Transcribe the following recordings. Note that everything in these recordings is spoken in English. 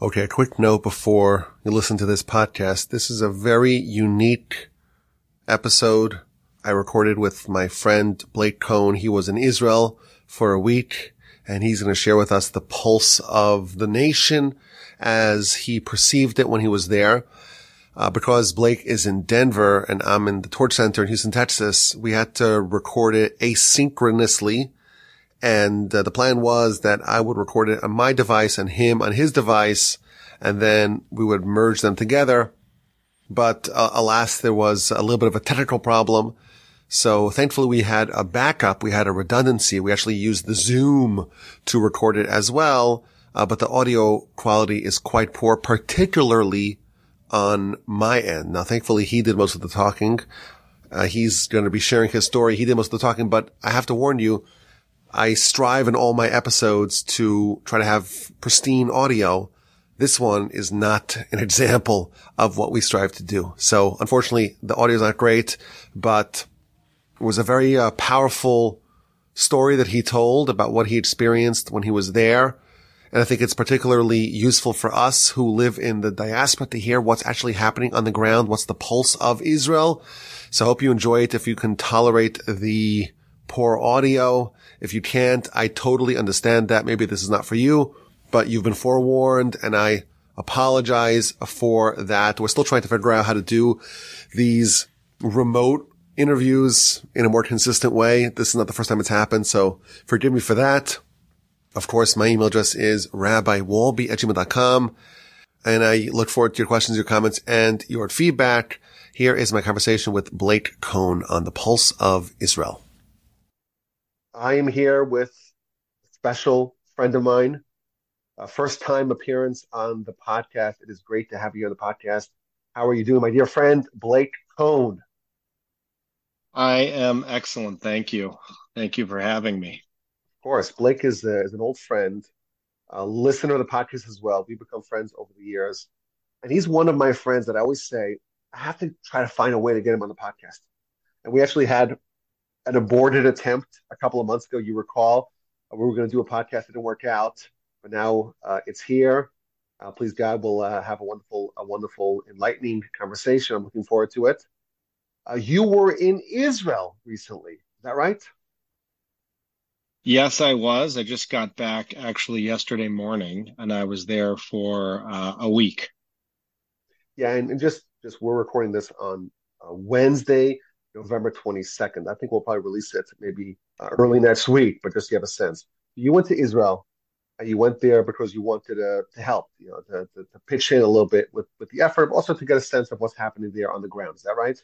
Okay, a quick note before you listen to this podcast. This is a very unique episode I recorded with my friend Blake Cohen. He was in Israel for a week and he's going to share with us the pulse of the nation as he perceived it when he was there. Uh, because Blake is in Denver and I'm in the Torch Center in Houston, Texas, we had to record it asynchronously and uh, the plan was that I would record it on my device and him on his device, and then we would merge them together. But uh, alas, there was a little bit of a technical problem. So thankfully we had a backup. We had a redundancy. We actually used the Zoom to record it as well. Uh, but the audio quality is quite poor, particularly on my end. Now, thankfully he did most of the talking. Uh, he's going to be sharing his story. He did most of the talking, but I have to warn you, I strive in all my episodes to try to have pristine audio. This one is not an example of what we strive to do. So unfortunately, the audio is not great, but it was a very uh, powerful story that he told about what he experienced when he was there. And I think it's particularly useful for us who live in the diaspora to hear what's actually happening on the ground. What's the pulse of Israel? So I hope you enjoy it. If you can tolerate the poor audio. If you can't, I totally understand that. Maybe this is not for you, but you've been forewarned and I apologize for that. We're still trying to figure out how to do these remote interviews in a more consistent way. This is not the first time it's happened. So forgive me for that. Of course, my email address is rabbiwolbe at gmail.com. And I look forward to your questions, your comments, and your feedback. Here is my conversation with Blake Cohen on the pulse of Israel. I am here with a special friend of mine, a first time appearance on the podcast. It is great to have you on the podcast. How are you doing, my dear friend, Blake Cohen? I am excellent. Thank you. Thank you for having me. Of course. Blake is, a, is an old friend, a listener of the podcast as well. We've become friends over the years. And he's one of my friends that I always say, I have to try to find a way to get him on the podcast. And we actually had an aborted attempt a couple of months ago. You recall uh, we were going to do a podcast, it didn't work out, but now uh, it's here. Uh, please God, we'll uh, have a wonderful, a wonderful, enlightening conversation. I'm looking forward to it. Uh, you were in Israel recently, is that right? Yes, I was. I just got back actually yesterday morning, and I was there for uh, a week. Yeah, and, and, just just we're recording this on Wednesday, November 22nd. I think we'll probably release it maybe uh, early next week, but just to have a sense. You went to Israel you went there because you wanted to, to help, you know, to, to, to pitch in a little bit with, with the effort, also to get a sense of what's happening there on the ground. Is that right?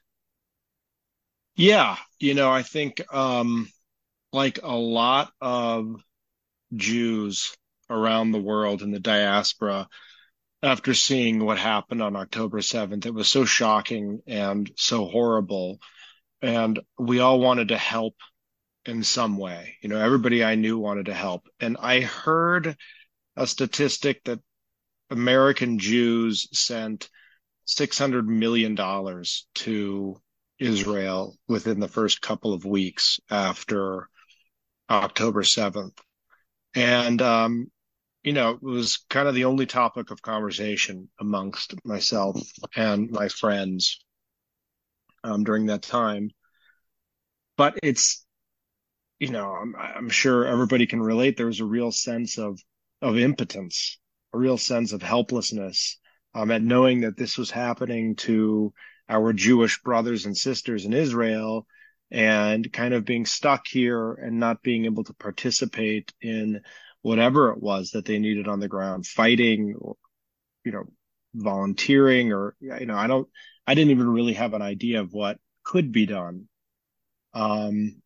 Yeah. You know, I think um, like a lot of Jews around the world in the diaspora, after seeing what happened on October 7th, it was so shocking and so horrible and we all wanted to help in some way. You know, everybody I knew wanted to help. And I heard a statistic that American Jews sent $600 million to Israel within the first couple of weeks after October 7th. And, um, you know, it was kind of the only topic of conversation amongst myself and my friends um, during that time. But it's, you know, I'm, I'm sure everybody can relate. There was a real sense of of impotence, a real sense of helplessness um, at knowing that this was happening to our Jewish brothers and sisters in Israel and kind of being stuck here and not being able to participate in whatever it was that they needed on the ground, fighting or, you know, volunteering or, you know, I don't, I didn't even really have an idea of what could be done. Um,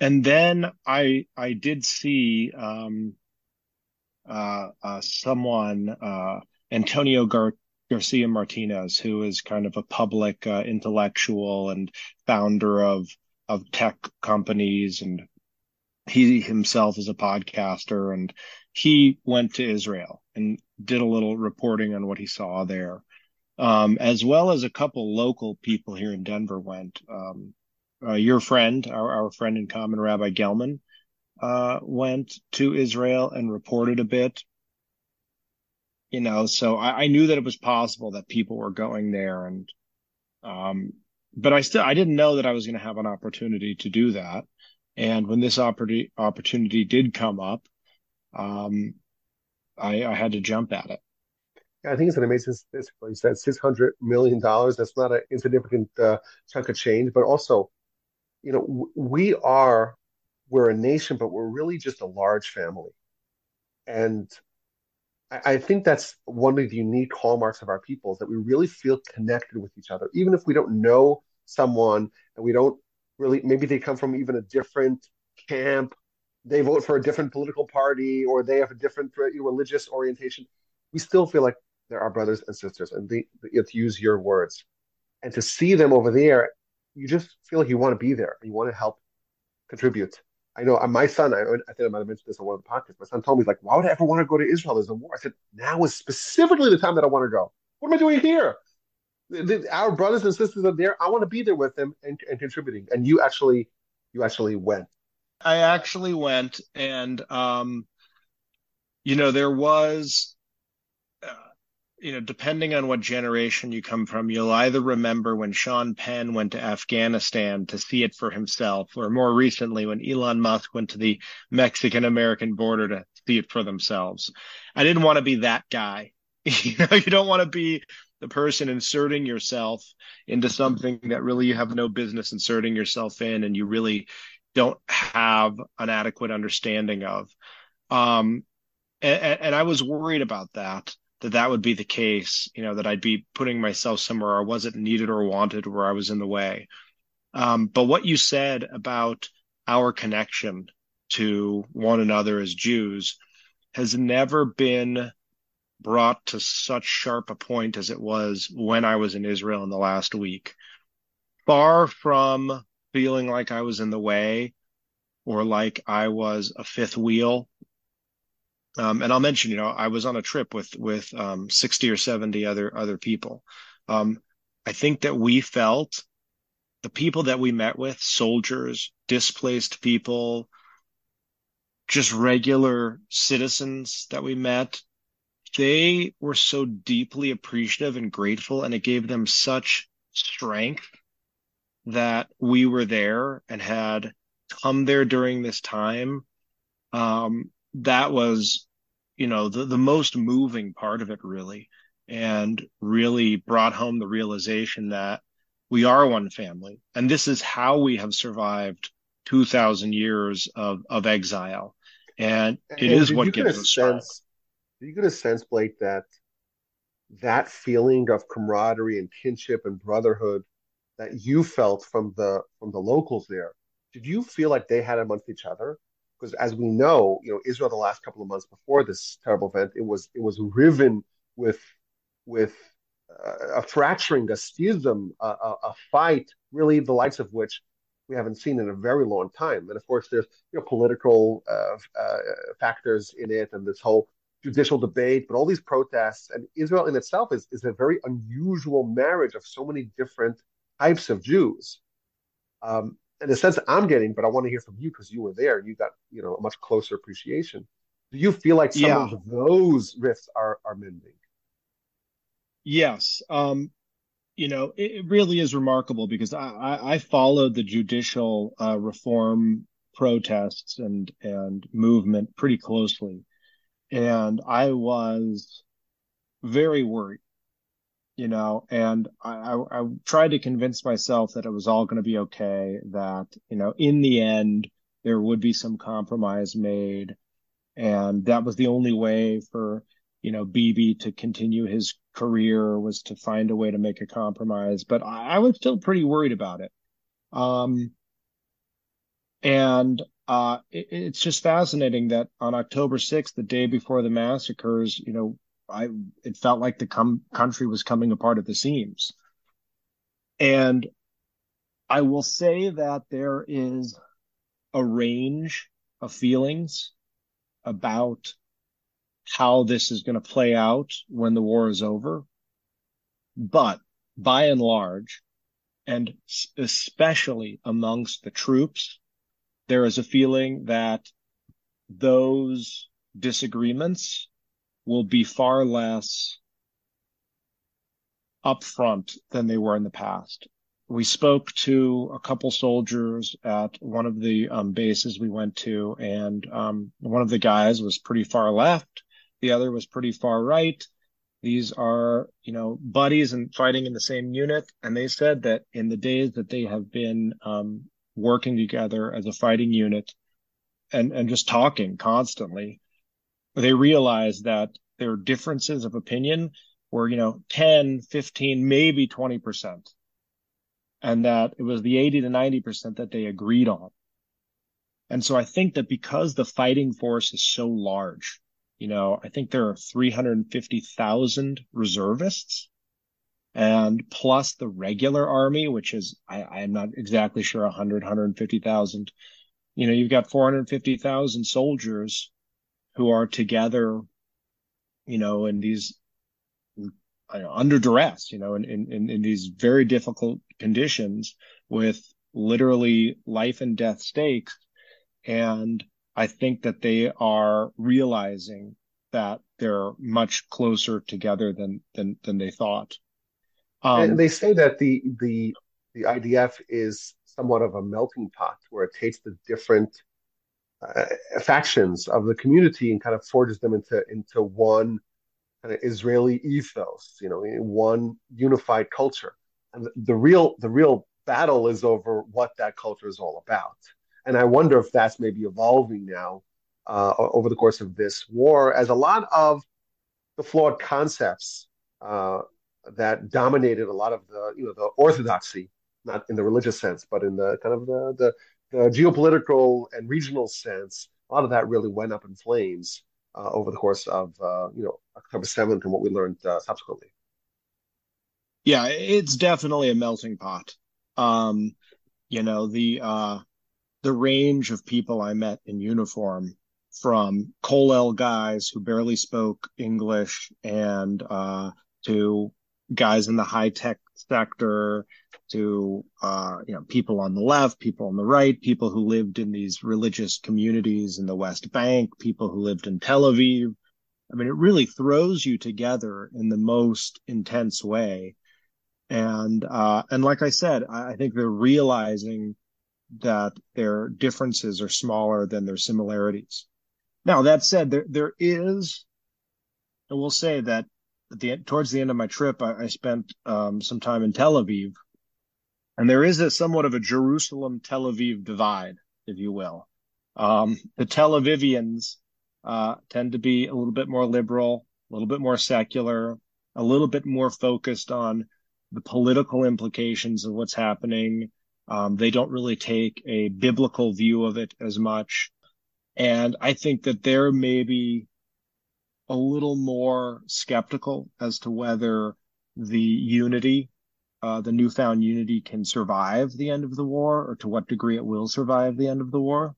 and then I I did see um, uh, uh, someone uh, Antonio Gar- Garcia Martinez, who is kind of a public uh, intellectual and founder of of tech companies, and he himself is a podcaster, and he went to Israel and did a little reporting on what he saw there um, as well as a couple local people here in Denver went. Um, uh, your friend, our, our friend in common, Rabbi Gelman, uh, went to Israel and reported a bit. you know, so I, I knew that it was possible that people were going there and, um, but I still, I didn't know that I was going to have an opportunity to do that. And when this opportunity, opportunity did come up, um, I, I had to jump at it. I think it's an amazing statistic. You said six hundred million dollars. That's not an insignificant uh, chunk of change, but also, you know, we are we're a nation, but we're really just a large family, and I, I think that's one of the unique hallmarks of our people is that we really feel connected with each other, even if we don't know someone and we don't really maybe they come from even a different camp they vote for a different political party or they have a different religious orientation, we still feel like they're our brothers and sisters. And to use your words, and to see them over there, you just feel like you want to be there. You want to help contribute. I know uh, my son, I, I think I might have mentioned this on one of the podcasts. My son told me, like, why would I ever want to go to Israel? There's a war. I said, now is specifically the time that I want to go. What am I doing here? The, the, our brothers and sisters are there. I want to be there with them and, and contributing. And you actually, you actually went. I actually went and, um, you know, there was, you know, depending on what generation you come from, you'll either remember when Sean Penn went to Afghanistan to see it for himself, or more recently when Elon Musk went to the Mexican American border to see it for themselves. I didn't want to be that guy. you know, you don't want to be the person inserting yourself into something that really you have no business inserting yourself in and you really don't have an adequate understanding of. Um, and, and I was worried about that, that that would be the case, you know, that I'd be putting myself somewhere I wasn't needed or wanted, where I was in the way. Um, but what you said about our connection to one another as Jews has never been brought to such sharp a point as it was when I was in Israel in the last week. Far from feeling like I was in the way or like I was a fifth wheel. Um, and I'll mention, you know, I was on a trip with with um, 60 or 70 other other people. Um, I think that we felt the people that we met with, soldiers, displaced people, just regular citizens that we met, they were so deeply appreciative and grateful, and it gave them such strength that we were there and had come there during this time, um, that was, you know, the, the most moving part of it really, and really brought home the realization that we are one family. And this is how we have survived 2000 years of, of exile. And it and is what gives us sense. Do you get a sense, Blake, that that feeling of camaraderie and kinship and brotherhood that you felt from the from the locals there, did you feel like they had amongst each other? Because as we know, you know, Israel the last couple of months before this terrible event, it was it was riven with with uh, a fracturing, a schism, a, a, a, fight, really the likes of which we haven't seen in a very long time. And of course, there's you know political uh, uh, factors in it, and this whole judicial debate, but all these protests, and Israel in itself is is a very unusual marriage of so many different types of Jews. Um, in the sense I'm getting, but I want to hear from you because you were there and you got you know a much closer appreciation. Do you feel like some yeah. of those rifts are are mending? Yes. Um, you know, it, it, really is remarkable because I, I, I followed the judicial uh, reform protests and and movement pretty closely, and I was very worried you know, and I, I, I tried to convince myself that it was all going to be okay, that, you know, in the end, there would be some compromise made. And that was the only way for, you know, Bibi to continue his career was to find a way to make a compromise. But I, I was still pretty worried about it. Um, and uh, it, it's just fascinating that on October 6th, the day before the massacres, you know, I it felt like the com- country was coming apart at the seams. And I will say that there is a range of feelings about how this is going to play out when the war is over. But by and large, and especially amongst the troops, there is a feeling that those disagreements will be far less upfront than they were in the past. We spoke to a couple soldiers at one of the um, bases we went to, and um, one of the guys was pretty far left, the other was pretty far right. These are, you know, buddies and fighting in the same unit. And they said that in the days that they have been um, working together as a fighting unit and, and just talking constantly, they realized that their differences of opinion were, you know, 10, 15, maybe 20%. And that it was the 80 to 90% that they agreed on. And so I think that because the fighting force is so large, you know, I think there are 350,000 reservists and plus the regular army, which is, I, I'm not exactly sure, 100, 150,000. You know, you've got 450,000 soldiers who are together, you know, in these know, under duress, you know, in, in, in these very difficult conditions with literally life and death stakes. And I think that they are realizing that they're much closer together than than than they thought. Um, and they say that the the the IDF is somewhat of a melting pot where it takes the different factions of the community and kind of forges them into into one kind of Israeli ethos, you know, one unified culture. And the, the real the real battle is over what that culture is all about. And I wonder if that's maybe evolving now uh, over the course of this war, as a lot of the flawed concepts uh, that dominated a lot of the, you know, the orthodoxy, not in the religious sense, but in the kind of the, the, the geopolitical and regional sense, a lot of that really went up in flames uh, over the course of, uh, you know, October 7th and what we learned uh, subsequently. Yeah, it's definitely a melting pot. Um, you know, the, uh, the range of people I met in uniform from Kollel guys who barely spoke English and uh, to guys in the high tech sector to uh, you know people on the left, people on the right, people who lived in these religious communities in the West Bank, people who lived in Tel Aviv. I mean, it really throws you together in the most intense way. And uh, and like I said, I think they're realizing that their differences are smaller than their similarities. Now, that said, there, there is, I will say that the, towards the end of my trip, I, I spent um, some time in Tel Aviv, and there is a somewhat of a Jerusalem Tel Aviv divide, if you will. Um, the Tel Avivians uh, tend to be a little bit more liberal, a little bit more secular, a little bit more focused on the political implications of what's happening um, they don't really take a biblical view of it as much. And I think that they're maybe a little more skeptical as to whether the unity, uh, the newfound unity can survive the end of the war or to what degree it will survive the end of the war.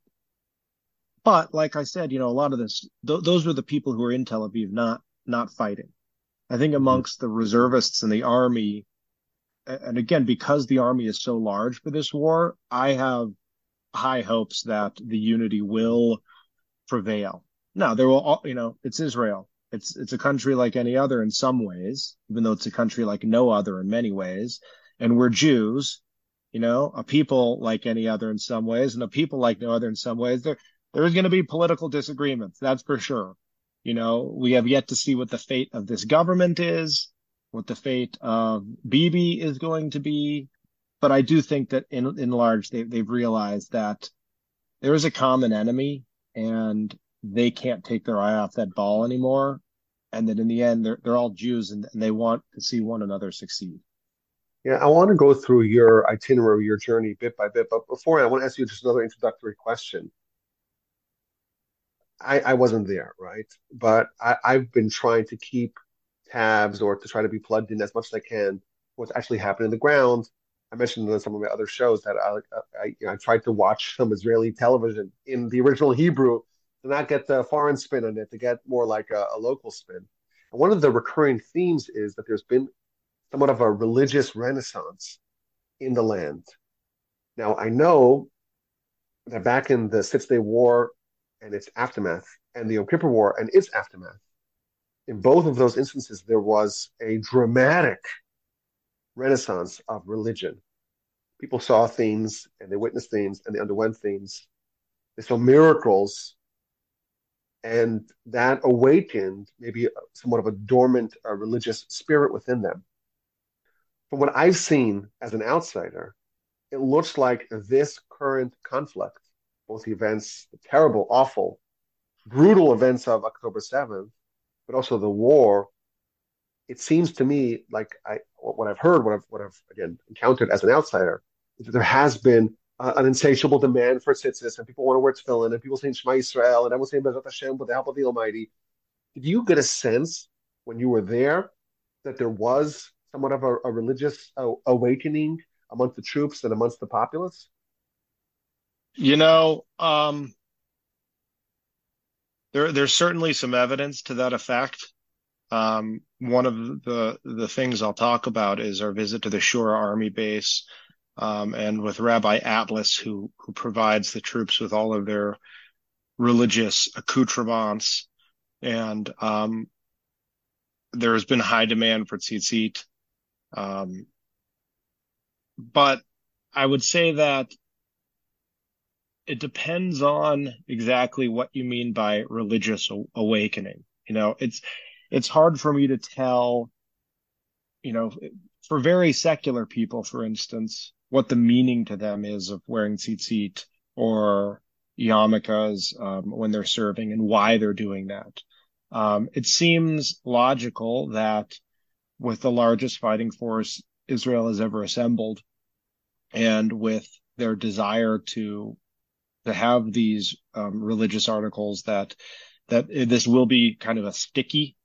But like I said, you know, a lot of this, th- those were the people who were in Tel Aviv, not, not fighting. I think amongst the reservists and the army, and again, because the army is so large for this war, I have high hopes that the unity will prevail. Now, there will, you know, it's Israel. It's it's a country like any other in some ways, even though it's a country like no other in many ways. And we're Jews, you know, a people like any other in some ways, and a people like no other in some ways. There there's going to be political disagreements, that's for sure. You know, we have yet to see what the fate of this government is what the fate of Bibi is going to be. But I do think that in, in large, they, they've realized that there is a common enemy and they can't take their eye off that ball anymore. And that in the end, they're, they're all Jews and, and they want to see one another succeed. Yeah, I want to go through your itinerary, your journey bit by bit. But before I want to ask you just another introductory question. I, I wasn't there, right? But I, I've been trying to keep tabs or to try to be plugged in as much as I can what's actually happening in the ground. I mentioned in some of my other shows that I, I, you know, I tried to watch some Israeli television in the original Hebrew not get the foreign spin on it, to get more like a, a local spin. And one of the recurring themes is that there's been somewhat of a religious renaissance in the land. Now, I know that back in the Six Day War and its aftermath, and the Yom Kippur War and its aftermath, in both of those instances, there was a dramatic renaissance of religion. People saw things and they witnessed things and they underwent things. They saw miracles and that awakened maybe somewhat of a dormant uh, religious spirit within them. From what I've seen as an outsider, it looks like this current conflict, both the events, the terrible, awful, brutal events of October 7th, but also the war, it seems to me like I what I've heard, what I've what I've again encountered as an outsider, is that there has been uh, an insatiable demand for tzitzis, and people want to wear tefillin, and people saying Shema Yisrael, and everyone's saying Bezrat Hashem with the help of the Almighty. Did you get a sense when you were there that there was somewhat of a, a religious uh, awakening amongst the troops and amongst the populace? You know, um, there there's certainly some evidence to that effect. Um, one of the the things I'll talk about is our visit to the Shura Army base, and with Rabbi Atlas, who who provides the troops with all of their religious accoutrements, and um, there has been high demand for tzitzit. Um, but I would say that it depends on exactly what you mean by religious awakening. You know, it's it's hard for me to tell. You know, for very secular people, for instance, what the meaning to them is of wearing tzitzit or yarmulkes um, when they're serving and why they're doing that. Um, it seems logical that with the largest fighting force Israel has ever assembled, and with their desire to to have these um, religious articles that that this will be kind of a sticky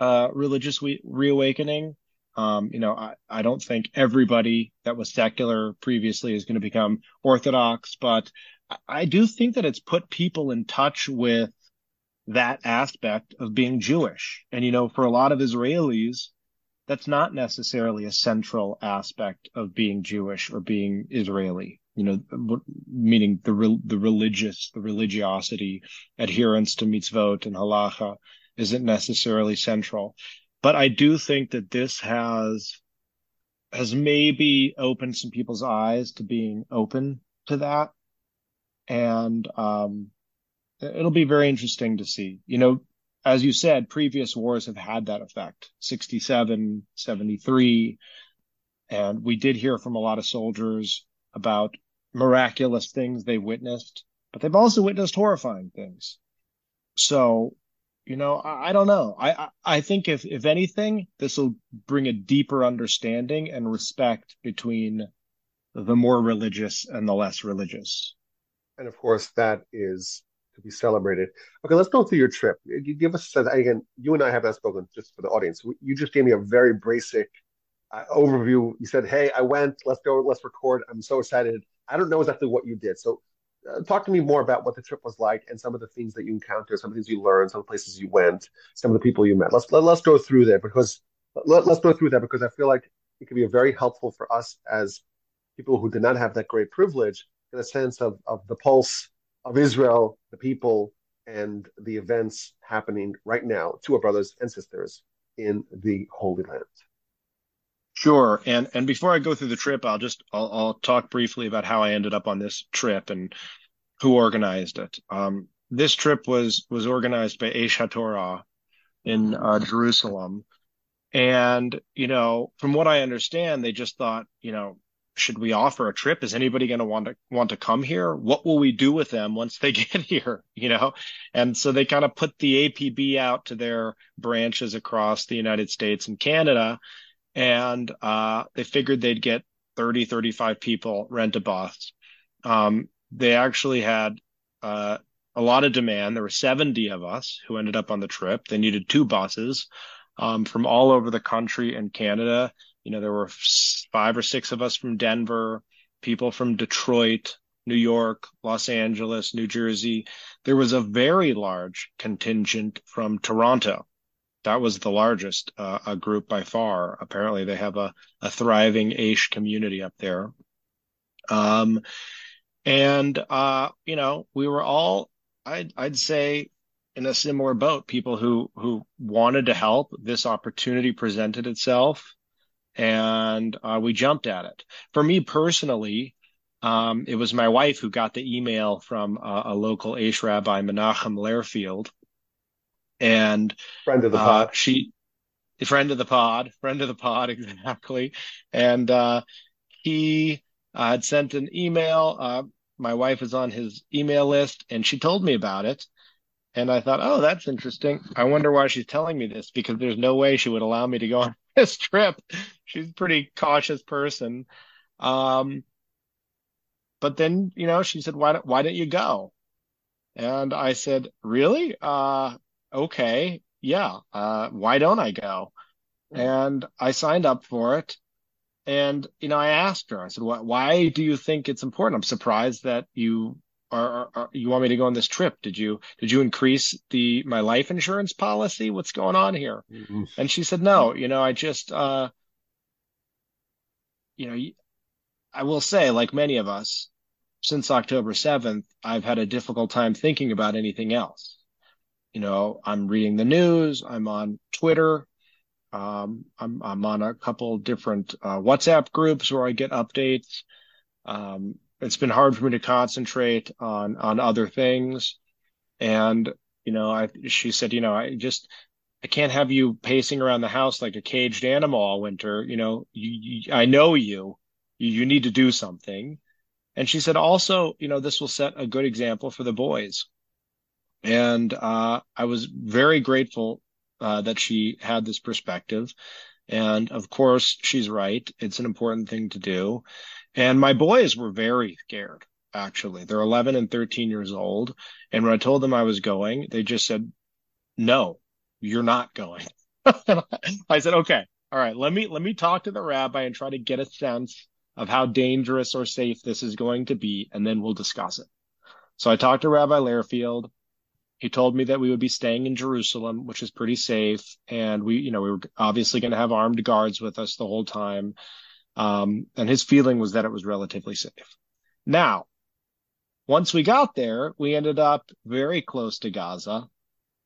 uh, religious re- reawakening. Um, you know, I, I don't think everybody that was secular previously is going to become Orthodox, but I, do think that it's put people in touch with that aspect of being Jewish. And, you know, for a lot of Israelis, that's not necessarily a central aspect of being Jewish or being Israeli you know, meaning the the religious, the religiosity, adherence to mitzvot and halacha isn't necessarily central. But I do think that this has has maybe opened some people's eyes to being open to that. And um, it'll be very interesting to see. You know, as you said, previous wars have had that effect 67, 73. And we did hear from a lot of soldiers about miraculous things they witnessed, but they've also witnessed horrifying things. So, you know, I, I don't know. I, I, I think if if anything, this will bring a deeper understanding and respect between the more religious and the less religious. And of course, that is to be celebrated. Okay, let's go through your trip. You give us again. You and I have not spoken just for the audience. You just gave me a very basic uh, overview. You said, "Hey, I went. Let's go. Let's record. I'm so excited." I don't know exactly what you did. So Uh, talk to me more about what the trip was like and some of the things that you encountered, some of the things you learned, some of the places you went, some of the people you met. Let's let, us let us go through that because let, let's go through that because I feel like it could be very helpful for us as people who did not have that great privilege in a sense of, of the pulse of Israel, the people, and the events happening right now to our brothers and sisters in the Holy Land. Sure. And and before I go through the trip, I'll just I'll, I'll talk briefly about how I ended up on this trip and who organized it. Um, this trip was was organized by Aish HaTorah in uh, Jerusalem, and you know, from what I understand, they just thought, you know, should we offer a trip? Is anybody going to want to want to come here? What will we do with them once they get here? You know, and so they kind of put the APB out to their branches across the United States and Canada and uh, they figured they'd get 30, 35 people rent a bus. Um, they actually had uh, a lot of demand. There were 70 of us who ended up on the trip. They needed two buses um, from all over the country and Canada. You know, there were five or six of us from Denver, people from Detroit, New York, Los Angeles, New Jersey. There was a very large contingent from Toronto that was the largest uh, group by far. Apparently, they have a, a thriving Aish community up there. Um, and uh, you know, we were all, I'd I'd say, in a similar boat, people who who wanted to help. This opportunity presented itself, and uh, we jumped at it. For me personally, um, it was my wife who got the email from a, a local Aish rabbi, Menachem Lehrfield, and friend of the uh, pod. She, friend of the pod, friend of the pod, exactly. And uh, he uh, had sent an email. Uh, my wife is on his email list, and she told me about it. And I thought, oh, that's interesting. I wonder why she's telling me this because there's no way she would allow me to go on this trip. She's a pretty cautious person. Um, but then, you know, she said, why, don't, why don't you go? And I said, really? Uh, okay. Yeah. Uh, why don't I go? And I signed up for it. And, you know, I asked her, I said, why, why do you think it's important? I'm surprised that you are, are, you want me to go on this trip? Did you, did you increase the, my life insurance policy? What's going on here? Mm-hmm. And she said, no, you know, I just, uh, you know, I will say, like many of us, since October 7th, I've had a difficult time thinking about anything else. You know, I'm reading the news, I'm on Twitter, um, I'm, I'm on a couple different uh, WhatsApp groups where I get updates. Um, it's been hard for me to concentrate on on other things, and you know, I she said, you know, I just I can't have you pacing around the house like a caged animal all winter. You know, you, you, I know you. you. You need to do something. And she said, also, you know, this will set a good example for the boys. And uh, I was very grateful uh, that she had this perspective. And of course, she's right. It's an important thing to do. And my boys were very scared, actually. They're 11 and 13 years old. And when I told them I was going, they just said, no, you're not going. I said, okay, all right, let me, let me talk to the rabbi and try to get a sense of how dangerous or safe this is going to be. And then we'll discuss it. So I talked to Rabbi Lehrfield. He told me that we would be staying in Jerusalem, which is pretty safe. And we, you know, we were obviously going to have armed guards with us the whole time. Um, and his feeling was that it was relatively safe. Now, once we got there, we ended up very close to Gaza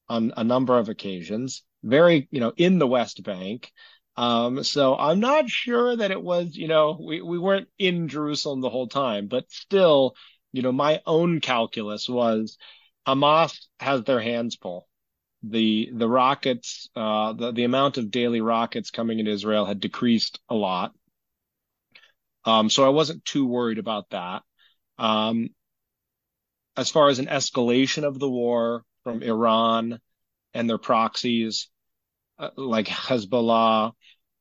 on a number of occasions, very, you know, in the West Bank. Um, so I'm not sure that it was, you know, we, we weren't in Jerusalem the whole time, but still, you know, my own calculus was Hamas has their hands full. The the rockets, uh, the the amount of daily rockets coming into Israel had decreased a lot. Um, so I wasn't too worried about that. Um, as far as an escalation of the war from Iran and their proxies, uh, like Hezbollah,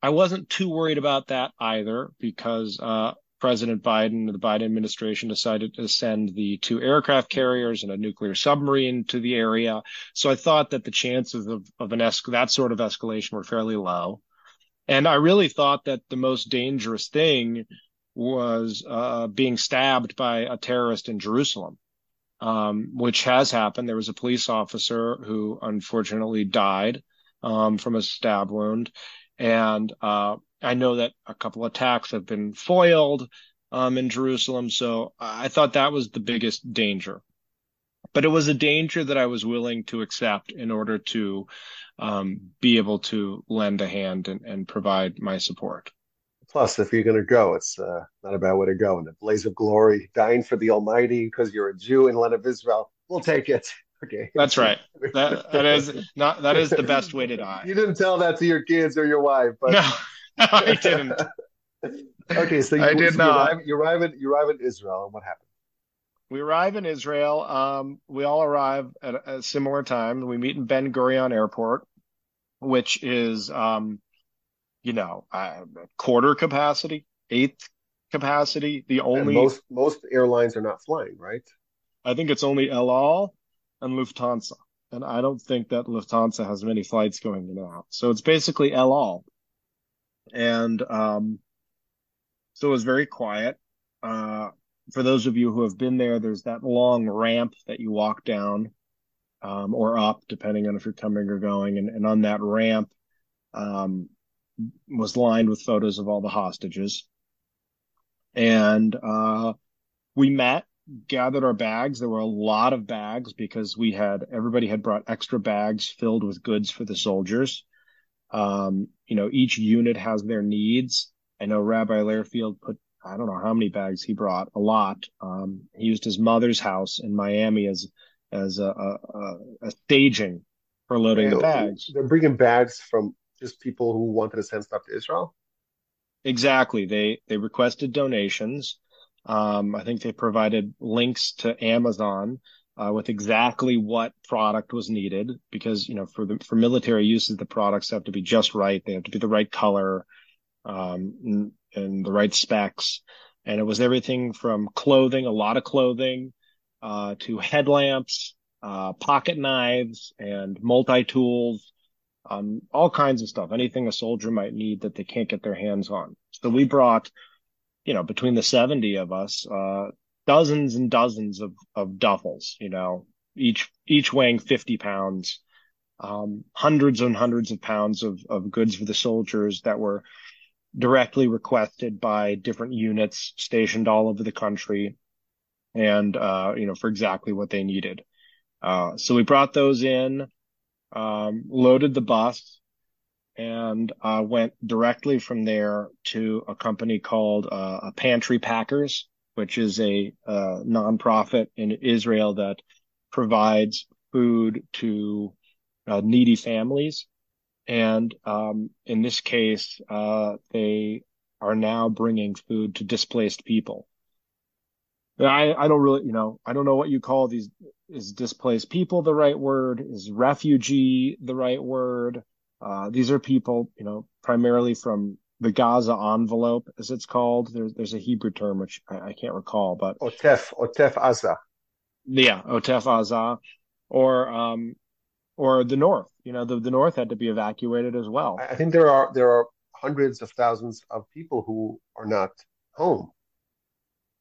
I wasn't too worried about that either because uh, President Biden, and the Biden administration decided to send the two aircraft carriers and a nuclear submarine to the area. So I thought that the chances of, of an es- that sort of escalation were fairly low. And I really thought that the most dangerous thing was uh, being stabbed by a terrorist in Jerusalem, um, which has happened. There was a police officer who unfortunately died um, from a stab wound. And uh, I know that a couple attacks have been foiled um, in Jerusalem. So I thought that was the biggest danger. But it was a danger that I was willing to accept in order to um, be able to lend a hand and, and provide my support. Plus, if you're going to go, it's uh, not a bad way to go. In a blaze of glory, dying for the Almighty because you're a Jew in land of Israel, we'll take it. Okay. That's right. That that is not that is the best way to die. You didn't tell that to your kids or your wife, but no. I didn't. okay, so you, I did so not. You arrive, you arrive, in you arrive in Israel, and what happened? We arrive in Israel. Um, we all arrive at a, similar time. We meet in Ben Gurion Airport, which is, um, you know, uh, quarter capacity, eighth capacity. The only and most most airlines are not flying, right? I think it's only El Al and Lufthansa, and I don't think that Lufthansa has many flights going in and out. So it's basically El Al and um, so it was very quiet. Uh, for those of you who have been there, there's that long ramp that you walk down um, or up, depending on if you're coming or going. And, and on that ramp um, was lined with photos of all the hostages. And uh, we met gathered our bags. There were a lot of bags because we had everybody had brought extra bags filled with goods for the soldiers. Um, you know, each unit has their needs. I know Rabbi Lehrfield put I don't know how many bags he brought, a lot. Um, he used his mother's house in Miami as as a, a, a staging for loading the bags. They're bringing bags from just people who wanted to send stuff to Israel. Exactly. They they requested donations. Um, I think they provided links to Amazon uh, with exactly what product was needed because you know for the for military uses the products have to be just right. They have to be the right color um, and, and the right specs. And it was everything from clothing, a lot of clothing, uh, to headlamps, uh, pocket knives, and multi tools, um, all kinds of stuff. Anything a soldier might need that they can't get their hands on. So we brought, you know, between the 70 of us, uh, dozens and dozens of, of duffels, you know, each, each weighing 50 pounds, um, hundreds and hundreds of pounds of, of goods for the soldiers that were directly requested by different units stationed all over the country and, uh, you know, for exactly what they needed. Uh, so we brought those in, um, loaded the bus and, uh, went directly from there to a company called, uh, Pantry Packers, which is a, uh, nonprofit in Israel that provides food to, uh, needy families. And um, in this case, uh, they are now bringing food to displaced people. I, I don't really, you know, I don't know what you call these. Is displaced people the right word? Is refugee the right word? Uh, these are people, you know, primarily from the Gaza envelope, as it's called. There's there's a Hebrew term which I, I can't recall, but Otef Otef Aza. Yeah, Otef Aza, or um, or the north. You know, the, the north had to be evacuated as well. I think there are there are hundreds of thousands of people who are not home.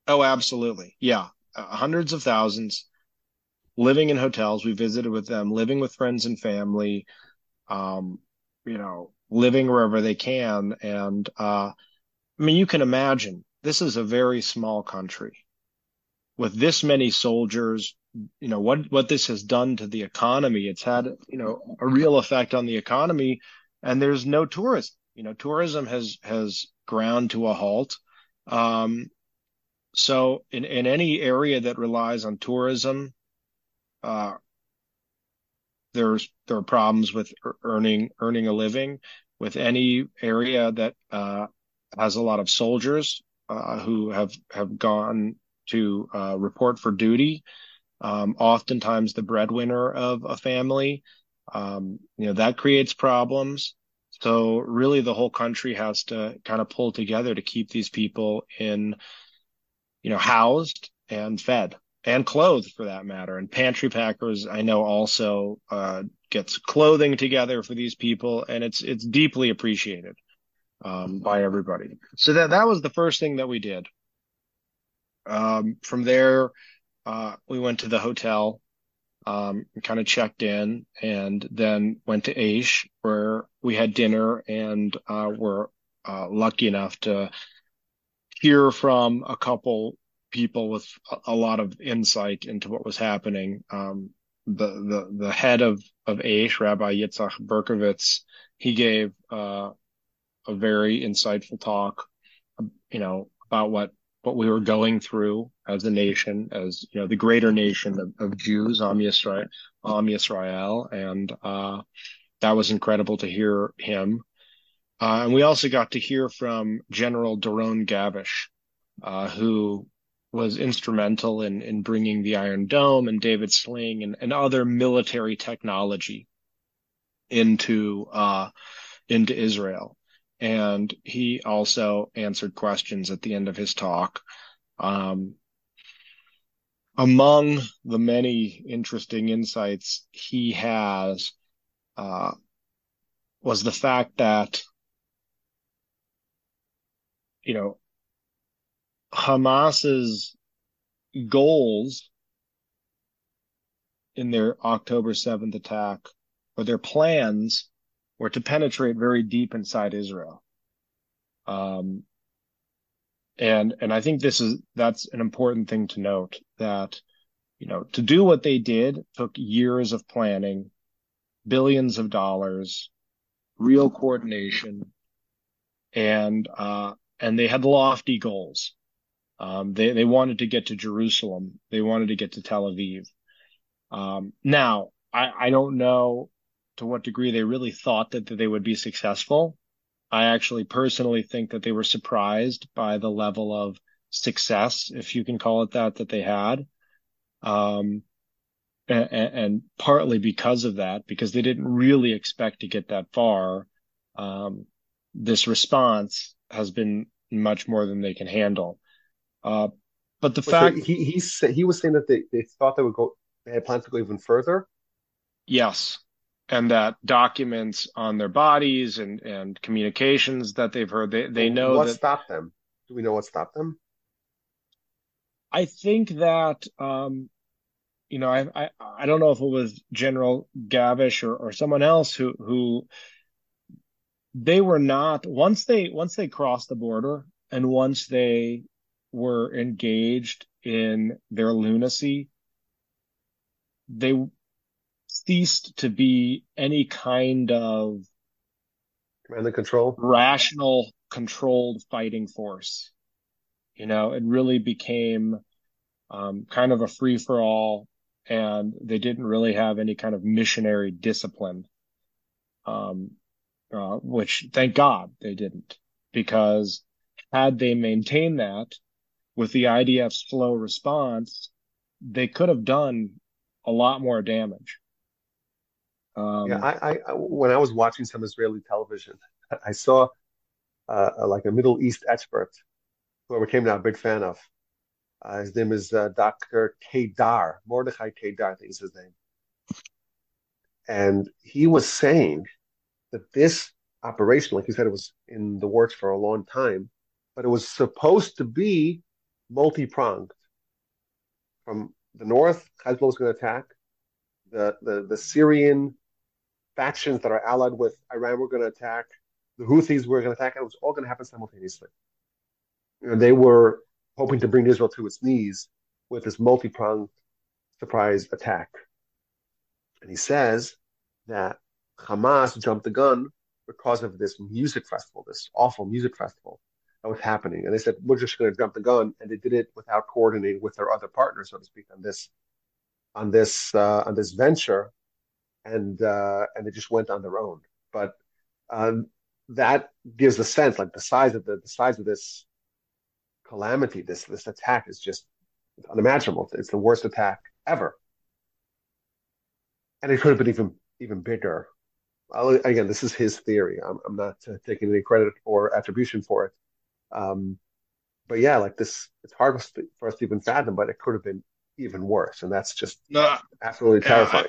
Oh, absolutely. Yeah. Uh, hundreds of thousands living in hotels. We visited with them, living with friends and family, um, you know, living wherever they can. And, uh, I mean, you can imagine this is a very small country with this many soldiers, you know what what this has done to the economy it's had you know a real effect on the economy. And there's no tourism. You know tourism has has ground to a halt. Um, so in in any area that relies on tourism uh, there's there are problems with earning earning a living with any area that uh, has a lot of soldiers uh, who have have gone to uh, report for duty um, oftentimes the breadwinner of a family. Um, you know, that creates problems. So really the whole country has to kind of pull together to keep these people in, you know, housed and fed and clothed for that matter. And Pantry Packers, I know also, uh, gets clothing together for these people and it's, it's deeply appreciated, um, by everybody. So that, that was the first thing that we did. Um, from there, uh, we went to the hotel, um, kind of checked in, and then went to Aish where we had dinner and uh, were uh, lucky enough to hear from a couple people with a, lot of insight into what was happening. Um, the the the head of of Aish, Rabbi Yitzhak Berkovitz, he gave uh, a very insightful talk, you know, about what what we were going through as a nation, as you know, the greater nation of, of Jews, Am Yisrael, Am Yisrael, and uh, that was incredible to hear him. Uh, and we also got to hear from General Doron Gavish, uh, who was instrumental in in bringing the Iron Dome and David Sling and, and other military technology into uh, into Israel and he also answered questions at the end of his talk. Um, among the many interesting insights he has uh, was the fact that you know Hamas's goals in their October 7th attack or their plans were to penetrate very deep inside Israel. Um, and and I think this is that's an important thing to note that you know to do what they did took years of planning, billions of dollars, real coordination, and uh, and they had lofty goals. Um, they they wanted to get to Jerusalem. They wanted to get to Tel Aviv. Um, now I I don't know to what degree they really thought that, that they would be successful. I actually personally think that they were surprised by the level of success, if you can call it that, that they had. Um, and, and, partly because of that, because they didn't really expect to get that far. Um, this response has been much more than they can handle. Uh, but the fact he he he was saying that they, they thought they would go, they had plans to go even further. Yes, and that documents on their bodies and and communications that they've heard, they they know what that, stopped them. Do we know what stopped them? I think that um, you know, I, I I don't know if it was General Gavish or, or someone else who who they were not once they once they crossed the border and once they were engaged in their lunacy, they ceased to be any kind of command and control, rational, controlled fighting force. You know, it really became um, kind of a free for all and they didn't really have any kind of missionary discipline. Um, uh, which thank God they didn't, because had they maintained that with the IDF's slow response, they could have done a lot more damage. Um, yeah, I, I, when I was watching some Israeli television, I saw uh, like a Middle East expert who I became now a big fan of. Uh, his name is uh, Dr. Kedar, Mordechai Kedar, I think is his name. And he was saying that this operation, like you said, it was in the works for a long time, but it was supposed to be multi pronged. From the north, Hezbollah was going to attack. The, the, the Syrian factions that are allied with Iran were going to attack. The Houthis were going to attack. And it was all going to happen simultaneously. And they were hoping to bring Israel to its knees with this multi pronged surprise attack. And he says that Hamas jumped the gun because of this music festival, this awful music festival was happening. And they said, we're just going to jump the gun. And they did it without coordinating with their other partners, so to speak, on this, on this, uh, on this venture. And, uh, and they just went on their own. But, um, that gives a sense, like the size of the, the size of this calamity, this, this attack is just unimaginable. It's the worst attack ever. And it could have been even, even bigger I'll, again, this is his theory. I'm, I'm not uh, taking any credit or attribution for it. Um, but yeah, like this, it's hard for us to even fathom, but it could have been even worse. And that's just no, absolutely terrifying.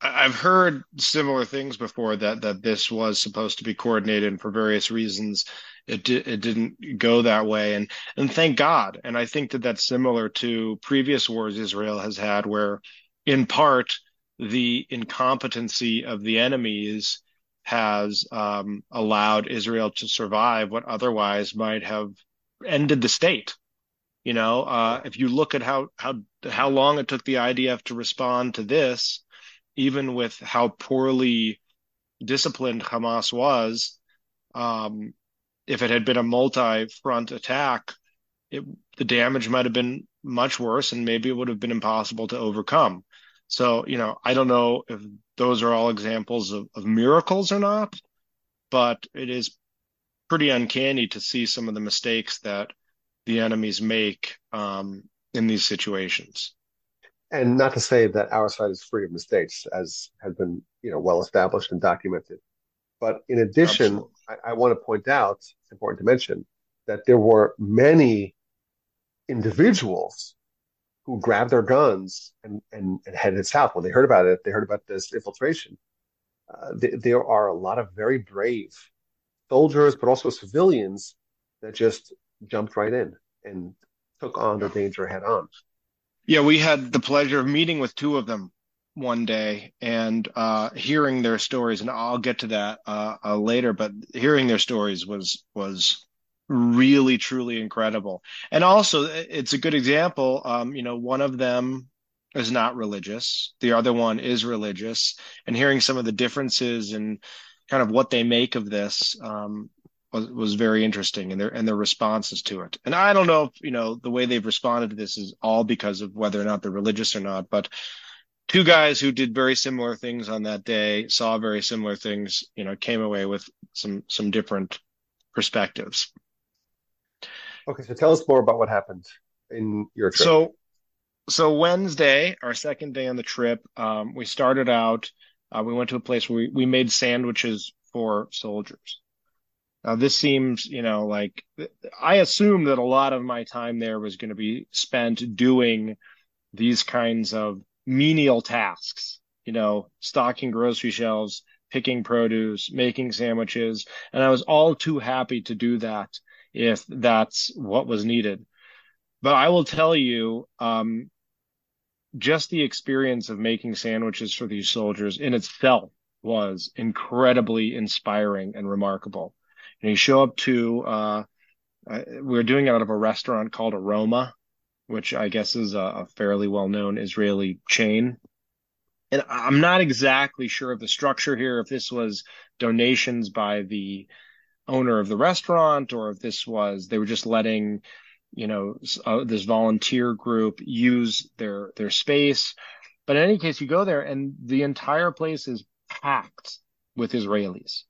I, I've heard similar things before that, that this was supposed to be coordinated and for various reasons. It, di- it didn't go that way. And, and thank God. And I think that that's similar to previous wars Israel has had where in part, the incompetency of the enemies has um, allowed Israel to survive what otherwise might have ended the state. You know, uh, if you look at how how how long it took the IDF to respond to this, even with how poorly disciplined Hamas was, um, if it had been a multi-front attack, it, the damage might have been much worse, and maybe it would have been impossible to overcome. So, you know, I don't know if those are all examples of, of miracles or not, but it is pretty uncanny to see some of the mistakes that the enemies make um, in these situations. And not to say that our side is free of mistakes, as has been, you know, well established and documented. But in addition, I, I, want to point out, it's important to mention, that there were many individuals who grabbed their guns and, and, and headed south. When they heard about it, they heard about this infiltration. Uh, th- there are a lot of very brave soldiers, but also civilians that just jumped right in and took on the danger head on. Yeah, we had the pleasure of meeting with two of them one day and uh, hearing their stories, and I'll get to that uh, uh, later. But hearing their stories was was really truly incredible. And also it's a good example um, you know one of them is not religious. The other one is religious. And hearing some of the differences and kind of what they make of this um, was, was very interesting and their and their responses to it. And i don't know if you know the way they've responded to this is all because of whether or not they're religious or not but two guys who did very similar things on that day saw very similar things you know came away with some some different perspectives Okay, so tell us more about what happened in your trip. So, so Wednesday, our second day on the trip, um, we started out. Uh, we went to a place where we, we made sandwiches for soldiers. Now, this seems, you know, like I assumed that a lot of my time there was going to be spent doing these kinds of menial tasks, you know, stocking grocery shelves, picking produce, making sandwiches. And I was all too happy to do that if that's what was needed. But I will tell you, um, just the experience of making sandwiches for these soldiers in itself was incredibly inspiring and remarkable. And you show up to, uh, we are doing it out of a restaurant called Aroma, which I guess is a, a fairly well known Israeli chain. And I'm not exactly sure of the structure here, if this was donations by the owner of the restaurant or if this was they were just letting you know uh, this volunteer group use their their space. But in any case you go there and the entire place is packed with israelis.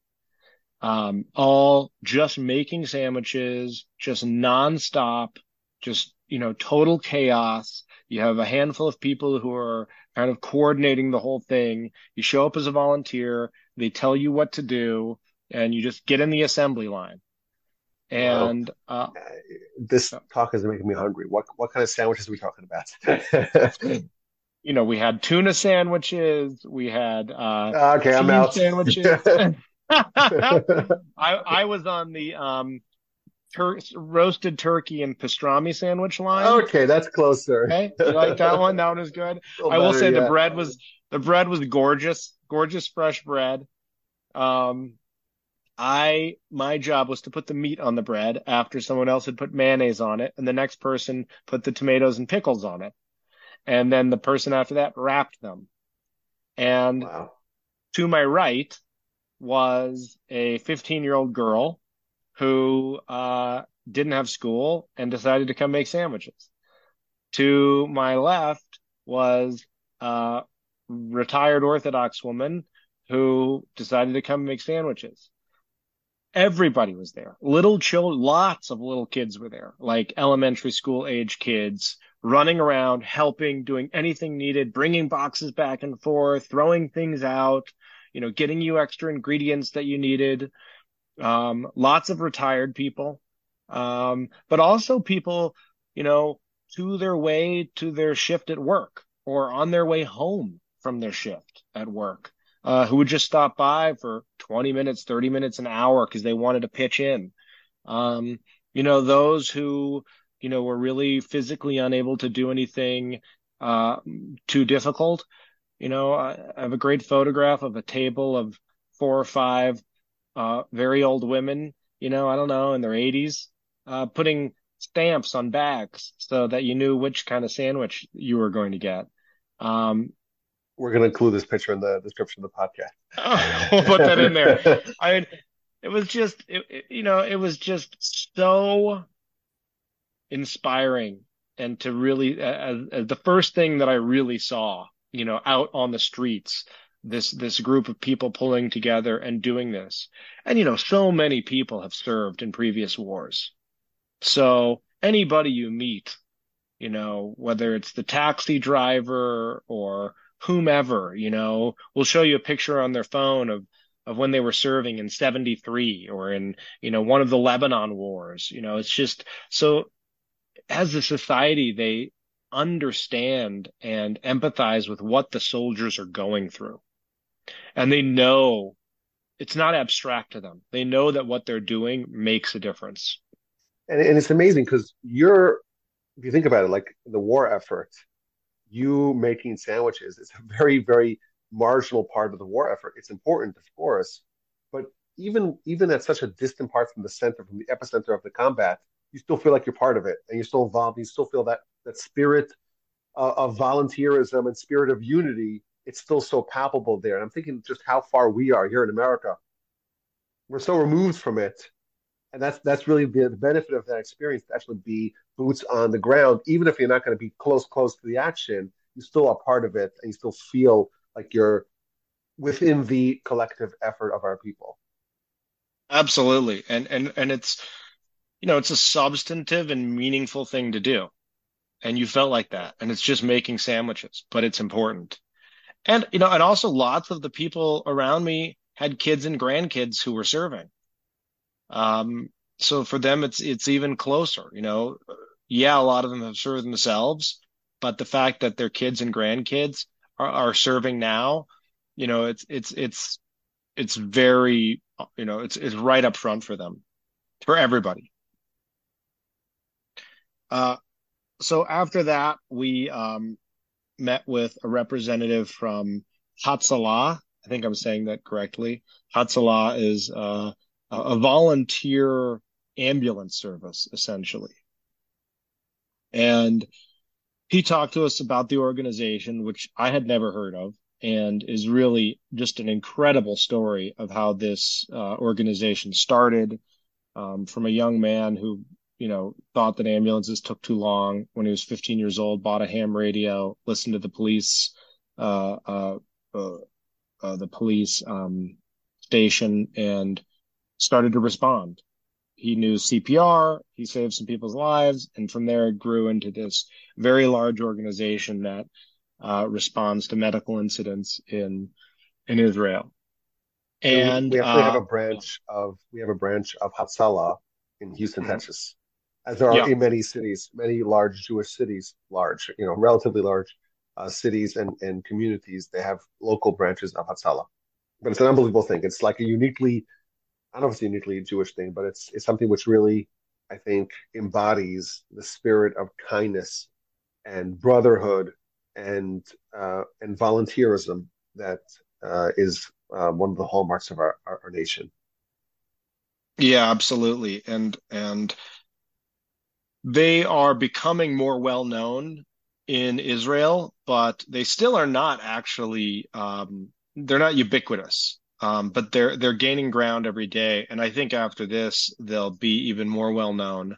Um, all just making sandwiches just nonstop just you know total chaos. You have a handful of people who are kind of coordinating the whole thing. You show up as a volunteer. They tell you what to do and you just get in the assembly line. And uh, this talk is making me hungry. What what kind of sandwiches are we talking about? you know, we had tuna sandwiches. We had uh, okay, I'm out. Sandwiches. I I was on the um, tur- roasted turkey and pastrami sandwich line. Okay, that's closer. Okay, you like that one? That one is good. I will say the bread was the bread was gorgeous, gorgeous fresh bread. Um, I my job was to put the meat on the bread after someone else had put mayonnaise on it, and the next person put the tomatoes and pickles on it, and then the person after that wrapped them. And wow. to my right was a 15 year old girl who uh, didn't have school and decided to come make sandwiches. To my left was a retired Orthodox woman who decided to come make sandwiches everybody was there. Little children, lots of little kids were there, like elementary school age kids running around, helping, doing anything needed, bringing boxes back and forth, throwing things out, you know, getting you extra ingredients that you needed. Um, lots of retired people, um, but also people, you know, to their way to their shift at work or on their way home from their shift at work uh, who would just stop by for 20 minutes, 30 minutes, an hour because they wanted to pitch in. Um, you know, those who, you know, were really physically unable to do anything uh, too difficult. You know, I, have a great photograph of a table of four or five uh, very old women, you know, I don't know, in their 80s, uh, putting stamps on bags so that you knew which kind of sandwich you were going to get. Um, we're going to include this picture in the description of the podcast. Oh, we'll put that in there. I mean, it was just, it, you know, it was just so inspiring and to really, as, as the first thing that I really saw, you know, out on the streets, this this group of people pulling together and doing this. And you know, so many people have served in previous wars. So anybody you meet, you know, whether it's the taxi driver or whomever, you know, will show you a picture on their phone of of when they were serving in 73 or in, you know, one of the Lebanon wars. You know, it's just so as a society, they understand and empathize with what the soldiers are going through. And they know it's not abstract to them. They know that what they're doing makes a difference. And, and it's amazing because you're, if you think about it, like the war effort, you making sandwiches is a very, very marginal part of the war effort. It's important, of course, but even even at such a distant part from the center, from the epicenter of the combat, you still feel like you're part of it, and you're still involved. You still feel that that spirit uh, of volunteerism and spirit of unity. It's still so palpable there, and I'm thinking just how far we are here in America. We're so removed from it, and that's that's really the, benefit of that experience to actually be boots on the ground, even if you're not going to be close close to the action. You still are part of it, and you still feel like you're within the collective effort of our people. Absolutely. And and and it's you know, it's a substantive and meaningful thing to do. And you felt like that. And it's just making sandwiches, but it's important. And you know, and also lots of the people around me had kids and grandkids who were serving. Um, so for them it's it's even closer, you know. Yeah, a lot of them have served themselves, but the fact that their kids and grandkids are, are serving now, you know, it's it's it's it's very you know it's it's right up front for them for everybody uh, so after that we um, met with a representative from Hatzalah. I think I'm saying that correctly. Hatzalah is uh, a volunteer ambulance service, essentially. And he talked to us about the organization, which I had never heard of and is really just an incredible story of how this uh, organization started um, from a young man who you know thought that ambulances took too long when he was 15 years old bought a ham radio listened to the police uh, uh, uh, uh the police um, station and started to respond he knew cpr he saved some people's lives and from there it grew into this very large organization that uh, responds to medical incidents in in Israel. And we actually uh, have a branch of we have a branch of Hatzalah in Houston, mm-hmm. Texas, as there are yeah. in many cities, many large Jewish cities, large, you know, relatively large uh, cities and, and communities. They have local branches of Hatzalah, but it's an unbelievable thing. It's like a uniquely, I don't know if it's a uniquely Jewish thing, but it's it's something which really, I think, embodies the spirit of kindness and brotherhood and uh, and volunteerism that uh, is uh, one of the hallmarks of our, our, our nation. Yeah, absolutely, and and they are becoming more well known in Israel, but they still are not actually um, they're not ubiquitous. Um, but they're they're gaining ground every day, and I think after this they'll be even more well known.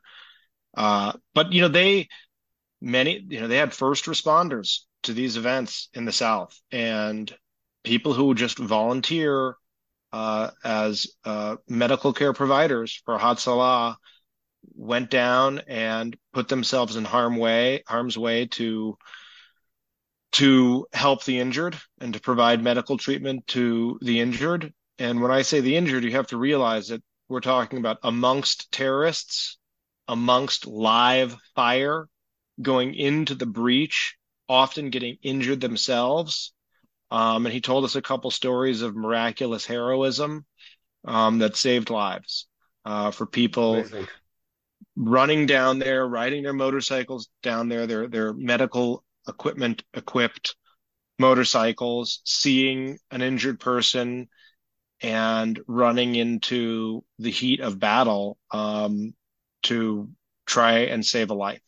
Uh, but you know they many, you know, they had first responders to these events in the South and people who just volunteer uh, as uh, medical care providers for Hatzalah went down and put themselves in harm way, harm's way to to help the injured and to provide medical treatment to the injured. And when I say the injured, you have to realize that we're talking about amongst terrorists, amongst live fire, going into the breach, often getting injured themselves. Um, and he told us a couple stories of miraculous heroism um, that saved lives uh, for people Amazing. running down there, riding their motorcycles down there, their their medical equipment equipped motorcycles, seeing an injured person and running into the heat of battle um, to try and save a life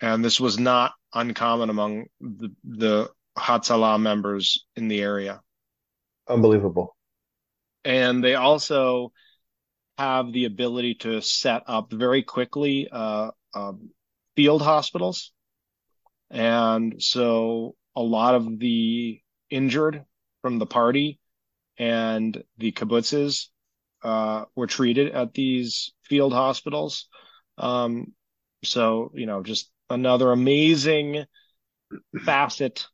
and this was not uncommon among the, the Hatzalah members in the area. Unbelievable. And they also have the ability to set up very quickly uh, um, field hospitals. And so a lot of the injured from the party and the kibbutzes uh, were treated at these field hospitals. Um, so, you know, just another amazing facet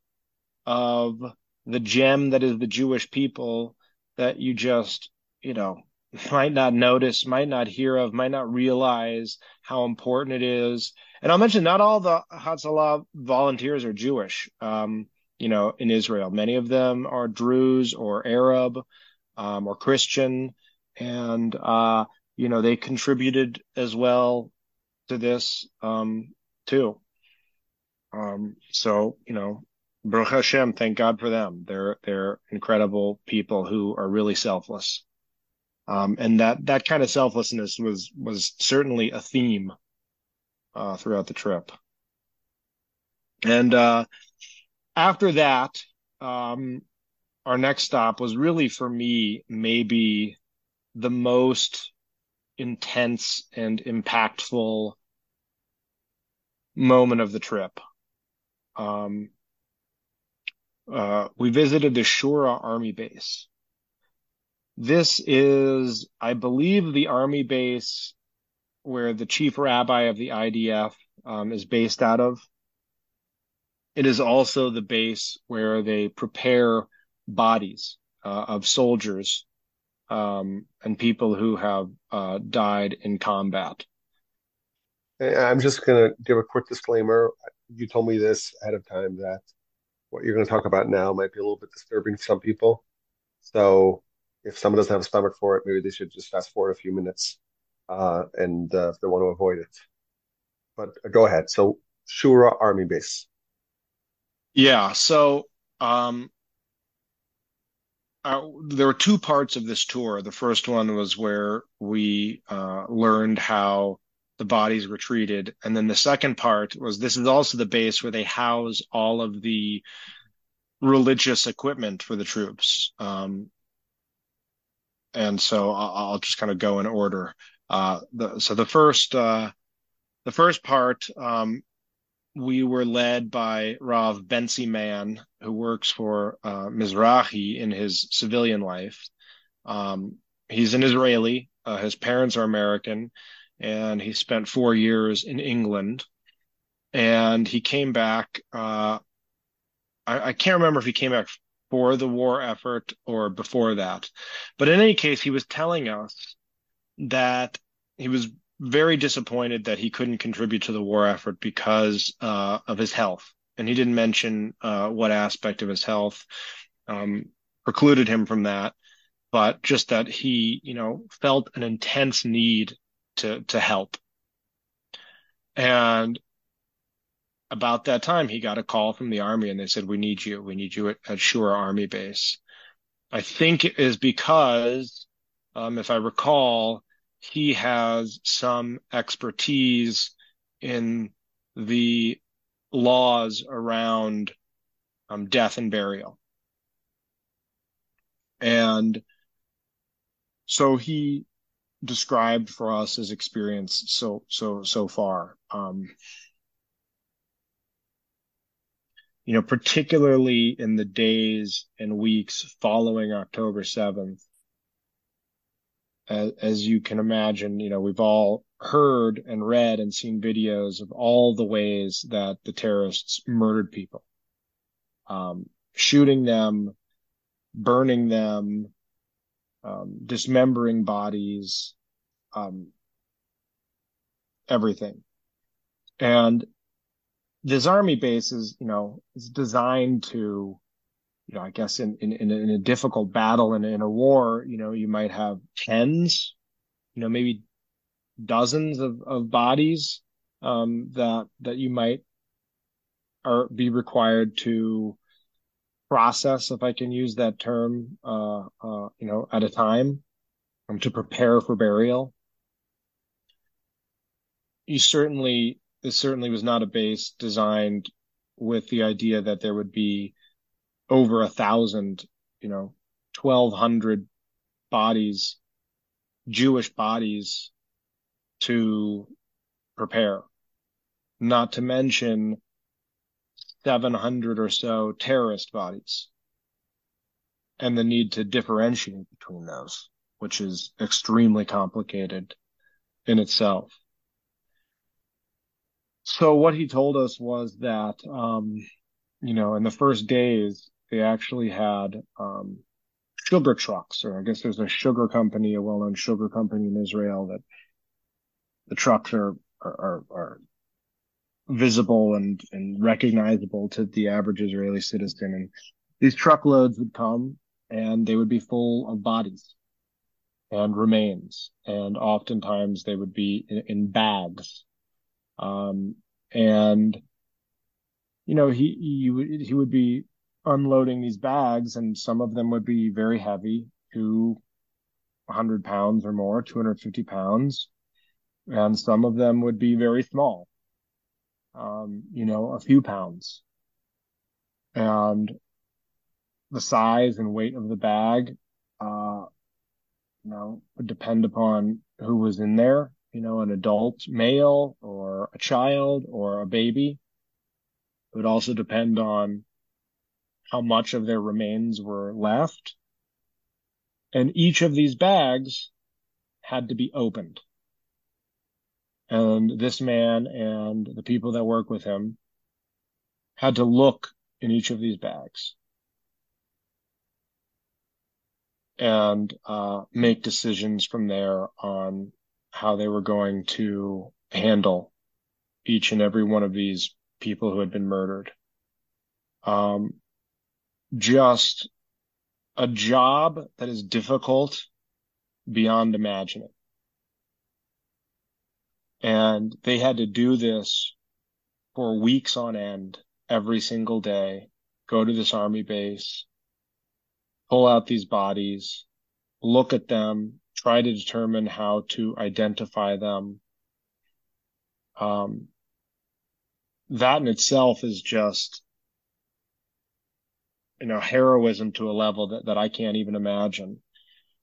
of the gem that is the Jewish people that you just, you know, might not notice, might not hear of, might not realize how important it is. And I'll mention not all the Hatzalah volunteers are Jewish, um, you know, in Israel. Many of them are Druze or Arab um, or Christian. And, uh, you know, they contributed as well to this. Um, too. Um, so you know, Baruch Hashem, thank God for them. They're they're incredible people who are really selfless. Um, and that that kind of selflessness was was certainly a theme uh, throughout the trip. And uh, after that, um, our next stop was really for me maybe the most intense and impactful moment of the trip. Um, uh, we visited the Shura Army Base. This is, I believe, the Army base where the chief rabbi of the IDF um, is based out of. It is also the base where they prepare bodies uh, of soldiers um, and people who have uh, died in combat. I'm just going to give a quick disclaimer. You told me this ahead of time that what you're going to talk about now might be a little bit disturbing to some people. So if someone doesn't have a stomach for it, maybe they should just fast forward a few minutes uh, and uh, if they want to avoid it. But uh, go ahead. So Shura Army Base. Yeah. So um, uh, there were two parts of this tour. The first one was where we uh, learned how the bodies were treated, and then the second part was this is also the base where they house all of the religious equipment for the troops. Um, and so I'll, I'll, just kind of go in order. Uh, the, so the first uh, the first part um, we were led by Rav Bensi Mann, who works for uh, Mizrahi in his civilian life. Um, he's an Israeli. Uh, his parents are American, and he spent four years in England. And he came back. Uh, I, I, can't remember if he came back for the war effort or before that, but in any case, he was telling us that he was very disappointed that he couldn't contribute to the war effort because uh, of his health. And he didn't mention uh, what aspect of his health um, precluded him from that, but just that he, you know, felt an intense need to to help. And about that time, he got a call from the army, and they said, "We need you. We need you at, at Shura Army Base." I think it is because, um, if I recall, he has some expertise in the laws around um, death and burial. And so he described for us his experience so so so far. Um, you know, particularly in the days and weeks following October 7th, as, as you can imagine, you know, we've all heard and read and seen videos of all the ways that the terrorists murdered people, um, shooting them, burning them, um, dismembering bodies, um, everything. And this army base is, you know, is designed to you know, I guess in, in, in, a, difficult battle and in a war, you know, you might have tens, you know, maybe dozens of, of bodies, um, that, that you might are be required to process, if I can use that term, uh, uh, you know, at a time, um, to prepare for burial. You certainly, this certainly was not a base designed with the idea that there would be over a thousand, you know, 1200 bodies, Jewish bodies to prepare, not to mention 700 or so terrorist bodies and the need to differentiate between those, which is extremely complicated in itself. So what he told us was that, um, you know, in the first days, they actually had um, sugar trucks, or I guess there's a sugar company, a well-known sugar company in Israel that the trucks are are, are visible and and recognizable to the average Israeli citizen. And these truckloads would come, and they would be full of bodies and remains, and oftentimes they would be in, in bags. Um, and you know, he he would he would be unloading these bags, and some of them would be very heavy to 100 pounds or more, 250 pounds, and some of them would be very small, um, you know, a few pounds. And the size and weight of the bag, uh, you know, would depend upon who was in there, you know, an adult male or a child or a baby. It would also depend on how much of their remains were left. And each of these bags had to be opened. And this man and the people that work with him had to look in each of these bags and uh, make decisions from there on how they were going to handle each and every one of these people who had been murdered. Um, just a job that is difficult beyond imagining. And they had to do this for weeks on end, every single day, go to this army base, pull out these bodies, look at them, try to determine how to identify them. Um, that in itself is just, you know, heroism to a level that, that I can't even imagine.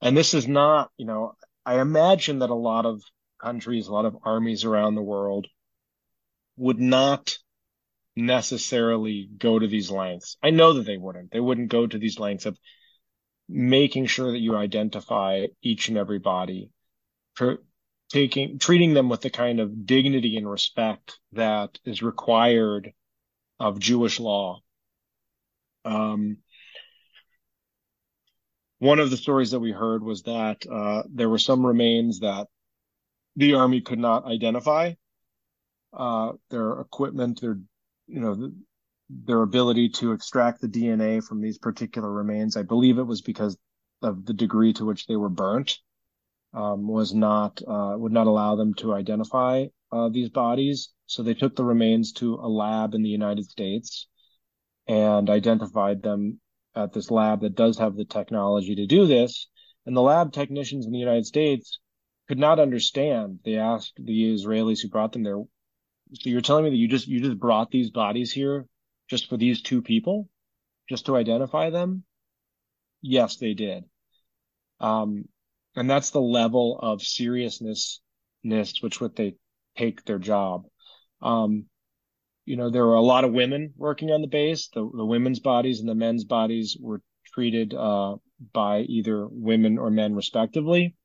And this is not, you know, I imagine that a lot of countries, a lot of armies around the world would not necessarily go to these lengths. I know that they wouldn't. They wouldn't go to these lengths of making sure that you identify each and every body, taking treating them with the kind of dignity and respect that is required of Jewish law. Um, one of the stories that we heard was that uh, there were some remains that the army could not identify. Uh, their equipment, their you know, their ability to extract the DNA from these particular remains. I believe it was because of the degree to which they were burnt, um, was not, uh, would not allow them to identify, uh, these bodies. So they took the remains to a lab in the United States and identified them at this lab that does have the technology to do this. And the lab technicians in the United States could not understand. They asked the Israelis who brought them there, so you're telling me that you just you just brought these bodies here just for these two people, just to identify them? Yes, they did. Um, and that's the level of seriousness which what they take their job. Um, you know, there were a lot of women working on the base. The, the women's bodies and the men's bodies were treated uh, by either women or men respectively.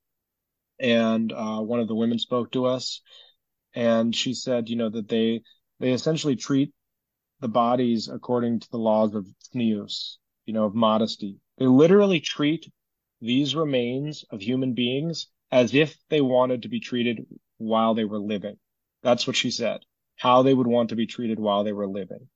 And uh, one of the women spoke to us, and she said, you know, that they they essentially treat the bodies according to the laws of tznius, you know, of modesty. They literally treat these remains of human beings as if they wanted to be treated while they were living. That's what she said, how they would want to be treated while they were living.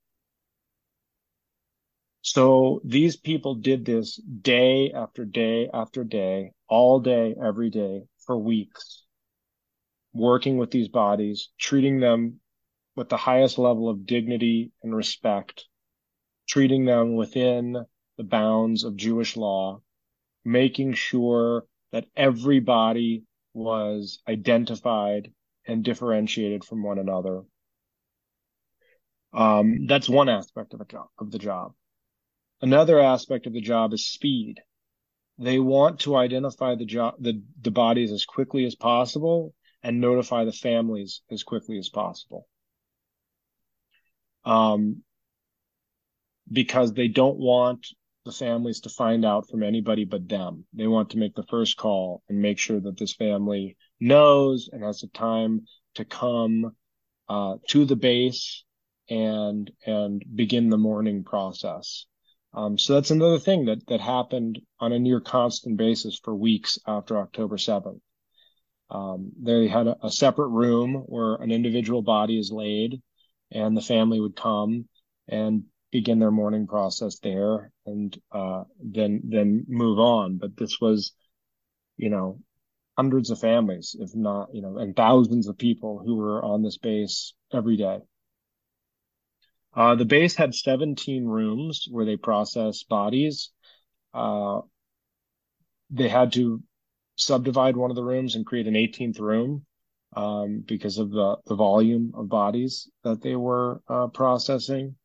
So these people did this day after day after day, all day, every day for weeks, working with these bodies, treating them with the highest level of dignity and respect, treating them within the bounds of Jewish law, making sure that everybody was identified and differentiated from one another. Um, that's one aspect of a job, of the job. Another aspect of the job is speed. They want to identify the job, the, the bodies as quickly as possible and notify the families as quickly as possible. Um, because they don't want the families to find out from anybody but them. They want to make the first call and make sure that this family knows and has the time to come uh, to the base and and begin the mourning process. Um, so that's another thing that that happened on a near constant basis for weeks after October 7th. Um, they had a, a separate room where an individual body is laid and the family would come and begin their mourning process there and uh, then then move on. But this was, you know, hundreds of families, if not, you know, and thousands of people who were on this base every day. Uh, the base had 17 rooms where they processed bodies. Uh, they had to subdivide one of the rooms and create an 18th room um, because of the, the volume of bodies that they were uh, processing.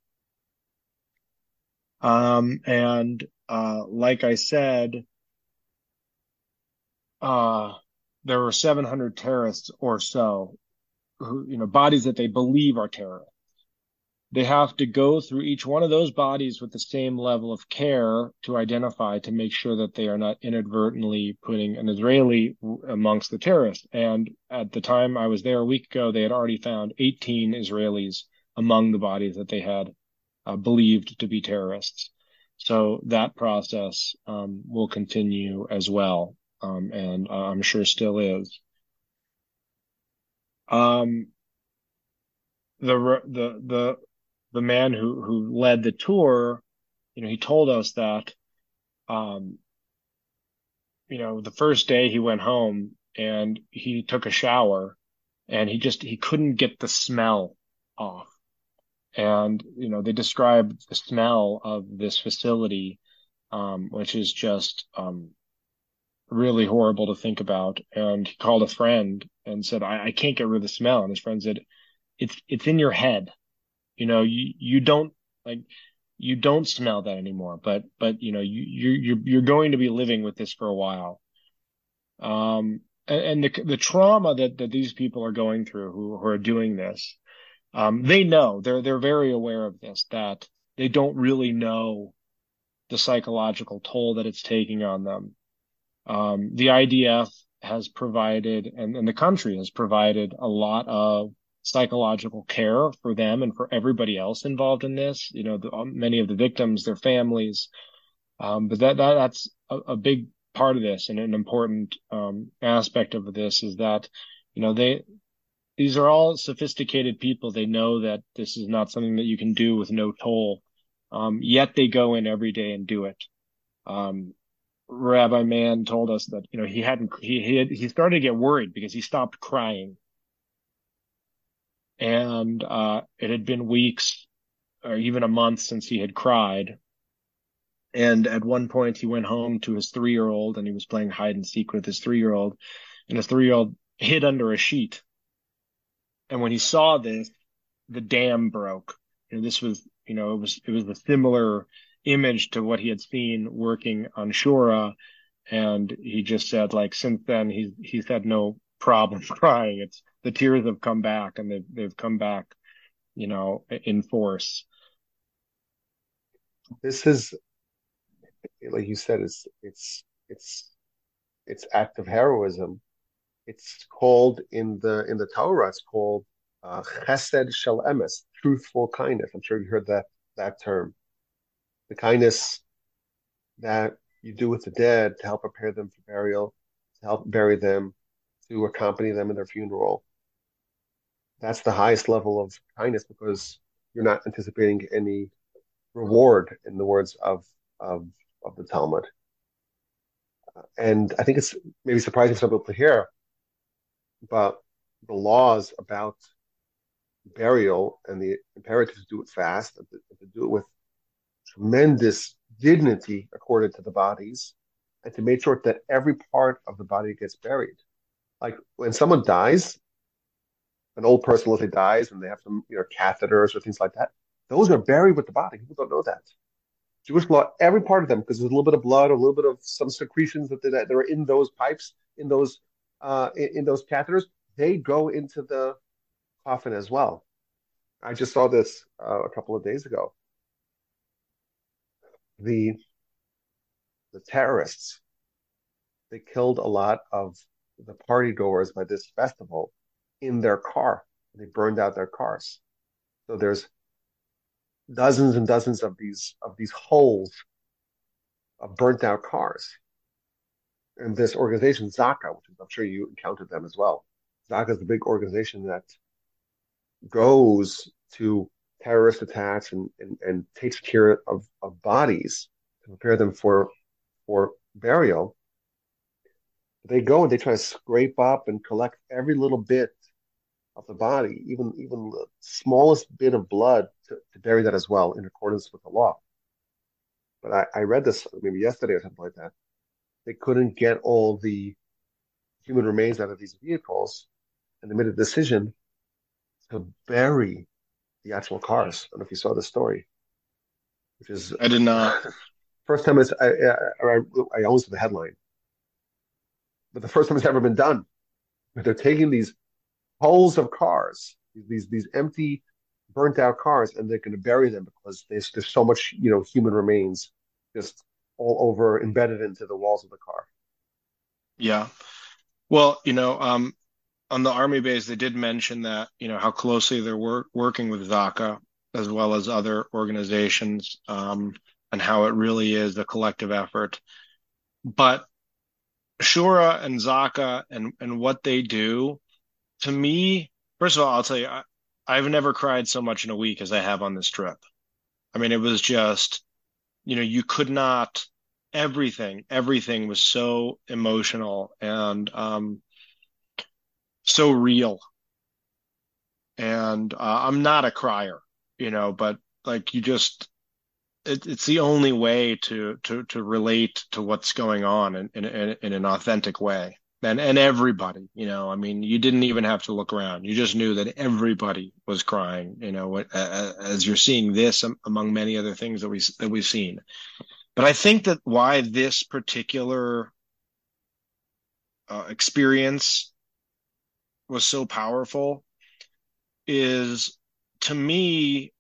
Um, and uh, like I said, uh, there were 700 terrorists or so, who, you know, bodies that they believe are terrorists they have to go through each one of those bodies with the same level of care to identify to make sure that they are not inadvertently putting an Israeli amongst the terrorists. And at the time I was there a week ago, they had already found 18 Israelis among the bodies that they had uh, believed to be terrorists. So that process um, will continue as well, um, and uh, I'm sure still is. Um, the the the the man who who led the tour, you know, he told us that, um, you know, the first day he went home and he took a shower, and he just he couldn't get the smell off, and you know they described the smell of this facility, um, which is just um, really horrible to think about. And he called a friend and said, I, I can't get rid of the smell. And his friend said, it's, it's in your head. You know, you, you don't like, you don't smell that anymore, but, but, you know, you, you, you're, you're going to be living with this for a while. Um, and, and the, the trauma that, that these people are going through who, who are doing this, um, they know they're, they're very aware of this, that they don't really know the psychological toll that it's taking on them. Um, the IDF has provided, and, and the country has provided a lot of psychological care for them and for everybody else involved in this. You know, the, um, many of the victims, their families. Um, but that, that that's a, a, big part of this and an important um, aspect of this is that, you know, they these are all sophisticated people. They know that this is not something that you can do with no toll. Um, yet they go in every day and do it. Um, Rabbi Mann told us that you know he hadn't he he, had, he started to get worried because he stopped crying and uh, it had been weeks or even a month since he had cried. And at one point, he went home to his three year old and he was playing hide and seek with his three year old, and his three year old hid under a sheet. And when he saw this, the dam broke. You know, this was, you know, it was it was a similar image to what he had seen working on Shura. And he just said, like, since then, he's he's had no problem crying. It's the tears have come back and they've they've come back, you know, in force. This is like you said, it's it's it's it's act of heroism. It's called in the in the Torah. It's called uh, chesed shel emes, truthful kindness. I'm sure you heard that that term. The kindness that you do with the dead to help prepare them for burial, to help bury them, to accompany them in their funeral. That's the highest level of kindness because you're not anticipating any reward, in the words of of, of the Talmud. And I think it's maybe surprising for some people to hear, but the laws about burial and the imperative to do it fast, to, to do it with tremendous dignity accorded to the bodies, and to make sure that every part of the body gets buried like when someone dies, an old person, say, dies, and they have some, you know, catheters or things like that. Those are buried with the body. People don't know that. Jewish law, every part of them, because there's a little bit of blood, a little bit of some secretions that, that are in those pipes, in those uh, in, in those catheters, they go into the coffin as well. I just saw this uh, a couple of days ago. The the terrorists they killed a lot of the party goers by this festival in their car. They burned out their cars. So there's dozens and dozens of these of these holes of burnt out cars. And this organization, Zaka, which I'm sure you encountered them as well. Zaka is the big organization that goes to terrorist attacks and, and, and takes care of, of bodies to prepare them for for burial they go and they try to scrape up and collect every little bit of the body, even even the smallest bit of blood, to, to bury that as well in accordance with the law. But I, I read this maybe yesterday or something like that. They couldn't get all the human remains out of these vehicles, and they made a decision to bury the actual cars. I don't know if you saw the story, which is I did not. First time it's I I, I always saw the headline, but the first time it's ever been done. But they're taking these hulls of cars, these these empty, burnt out cars, and they're going to bury them because there's there's so much you know human remains just all over embedded into the walls of the car. Yeah. Well, you know, um, on the army base, they did mention that, you know, how closely they're work, working with Zaka as well as other organizations, um, and how it really is a collective effort. But Shura and Zaka and, and what they do, to me, first of all, I'll tell you, I, I've never cried so much in a week as I have on this trip. I mean, it was just, you know, you could not, everything, everything was so emotional and, um, so real. And, uh, I'm not a crier, you know, but like you just, it, it's the only way to, to, to relate to what's going on in, in, in an authentic way and and everybody you know i mean you didn't even have to look around. You just knew that everybody was crying you know as you're seeing this among many other things that we that we've seen. But i think that why this particular uh, experience was so powerful is to me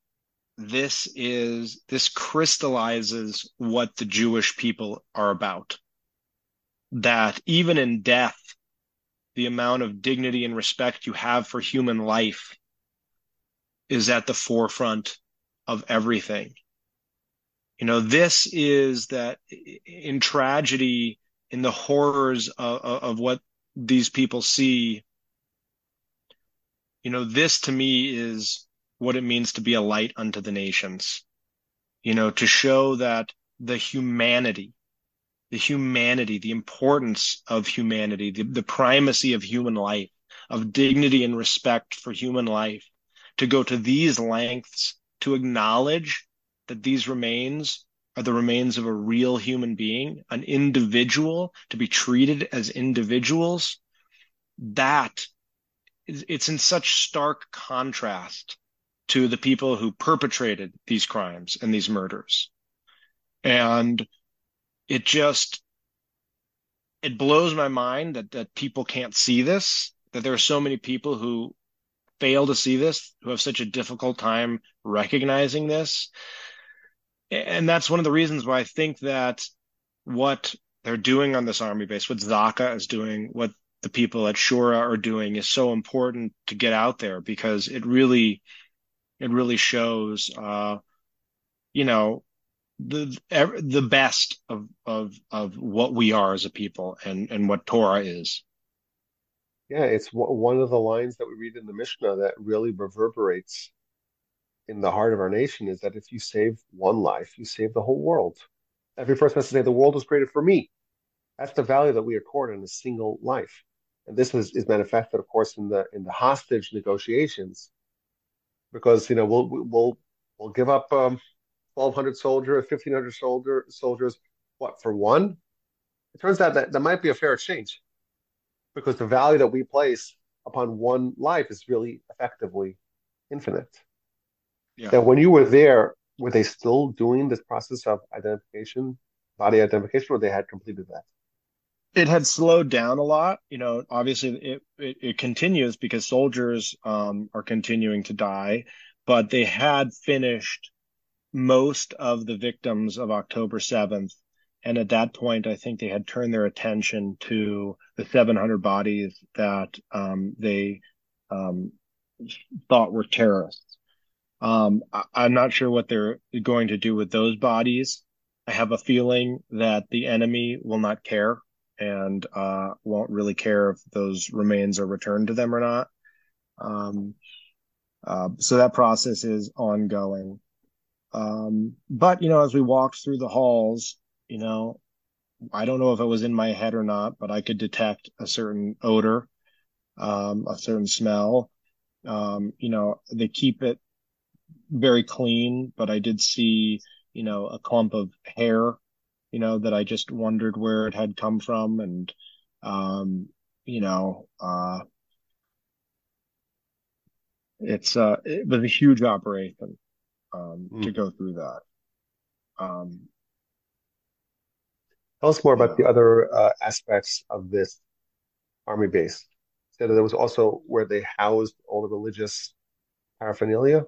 this is this crystallizes what the jewish people are about that even in death, the amount of dignity and respect you have for human life is at the forefront of everything. You know, this is that in tragedy, in the horrors of, of what these people see, you know, this to me is what it means to be a light unto the nations. You know, to show that the humanity the humanity, the importance of humanity, the, the primacy of human life, of dignity and respect for human life, to go to these lengths to acknowledge that these remains are the remains of a real human being, an individual, to be treated as individuals, that it's in such stark contrast to the people who perpetrated these crimes and these murders. And it just it blows my mind that that people can't see this that there are so many people who fail to see this who have such a difficult time recognizing this. And that's one of the reasons why i think that what they're doing on this army base what zaka is doing what the people at shura are doing is so important to get out there because it really it really shows uh you know the the best of of of what we are as a people and and what Torah is. Yeah, it's one of the lines that we read in the Mishnah that really reverberates in the heart of our nation is that if you save one life, you save the whole world. Every person has to say the world was created for me. That's the value that we accord in a single life. And this is, is manifested, of course, in the in the hostage negotiations, because you know we'll we'll we'll give up um, 1,200 soldiers, 1,500 soldier, soldiers, what, for one? It turns out that that might be a fair exchange because the value that we place upon one life is really effectively infinite. Yeah. Now, when you were there, were they still doing this process of identification, body identification, or they had completed that? It had slowed down a lot. You know, obviously it, it, it continues because soldiers um, are continuing to die, but they had finished most of the victims of October 7th. And at that point, I think they had turned their attention to the 700 bodies that um, they um, thought were terrorists. Um, I- am not sure what they're going to do with those bodies. I have a feeling that the enemy will not care and uh, won't really care if those remains are returned to them or not. Um, uh, so that process is ongoing. Um, but you know, as we walked through the halls, you know, I don't know if it was in my head or not, but I could detect a certain odor, um, a certain smell. Um, you know, they keep it very clean, but I did see, you know, a clump of hair, you know, that I just wondered where it had come from. And, um, you know, uh, it's uh, it was a huge operation um, mm. to go through that. Um, Tell us more yeah. about the other uh, aspects of this army base. So there was also where they housed all the religious paraphernalia.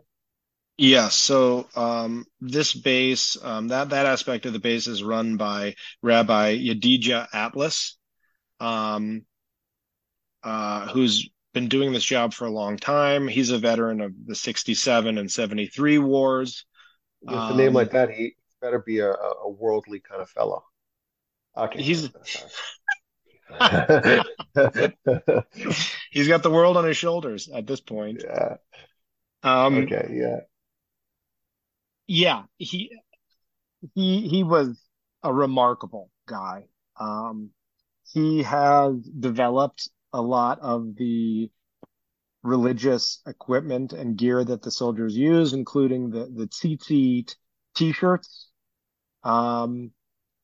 Yeah, so um, this base, um, that that aspect of the base is run by Rabbi Yedidya Atlas, um, uh, who's been doing this job for a long time. He's a veteran of the 67 and 73 wars. With a name like um, that, he better be a, a worldly kind of fellow. Okay. He's he's got the world on his shoulders at this point. Yeah. Um, okay. Yeah. Yeah. He he he was a remarkable guy. Um, he has developed a lot of the religious equipment and gear that the soldiers use, including the the tzitzit t-shirts, um,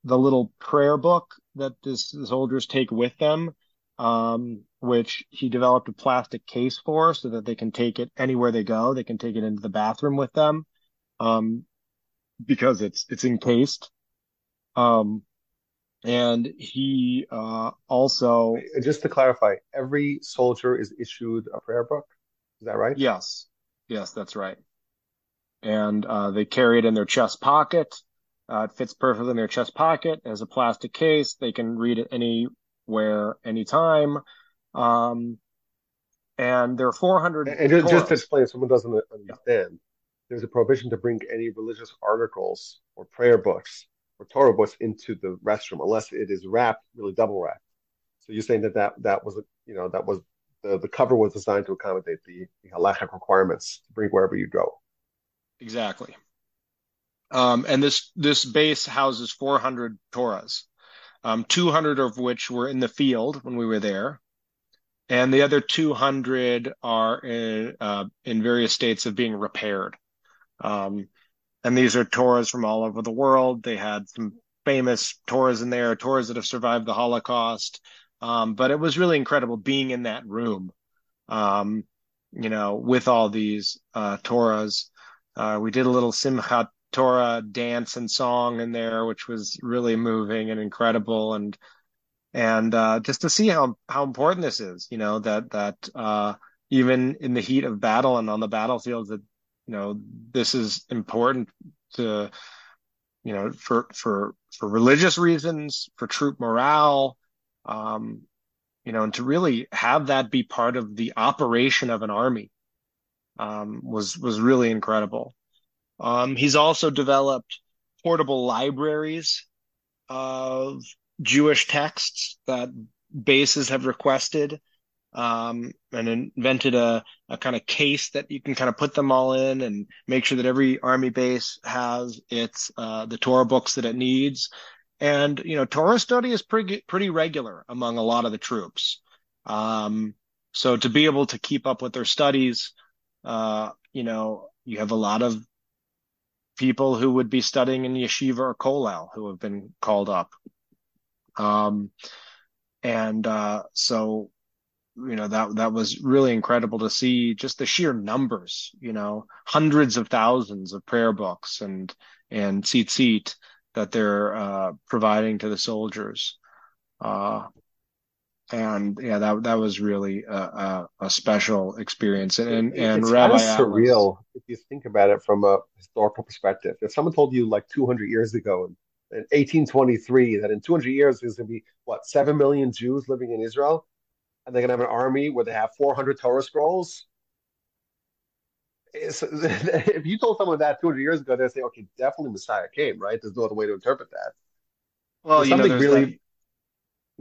the little prayer book that the soldiers take with them, um, which he developed a plastic case for so that they can take it anywhere they go. They can take it into the bathroom with them, um, because it's it's encased. Um, and he uh, also just to clarify, every soldier is issued a prayer book. Is that right? Yes, yes, that's right. And uh, they carry it in their chest pocket. Uh, it fits perfectly in their chest pocket as a plastic case. They can read it anywhere, anytime. Um, and there are 400. And just, just to explain, if someone doesn't understand, yeah. there's a prohibition to bring any religious articles or prayer books or Torah books into the restroom unless it is wrapped, really double wrapped. So you're saying that that, that was, you know, that was the, the cover was designed to accommodate the, the halachic requirements to bring wherever you go. Exactly. Um, and this this base houses 400 Torahs, um, 200 of which were in the field when we were there, and the other 200 are in, uh, in various states of being repaired. Um, and these are Torahs from all over the world. They had some famous Torahs in there, Torahs that have survived the Holocaust. Um, but it was really incredible being in that room, um, you know, with all these uh, Torahs. Uh, we did a little Simchat Torah dance and song in there, which was really moving and incredible. And, and, uh, just to see how, how important this is, you know, that, that, uh, even in the heat of battle and on the battlefield, that, you know, this is important to, you know, for, for, for religious reasons, for troop morale, um, you know, and to really have that be part of the operation of an army, um, was, was really incredible. Um, he's also developed portable libraries of Jewish texts that bases have requested, um, and invented a, a kind of case that you can kind of put them all in and make sure that every army base has its uh, the Torah books that it needs. And you know, Torah study is pretty pretty regular among a lot of the troops. Um, so to be able to keep up with their studies, uh, you know, you have a lot of people who would be studying in yeshiva or kollel who have been called up. Um, and uh, so, you know, that that was really incredible to see just the sheer numbers. You know, hundreds of thousands of prayer books and and tzitzit that they're uh, providing to the soldiers. Uh, and yeah, that that was really a, a, a special experience. And and, and it's Rabbi kind of surreal if you think about it from a historical perspective. If someone told you like 200 years ago, in, in 1823, that in 200 years there's going to be what seven million Jews living in Israel, and they're going to have an army where they have 400 Torah scrolls. if you told someone that 200 years ago, they'd say, "Okay, definitely Messiah came." Right? There's no other way to interpret that. Well, there's something know, really. That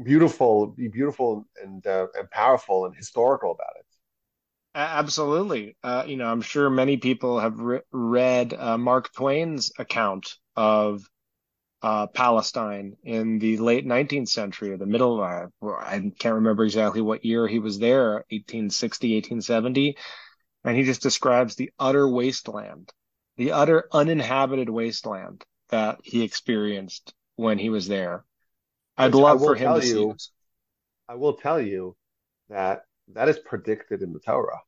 beautiful, beautiful and uh, and powerful and historical about it. Absolutely. Uh, you know, I'm sure many people have re- read uh, Mark Twain's account of uh, Palestine in the late 19th century or the middle. Uh, I can't remember exactly what year he was there, 1860, 1870. And he just describes the utter wasteland, the utter uninhabited wasteland that he experienced when he was there. I'd love for him to you, I will tell you that that is predicted in the Torah.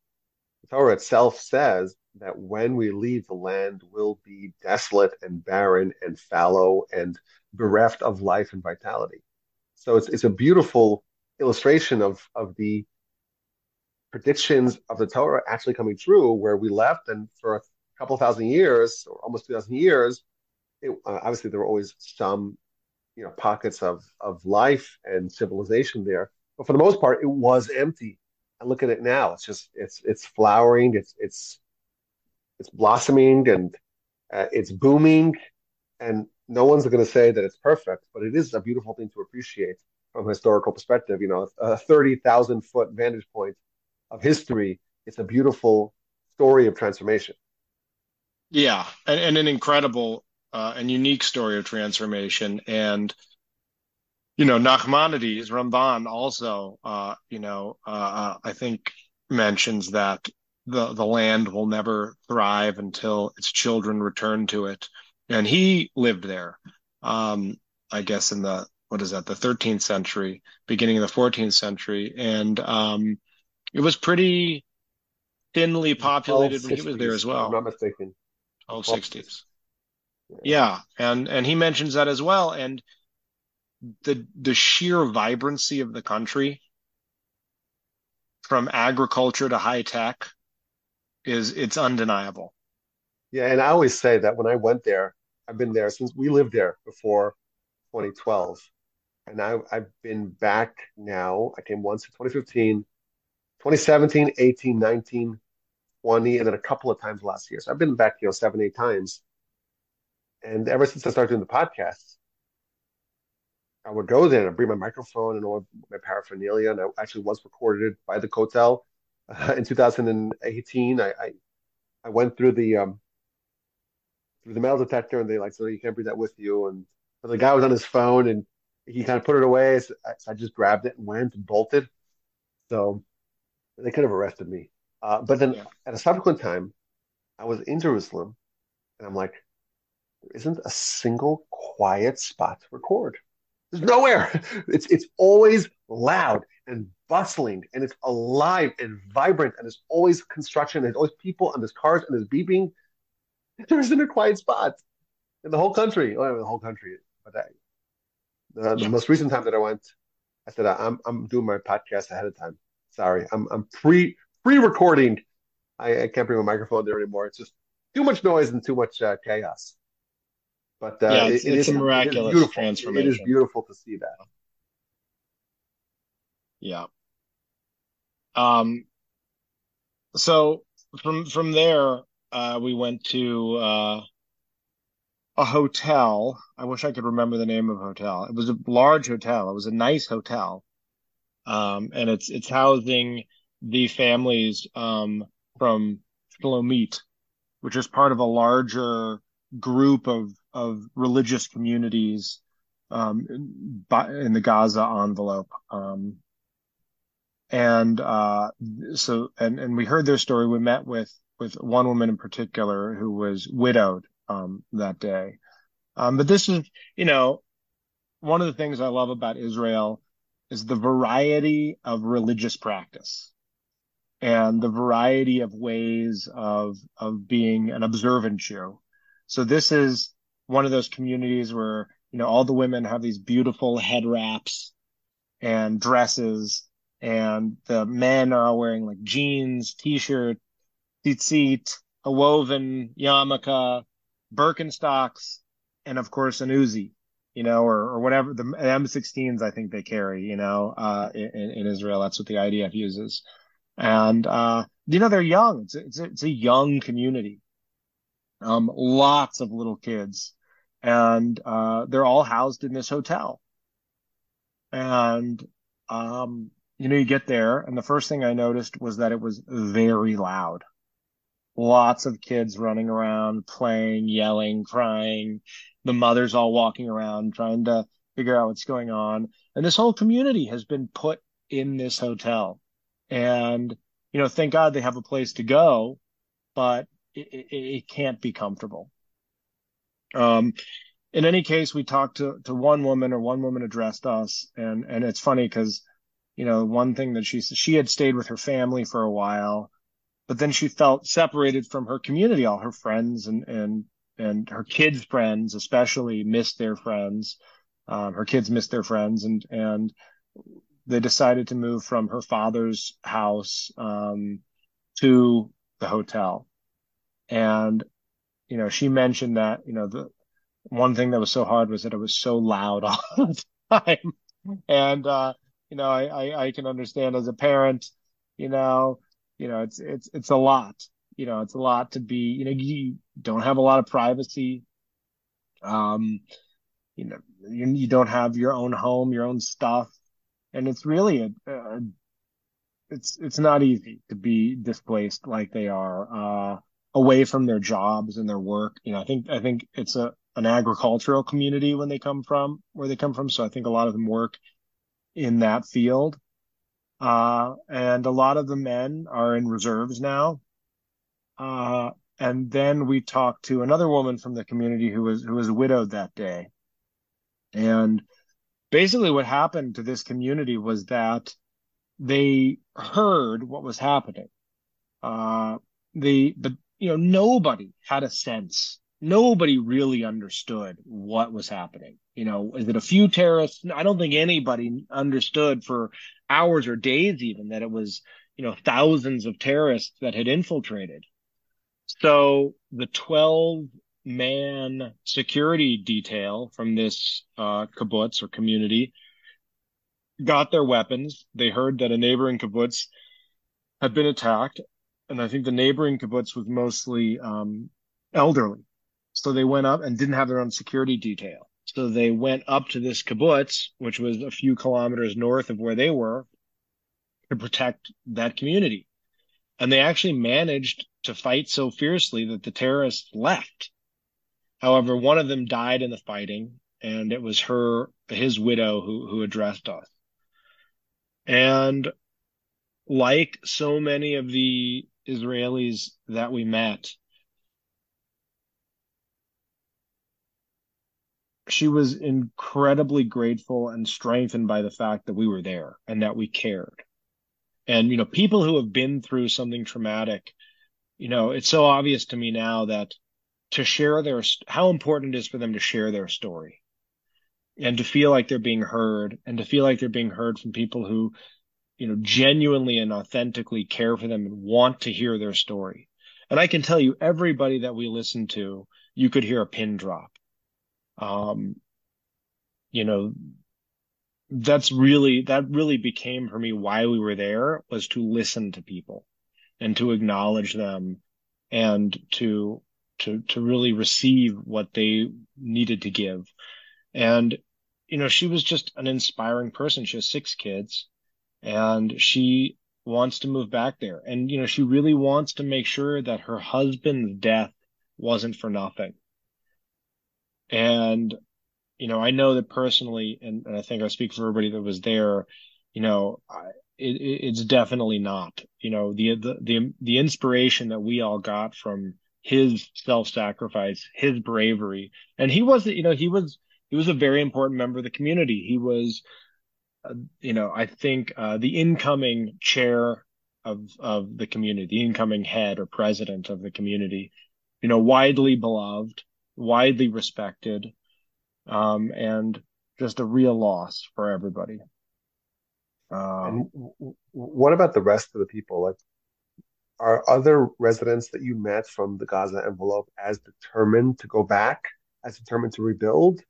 The Torah itself says that when we leave, the land will be desolate and barren and fallow and bereft of life and vitality. So it's it's a beautiful illustration of of the predictions of the Torah actually coming true, where we left and for a couple thousand years, or almost two thousand years, it, uh, obviously there were always some you know pockets of of life and civilization there, but for the most part, it was empty. And look at it now; it's just it's it's flowering, it's it's it's blossoming, and uh, it's booming, and no one's going to say that it's perfect, but it is a beautiful thing to appreciate from a historical perspective. You know, a thirty thousand foot vantage point of history. It's a beautiful story of transformation. Yeah, and, and an incredible uh, and unique story of transformation. And you know, Nachmanides, Ramban also, uh, you know, uh, uh, I think mentions that the the land will never thrive until its children return to it. And he lived there, um, I guess, in the what is that, the 13th century, beginning of the 14th century, and um, it was pretty thinly populated when he was there as well. I'm not mistaken. 1260s. Yeah. yeah, and and he mentions that as well, and the the sheer vibrancy of the country, from agriculture to high tech, is it's undeniable. Yeah, and I always say that when I went there, I've been there since we lived there before 2012, and I I've been back now. I came once in 2015, 2017, 18, 19, 20, and then a couple of times last year. So I've been back, you know, seven, eight times. And ever since I started doing the podcast, I would go there and I'd bring my microphone and all my paraphernalia. And I actually was recorded by the Kotel uh, in 2018. I, I, I went through the um, through the metal detector, and they like, so you can't bring that with you. And but the guy was on his phone, and he kind of put it away. So I, so I just grabbed it and went and bolted. So they could have arrested me. Uh, but then yeah. at a subsequent time, I was in Jerusalem, and I'm like, there isn't a single quiet spot to record. There's nowhere. It's it's always loud and bustling, and it's alive and vibrant, and there's always construction, and there's always people, and there's cars, and there's beeping. There isn't a quiet spot in the whole country. Oh, the whole country. But I, the, the most recent time that I went, I said I'm I'm doing my podcast ahead of time. Sorry, I'm I'm pre pre-recording. I, I, can't bring my microphone there anymore. It's just too much noise and too much uh, chaos. But uh, yeah, it's, it, it it's is, a miraculous it transformation. It is beautiful to see that. Yeah. Um. So from from there, uh, we went to uh, a hotel. I wish I could remember the name of the hotel. It was a large hotel. It was a nice hotel. Um, and it's it's housing the families um, from Shlomit, which is part of a larger group of of religious communities um, in the Gaza envelope. Um, and uh, so, and and we heard their story. We met with with one woman in particular who was widowed um, that day. Um, but this is, you know, one of the things I love about Israel is the variety of religious practice and the variety of ways of of being an observant Jew. So this is one of those communities where you know all the women have these beautiful head wraps and dresses, and the men are all wearing like jeans, t-shirt, tzitzit, a woven yarmulke, Birkenstocks, and of course an Uzi you know, or, or whatever the M16s I think they carry, you know, uh, in, in Israel. That's what the IDF uses and uh, you know they're young. It's a, it's a, it's a young community. Um, lots of little kids, and uh, they're all housed in this hotel. And um, you know, you get there, and the first thing I noticed was that it was very loud. Lots of kids running around, playing, yelling, crying. The mothers all walking around trying to figure out what's going on. And this whole community has been put in this hotel and, you know, thank God they have a place to go, but it, it, it can't be comfortable. Um, in any case, we talked to, to one woman or one woman addressed us and, and it's funny because you know, one thing that she she had stayed with her family for a while, but then she felt separated from her community. All her friends and and and her kids' friends, especially, missed their friends. Um, her kids missed their friends, and and they decided to move from her father's house um, to the hotel. And you know, she mentioned that you know the one thing that was so hard was that it was so loud all the time, and uh, you know, I, I, I can understand as a parent, you know, you know, it's, it's, it's a lot, you know, it's a lot to be, you know, you don't have a lot of privacy. Um, you know, you, you don't have your own home, your own stuff. And it's really a, a it's, it's not easy to be displaced like they are, uh, away from their jobs and their work. You know, I think, I think it's a, an agricultural community when they come from, where they come from. So I think a lot of them work in that field. Uh, and a lot of the men are in reserves now. Uh, and then we talked to another woman from the community who was, who was widowed that day. And basically what happened to this community was that they heard what was happening. Uh, the, but, you know, nobody had a sense. Nobody really understood what was happening. You know, is it a few terrorists? I don't think anybody understood for hours or days even that it was, you know, thousands of terrorists that had infiltrated. So the 12 man security detail from this uh, kibbutz or community got their weapons. They heard that a neighboring kibbutz had been attacked. And I think the neighboring kibbutz was mostly um, elderly. So they went up and didn't have their own security detail. So they went up to this kibbutz, which was a few kilometers north of where they were, to protect that community. And they actually managed to fight so fiercely that the terrorists left. However, one of them died in the fighting, and it was her, his widow, who, who addressed us. And like so many of the Israelis that we met, she was incredibly grateful and strengthened by the fact that we were there and that we cared. And, you know, people who have been through something traumatic, you know, it's so obvious to me now that to share their, how important it is for them to share their story and to feel like they're being heard and to feel like they're being heard from people who, you know, genuinely and authentically care for them and want to hear their story. And I can tell you, everybody that we listened to, you could hear a pin drop um, you know, that's really, that really became for me why we were there was to listen to people and to acknowledge them and to, to, to really receive what they needed to give. And, you know, she was just an inspiring person. She has six kids and she wants to move back there. And, you know, she really wants to make sure that her husband's death wasn't for nothing. And, you know, I know that personally, and, and I think I speak for everybody that was there, you know, I, it, it's definitely not, you know, the, the, the, the inspiration that we all got from his self-sacrifice, his bravery. And he was, you know, he was, he was a very important member of the community. He was, uh, you know, I think, uh, the incoming chair of, of the community, the incoming head or president of the community, you know, widely beloved widely respected, um, and just a real loss for everybody. Um, what about the rest of the people? Like, are other residents that you met from the Gaza envelope as determined to go back, as determined to rebuild?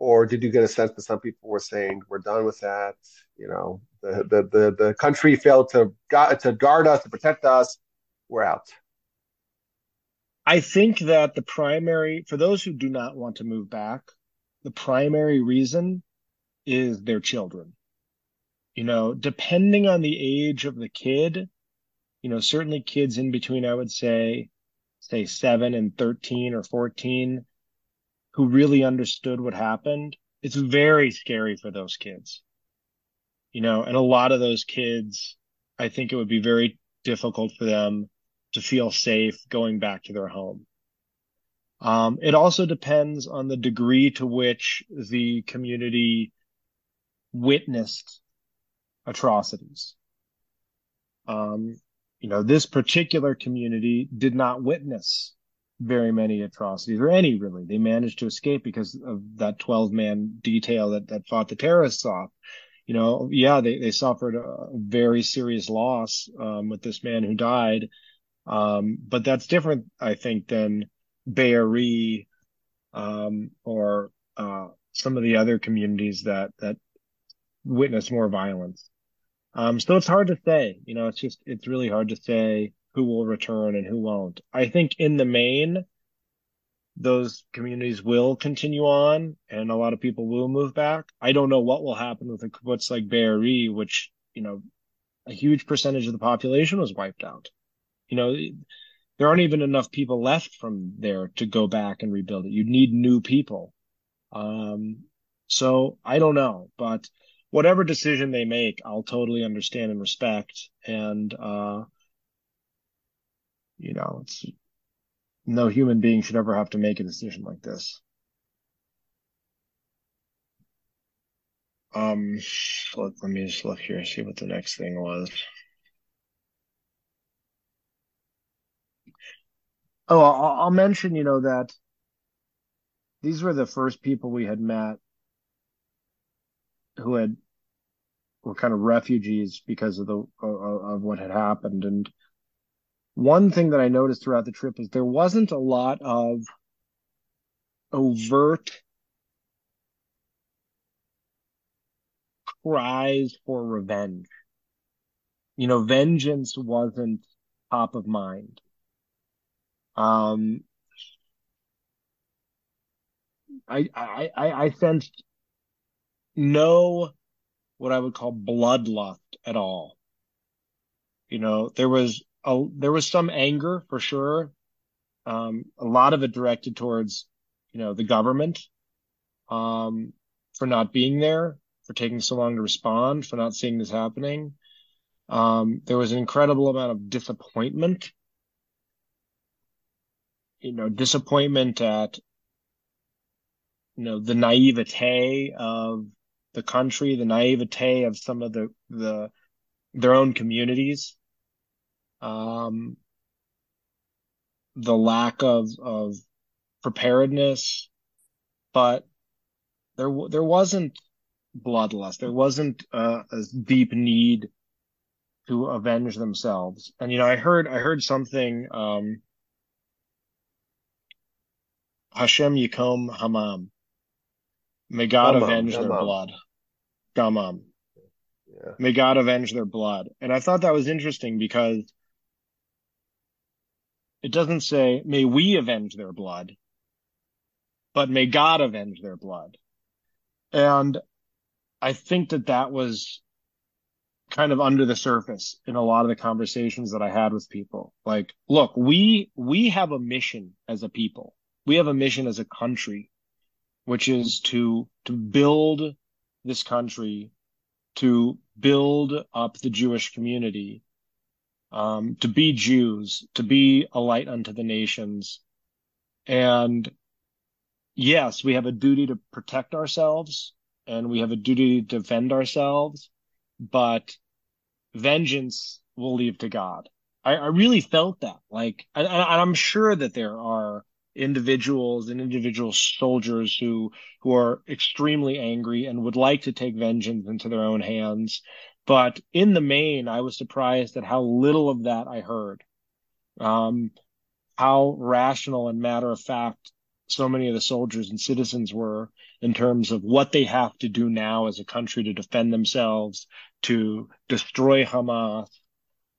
Or did you get a sense that some people were saying, we're done with that? You know, the, the, the, the country failed to, to guard us, to protect us. We're out. I think that the primary, for those who do not want to move back, the primary reason is their children. You know, depending on the age of the kid, you know, certainly kids in between, I would say, say seven and 13 or 14 who really understood what happened. It's very scary for those kids, you know, and a lot of those kids, I think it would be very difficult for them to feel safe going back to their home. Um, it also depends on the degree to which the community witnessed atrocities. Um, you know, this particular community did not witness very many atrocities or any really. They managed to escape because of that 12 man detail that, that fought the terrorists off. You know, yeah, they, they suffered a very serious loss, um, with this man who died. Um, but that's different, I think, than Be'eri, um, or, uh, some of the other communities that, that witness more violence. Um, so it's hard to say, you know, it's just, it's really hard to say who will return and who won't. I think in the main, those communities will continue on and a lot of people will move back. I don't know what will happen with a kibbutz like Be'eri, which, you know, a huge percentage of the population was wiped out. You know, there aren't even enough people left from there to go back and rebuild it. You need new people. Um, so I don't know, but whatever decision they make, I'll totally understand and respect. And, uh, you know, it's no human being should ever have to make a decision like this. Um, let, let me just look here, and see what the next thing was. Oh, I'll, I'll mention, you know, that these were the first people we had met who had were kind of refugees because of the of, of what had happened and one thing that I noticed throughout the trip is there wasn't a lot of overt cries for revenge. You know, vengeance wasn't top of mind. Um, I, I, I, sensed no, what I would call bloodlust at all. You know, there was a, there was some anger for sure. Um, a lot of it directed towards, you know, the government, um, for not being there, for taking so long to respond, for not seeing this happening. Um, there was an incredible amount of disappointment, you know, disappointment at, you know, the naivete of the country, the naivete of some of the, the, their own communities um, the lack of of preparedness, but there there wasn't bloodlust. There wasn't a deep need to avenge themselves. And you know, I heard I heard something. Um, Hashem Yikom Damam. May God avenge their blood. Damam. Yeah. May God avenge their blood. And I thought that was interesting because it doesn't say, may we avenge their blood, but may God avenge their blood. And I think that that was kind of under the surface in a lot of the conversations that I had with people. Like, look, we, we have a mission as a people. We have a mission as a country, which is to, to build this country, to build up the Jewish community um, to be Jews, to be a light unto the nations. And yes, we have a duty to protect ourselves and we have a duty to defend ourselves, but vengeance will leave to God. I, I really felt that. Like, and, and I'm sure that there are individuals and individual soldiers who who are extremely angry and would like to take vengeance into their own hands but in the main, I was surprised at how little of that I heard. Um, how rational and matter of fact so many of the soldiers and citizens were in terms of what they have to do now as a country to defend themselves, to destroy Hamas,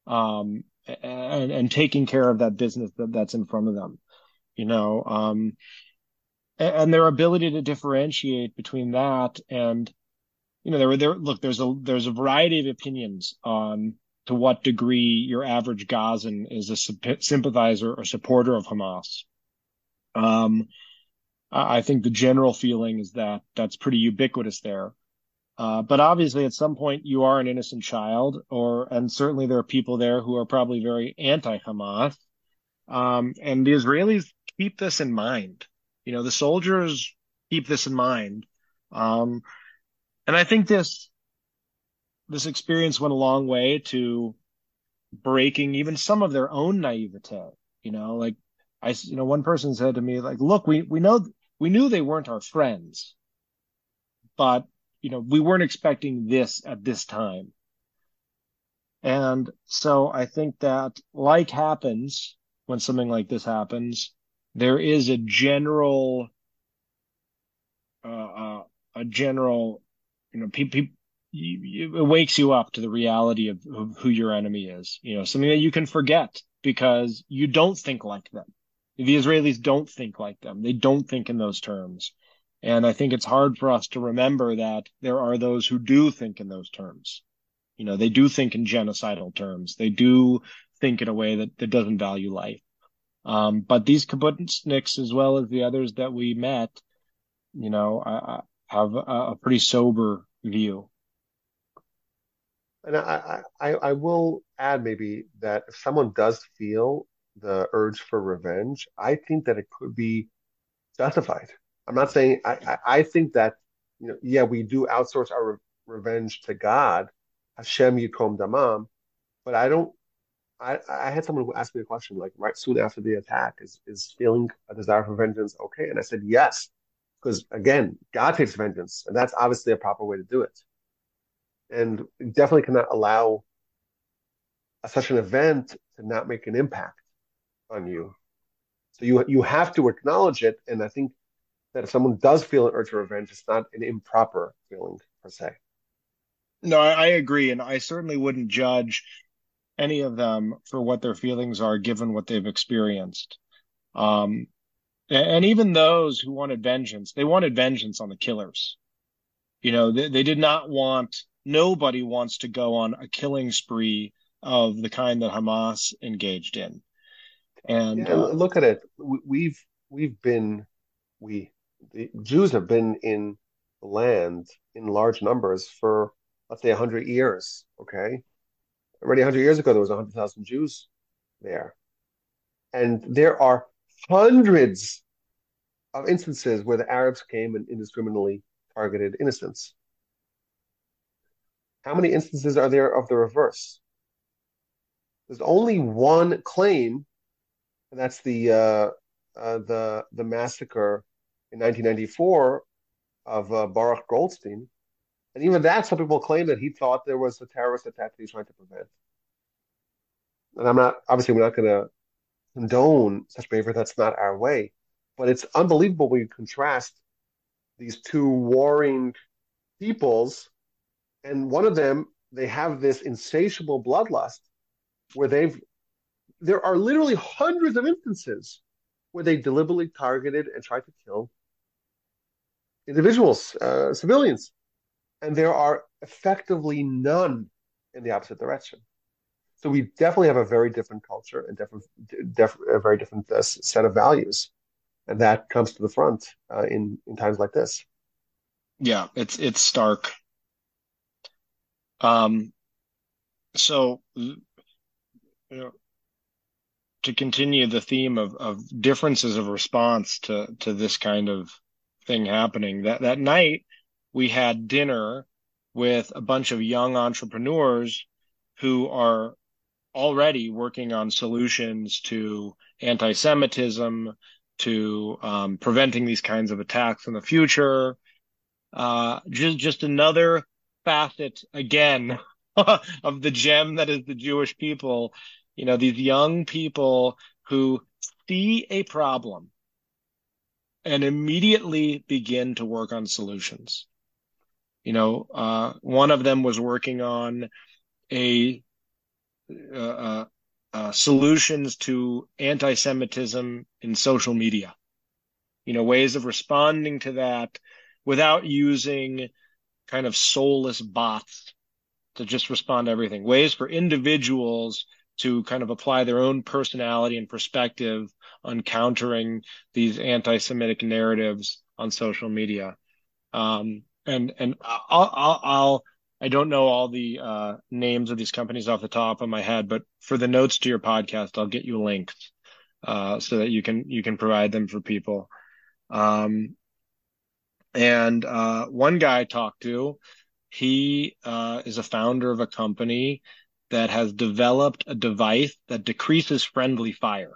um, and, and taking care of that business that, that's in front of them, you know, um, and, and their ability to differentiate between that and you know, there were there. Look, there's a there's a variety of opinions on to what degree your average Gazan is a sympathizer or supporter of Hamas. Um, I think the general feeling is that that's pretty ubiquitous there. Uh, but obviously, at some point, you are an innocent child, or and certainly there are people there who are probably very anti-Hamas. Um, and the Israelis keep this in mind. You know, the soldiers keep this in mind. Um, and I think this this experience went a long way to breaking even some of their own naivete. You know, like I, you know, one person said to me, like, look, we, we know, we knew they weren't our friends, but, you know, we weren't expecting this at this time. And so I think that like happens when something like this happens, there is a general, uh, uh a general, you know, people, it wakes you up to the reality of, of who your enemy is. You know, something that you can forget because you don't think like them. The Israelis don't think like them. They don't think in those terms. And I think it's hard for us to remember that there are those who do think in those terms. You know, they do think in genocidal terms. They do think in a way that, that doesn't value life. Um, but these kibbutzniks, as well as the others that we met, you know, I, I have a, a pretty sober view and I, I, I will add maybe that if someone does feel the urge for revenge, I think that it could be justified. I'm not saying I, I, I think that you know yeah we do outsource our re- revenge to God, Hashem Yikom Damam, but I don't. I, I had someone who asked me a question like right soon after the attack is is feeling a desire for vengeance okay, and I said yes because again God takes vengeance and that's obviously a proper way to do it and definitely cannot allow such an event to not make an impact on you. So you you have to acknowledge it, and I think that if someone does feel an urge for revenge, it's not an improper feeling per se. No, I, I agree, and I certainly wouldn't judge any of them for what their feelings are, given what they've experienced. Um, and even those who wanted vengeance, they wanted vengeance on the killers. You know, they, they did not want nobody wants to go on a killing spree of the kind that Hamas engaged in. And yeah, uh, look at it. We've we've been we the Jews have been in the land in large numbers for let's say hundred years. Okay, already hundred years ago there was hundred thousand Jews there, and there are hundreds of instances where the Arabs came and indiscriminately targeted innocents. How many instances are there of the reverse? There's only one claim, and that's the uh, uh, the the massacre in 1994 of uh, Baruch Goldstein, and even that, some people claim that he thought there was a terrorist attack that he's trying to prevent. And I'm not obviously we're not going to condone such behavior. That's not our way, but it's unbelievable when you contrast these two warring peoples and one of them they have this insatiable bloodlust where they've there are literally hundreds of instances where they deliberately targeted and tried to kill individuals, uh, civilians, and there are effectively none in the opposite direction. So we definitely have a very different culture and different, def- a very different uh, set of values, and that comes to the front uh, in in times like this. Yeah, it's it's stark. Um, so, you know, to continue the theme of, of differences of response to, to this kind of thing happening, that, that night we had dinner with a bunch of young entrepreneurs who are already working on solutions to anti-Semitism, to um, preventing these kinds of attacks in the future. Uh, just just another facet again of the gem that is the Jewish people. You know, these young people who see a problem and immediately begin to work on solutions. You know, uh, one of them was working on a uh, uh, uh solutions to anti-Semitism in social media. You know, ways of responding to that without using kind of soulless bots to just respond to everything, ways for individuals to kind of apply their own personality and perspective on countering these anti-Semitic narratives on social media. Um, and and I'll, I'll, I'll I don't know all the uh, names of these companies off the top of my head, but for the notes to your podcast, I'll get you links uh, so that you can you can provide them for people. Um, and uh, one guy I talked to He uh, is a founder of a company that has developed a device that decreases friendly fire,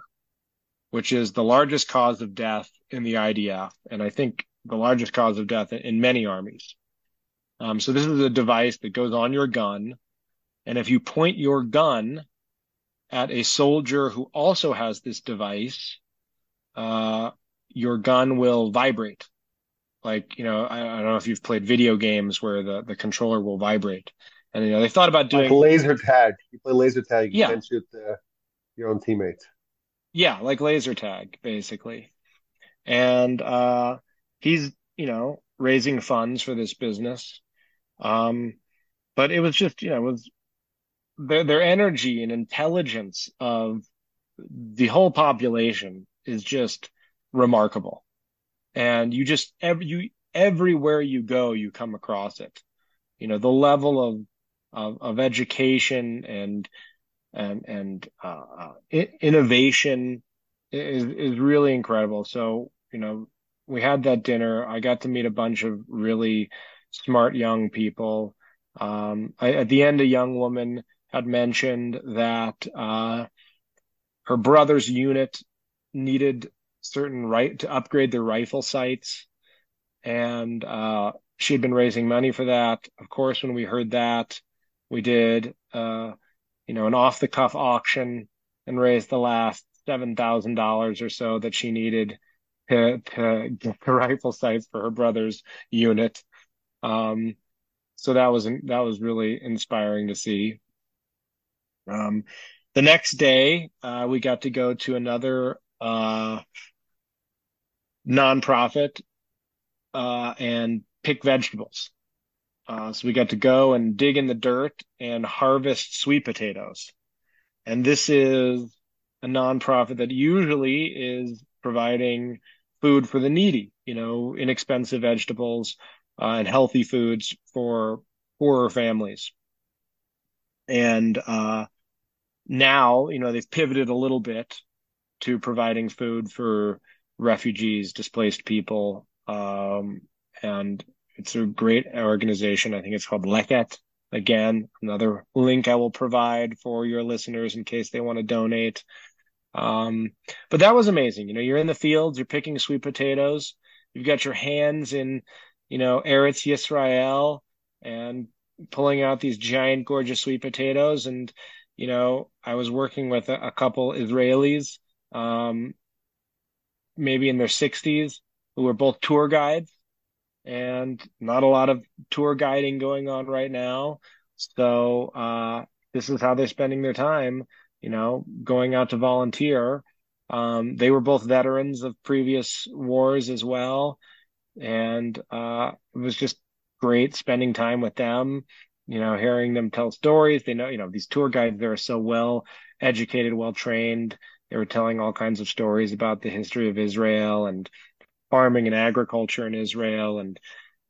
which is the largest cause of death in the IDF, and I think the largest cause of death in many armies. Um, so this is a device that goes on your gun, and if you point your gun at a soldier who also has this device, uh, your gun will vibrate. Like, you know, I, I, don't know if you've played video games where the, the controller will vibrate. And, you know, they thought about doing like laser tag. You play laser tag, you yeah. can shoot the, your own teammates. Yeah, like laser tag, basically. And uh, he's, you know, raising funds for this business. Um, but it was just, you know, it was their their energy and intelligence of the whole population is just remarkable. And you just every you everywhere you go, you come across it. You know, the level of of, of education and and and uh, uh innovation is is really incredible. So you know, we had that dinner. I got to meet a bunch of really smart young people. Um, I, at the end, a young woman had mentioned that uh, her brother's unit needed certain right to upgrade their rifle sights, and uh, she had been raising money for that. Of course, when we heard that, we did uh, you know an off the cuff auction and raised the last seven thousand dollars or so that she needed to to get the rifle sights for her brother's unit. Um, so that was that was really inspiring to see. Um, the next day, uh, we got to go to another uh, nonprofit uh, and pick vegetables. Uh, so we got to go and dig in the dirt and harvest sweet potatoes. And this is a nonprofit that usually is providing food for the needy, you know, inexpensive vegetables uh, and healthy foods for poorer families. And uh, now, you know, they've pivoted a little bit to providing food for refugees, displaced people. Um, and it's a great organization. I think it's called Leket. Again, another link I will provide for your listeners in case they want to donate. Um, but that was amazing. You know, you're in the fields, you're picking sweet potatoes, you've got your hands in, you know, Eretz Yisrael and pulling out these giant, gorgeous sweet potatoes. And you know, I was working with a, a couple Israelis, um, maybe in their 60s, who were both tour guides, and not a lot of tour guiding going on right now. So uh, this is how they're spending their time, you know, going out to volunteer. Um, they were both veterans of previous wars as well, and uh, it was just great spending time with them you know, hearing them tell stories. They know, you know, these tour guides, they're so well educated, well trained. They were telling all kinds of stories about the history of Israel and farming and agriculture in Israel. And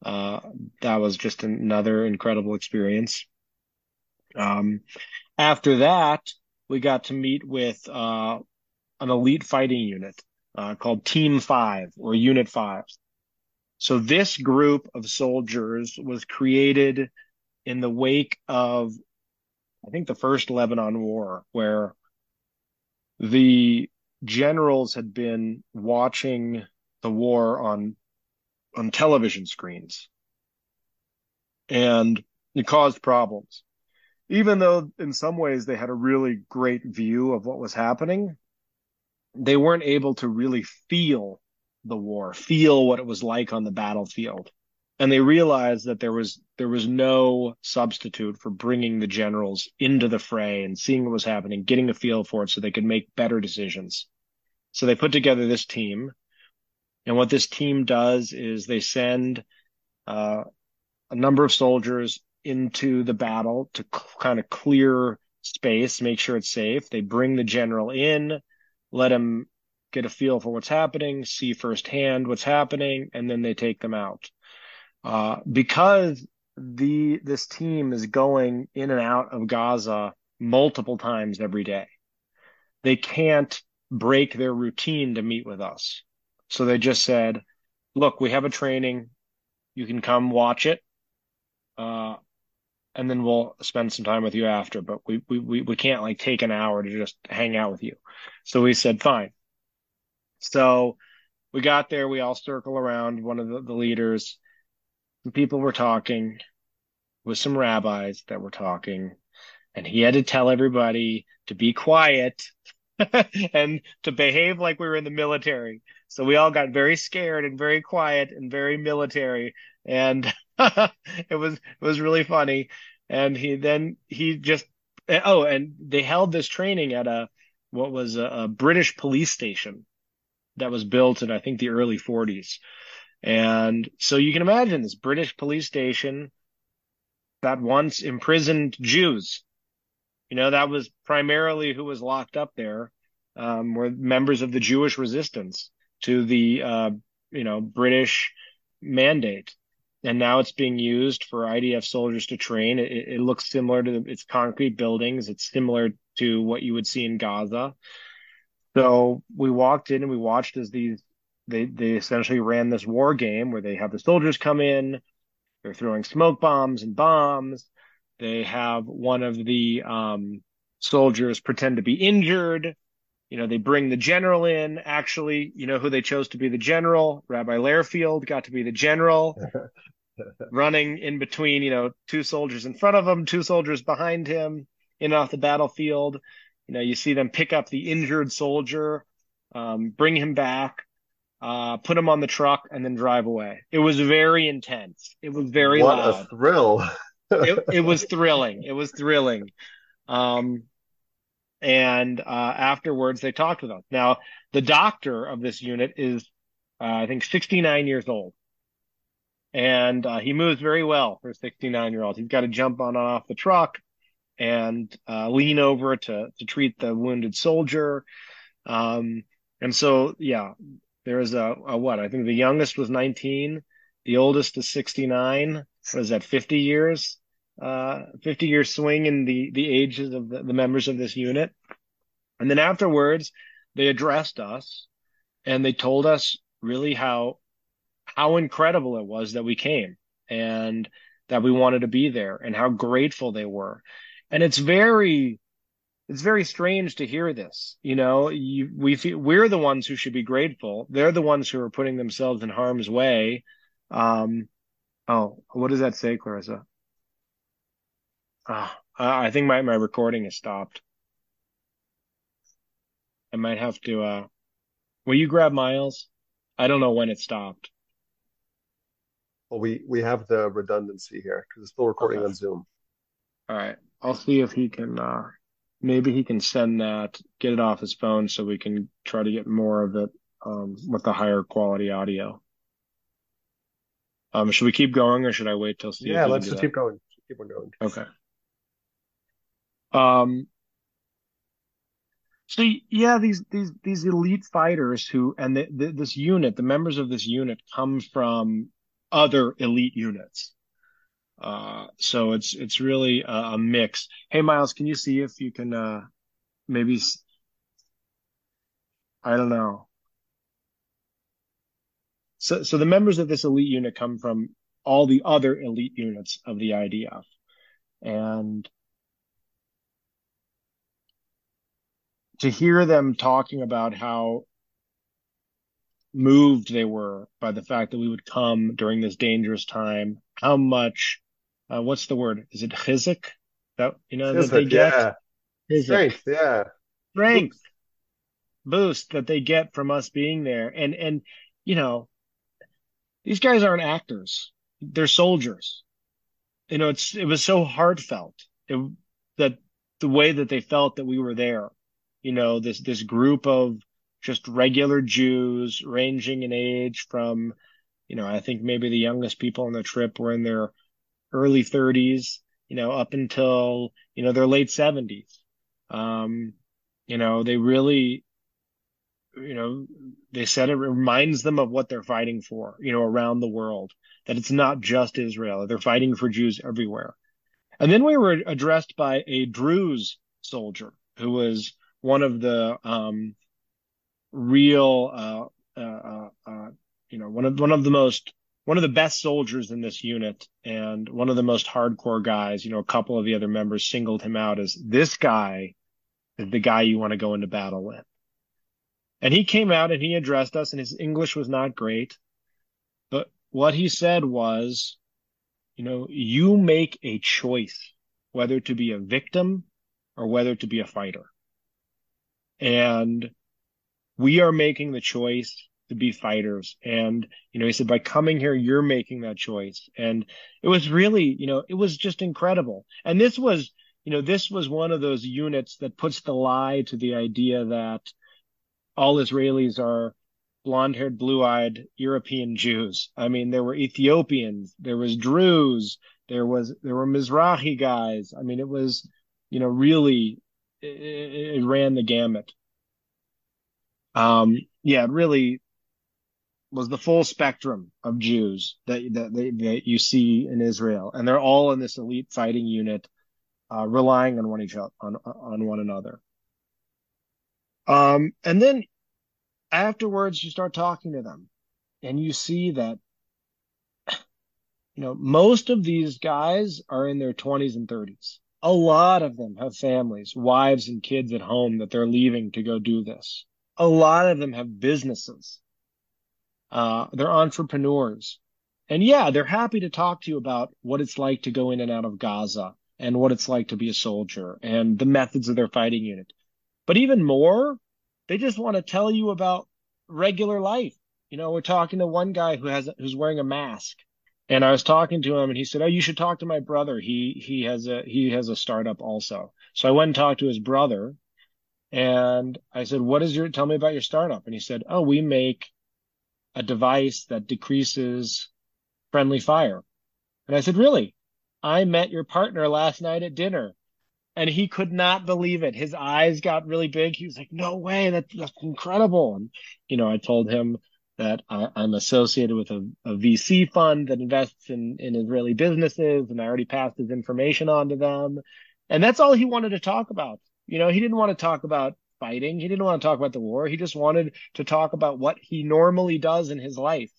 uh, that was just another incredible experience. Um, after that, we got to meet with uh, an elite fighting unit uh, called Team Five or Unit Five. So this group of soldiers was created in the wake of, I think, the first Lebanon War, where the generals had been watching the war on on television screens, and it caused problems. Even though in some ways they had a really great view of what was happening, they weren't able to really feel the war, feel what it was like on the battlefield and they realized that there was there was no substitute for bringing the generals into the fray and seeing what was happening, getting a feel for it, so they could make better decisions. So they put together this team, and what this team does is they send uh, a number of soldiers into the battle to c- kind of clear space, make sure it's safe. They bring the general in, let him get a feel for what's happening, see firsthand what's happening, and then they take them out. Uh, because the this team is going in and out of Gaza multiple times every day. They can't break their routine to meet with us. So they just said, look, we have a training. You can come watch it. Uh, and then we'll spend some time with you after, but we, we, we, can't like take an hour to just hang out with you. So we said, fine. So we got there. We all circle around one of the, the leaders. Some people were talking with some rabbis that were talking and he had to tell everybody to be quiet and to behave like we were in the military. So we all got very scared and very quiet and very military. And it was, it was really funny. And he then, he just, oh, and they held this training at a, what was a, a British police station that was built in, I think, the early 40s. And so you can imagine this British police station that once imprisoned Jews you know, that was primarily who was locked up there, um, were members of the Jewish resistance to the, uh, you know, British mandate. And now it's being used for IDF soldiers to train. It, it looks similar to the, it's concrete buildings. It's similar to what you would see in Gaza. So we walked in and we watched as these, they, they essentially ran this war game where they have the soldiers come in, they're throwing smoke bombs and bombs they have one of the um, soldiers pretend to be injured. You know, they bring the general in. Actually, you know who they chose to be the general? Rabbi Lehrfeld got to be the general, running in between, you know, two soldiers in front of him, two soldiers behind him, in and off the battlefield. You know, you see them pick up the injured soldier, um, bring him back, uh, put him on the truck, and then drive away. It was very intense. It was very what loud. a thrill it, it was thrilling. It was thrilling. Um, and uh, afterwards, they talked with us. Now, the doctor of this unit is, uh, I think, 69 years old. And uh, he moves very well for a 69 year old. He's got to jump on and off the truck and uh, lean over to, to treat the wounded soldier. Um, and so, yeah, there is a, a what? I think the youngest was 19, the oldest is 69 what is that, 50 years, uh, 50 year swing in the, the ages of the, the members of this unit. And then afterwards, they addressed us and they told us really how, how incredible it was that we came and that we wanted to be there and how grateful they were. And it's very, it's very strange to hear this. You know, you, we feel, we're the ones who should be grateful. They're the ones who are putting themselves in harm's way. Um, Oh, what does that say, Clarissa? Ah, I think my, my recording has stopped. I might have to, uh, will you grab Miles? I don't know when it stopped. Well, we, we have the redundancy here because it's still recording Okay. on Zoom. All right. I'll see if he can, uh, maybe he can send that, get it off his phone so we can try to get more of it, um, with the higher quality audio. Um, should we keep going or should I wait till see Yeah, let's just that? keep going. Keep on going. Okay. Um, so yeah, these these these elite fighters who and the, the, this unit, the members of this unit come from other elite units. Uh, so it's it's really a, a mix. Hey, Miles, can you see if you can uh maybe I don't know. So so the members of this elite unit come from all the other elite units of the IDF. And to hear them talking about how moved they were by the fact that we would come during this dangerous time, how much, uh, what's the word? Is it chizik? That, you know, that Is they get? Yeah. Chizik. Strength. Yeah. Strength boost that they get from us being there. And, and, you know, these guys aren't actors. They're soldiers. You know, it's, it was so heartfelt it, that the way that they felt that we were there, you know, this, this group of just regular Jews ranging in age from, you know, I think maybe the youngest people on the trip were in their early 30s, you know, up until, you know, their late 70s. Um, you know, they really, you know, they said it reminds them of what they're fighting for, you know, around the world, that it's not just Israel. They're fighting for Jews everywhere. And then we were addressed by a Druze soldier who was one of the, um, real, uh, uh, uh, you know, one of, one of the most one of the best soldiers in this unit and one of the most hardcore guys. You know, a couple of the other members singled him out as this guy is the guy you want to go into battle with. And he came out and he addressed us and his English was not great. But what he said was, you know, you make a choice whether to be a victim or whether to be a fighter. And we are making the choice to be fighters. And, you know, he said, by coming here, you're making that choice. And it was really, you know, it was just incredible. And this was, you know, this was one of those units that puts the lie to the idea that all Israelis are blonde haired, blue eyed European Jews. I mean, there were Ethiopians, there was Druze, there was, there were Mizrahi guys. I mean, it was, you know, really, it, it ran the gamut. Um, yeah, it really was the full spectrum of Jews that, that, that you see in Israel. And they're all in this elite fighting unit, uh, relying on one each other, on, on one another. Um, and then afterwards you start talking to them and you see that, you know, most of these guys are in their twenties and thirties. A lot of them have families, wives and kids at home that they're leaving to go do this. A lot of them have businesses. Uh, they're entrepreneurs. And yeah, they're happy to talk to you about what it's like to go in and out of Gaza and what it's like to be a soldier and the methods of their fighting unit. But even more, they just want to tell you about regular life. You know, we're talking to one guy who has who's wearing a mask, and I was talking to him, and he said, "Oh, you should talk to my brother. He he has a he has a startup also." So I went and talked to his brother, and I said, "What is your? Tell me about your startup." And he said, "Oh, we make a device that decreases friendly fire." And I said, "Really?" I met your partner last night at dinner and he could not believe it. His eyes got really big. He was like, "No way, that's that's incredible!" And you know, I told him that I, am associated with a, a, VC fund that invests in in Israeli businesses, and I already passed his information on to them. And that's all he wanted to talk about. You know, he didn't want to talk about fighting. He didn't want to talk about the war. He just wanted to talk about what he normally does in his life.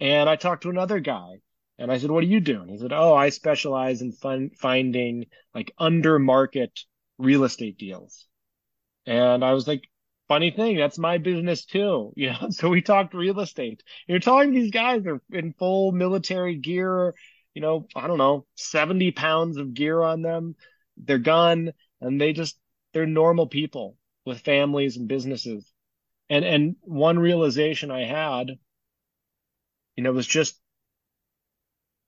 And I talked to another guy and I said, what are you doing? He said, oh, I specialize in fun- finding like under market real estate deals. And I was like, funny thing, that's my business too. You know, so we talked real estate. You're talking these guys are in full military gear, you know, I don't know, 70 pounds of gear on them, their gun, and they just, they're normal people with families and businesses. And, and one realization I had, you know, was just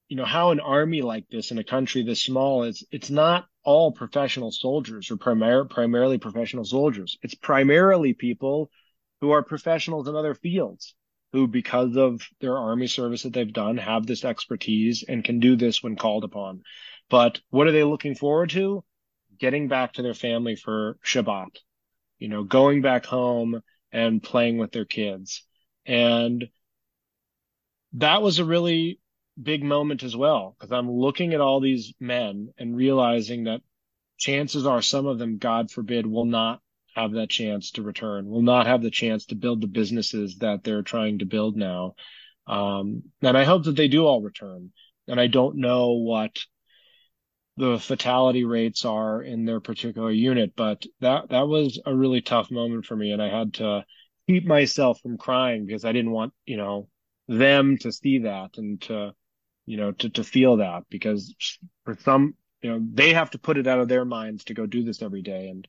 you know, how an army like this in a country this small is, it's not all professional soldiers or primar- primarily professional soldiers. It's primarily people who are professionals in other fields who, because of their army service that they've done, have this expertise and can do this when called upon. But what are they looking forward to? Getting back to their family for Shabbat, you know, going back home and playing with their kids. And that was a really big moment as well because I'm looking at all these men and realizing that chances are some of them, God forbid, will not have that chance to return, will not have the chance to build the businesses that they're trying to build now. Um, and I hope that they do all return. And I don't know what the fatality rates are in their particular unit, but that, that was a really tough moment for me. And I had to keep myself from crying because I didn't want, you know, them to see that and to, you know, to, to feel that because for some, you know, they have to put it out of their minds to go do this every day and,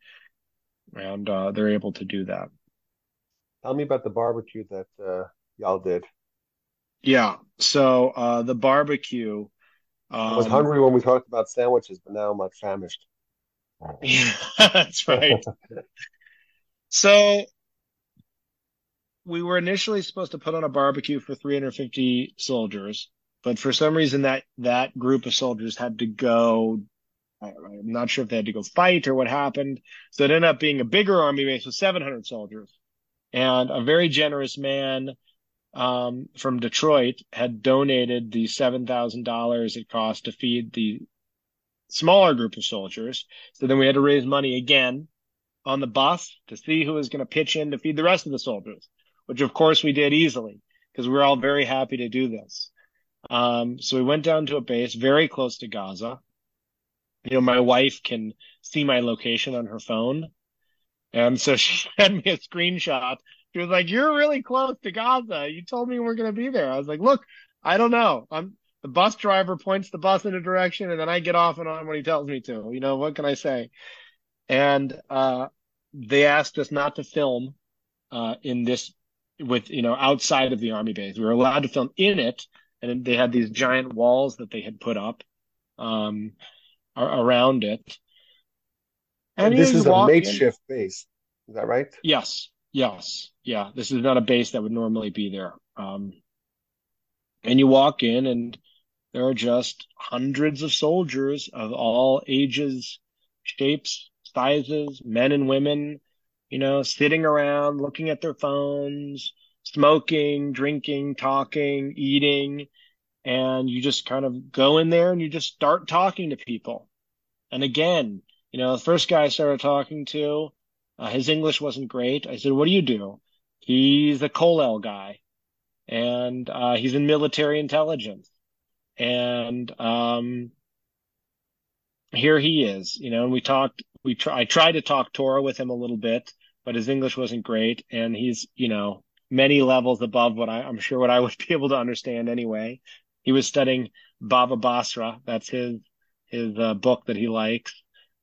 and, uh, they're able to do that. Tell me about the barbecue that, uh, y'all did. Yeah. So, uh, the barbecue, um, I was hungry when we talked about sandwiches, but now I'm like famished. Yeah, that's right. so we were initially supposed to put on a barbecue for 350 soldiers but for some reason that that group of soldiers had to go I'm not sure if they had to go fight or what happened. So it ended up being a bigger army base with 700 soldiers. And a very generous man um, from Detroit had donated the $7,000 it cost to feed the smaller group of soldiers. So then we had to raise money again on the bus to see who was going to pitch in to feed the rest of the soldiers, which of course we did easily because we were all very happy to do this. Um, so we went down to a base very close to Gaza. You know, my wife can see my location on her phone. And so she sent me a screenshot. She was like, you're really close to Gaza. You told me we're going to be there. I was like, look, I don't know. I'm the bus driver points the bus in a direction and then I get off and on when he tells me to. You know, what can I say? And, uh, they asked us not to film, uh, in this with, you know, outside of the army base. We were allowed to film in it and they had these giant walls that they had put up um, around it. And, and this is a makeshift in. base. Is that right? Yes. Yes. Yeah. This is not a base that would normally be there. Um, and you walk in and there are just hundreds of soldiers of all ages, shapes, sizes, men and women, you know, sitting around looking at their phones, smoking, drinking, talking, eating, and you just kind of go in there and you just start talking to people. And again, you know, the first guy I started talking to, uh, his English wasn't great. I said, what do you do? He's a Kollel guy and, uh, he's in military intelligence. And, um, here he is, you know, and we talked, we try, I tried to talk Torah with him a little bit, but his English wasn't great. And he's, you know, many levels above what I, I'm sure what I would be able to understand anyway. He was studying Baba Basra. That's his his uh, book that he likes.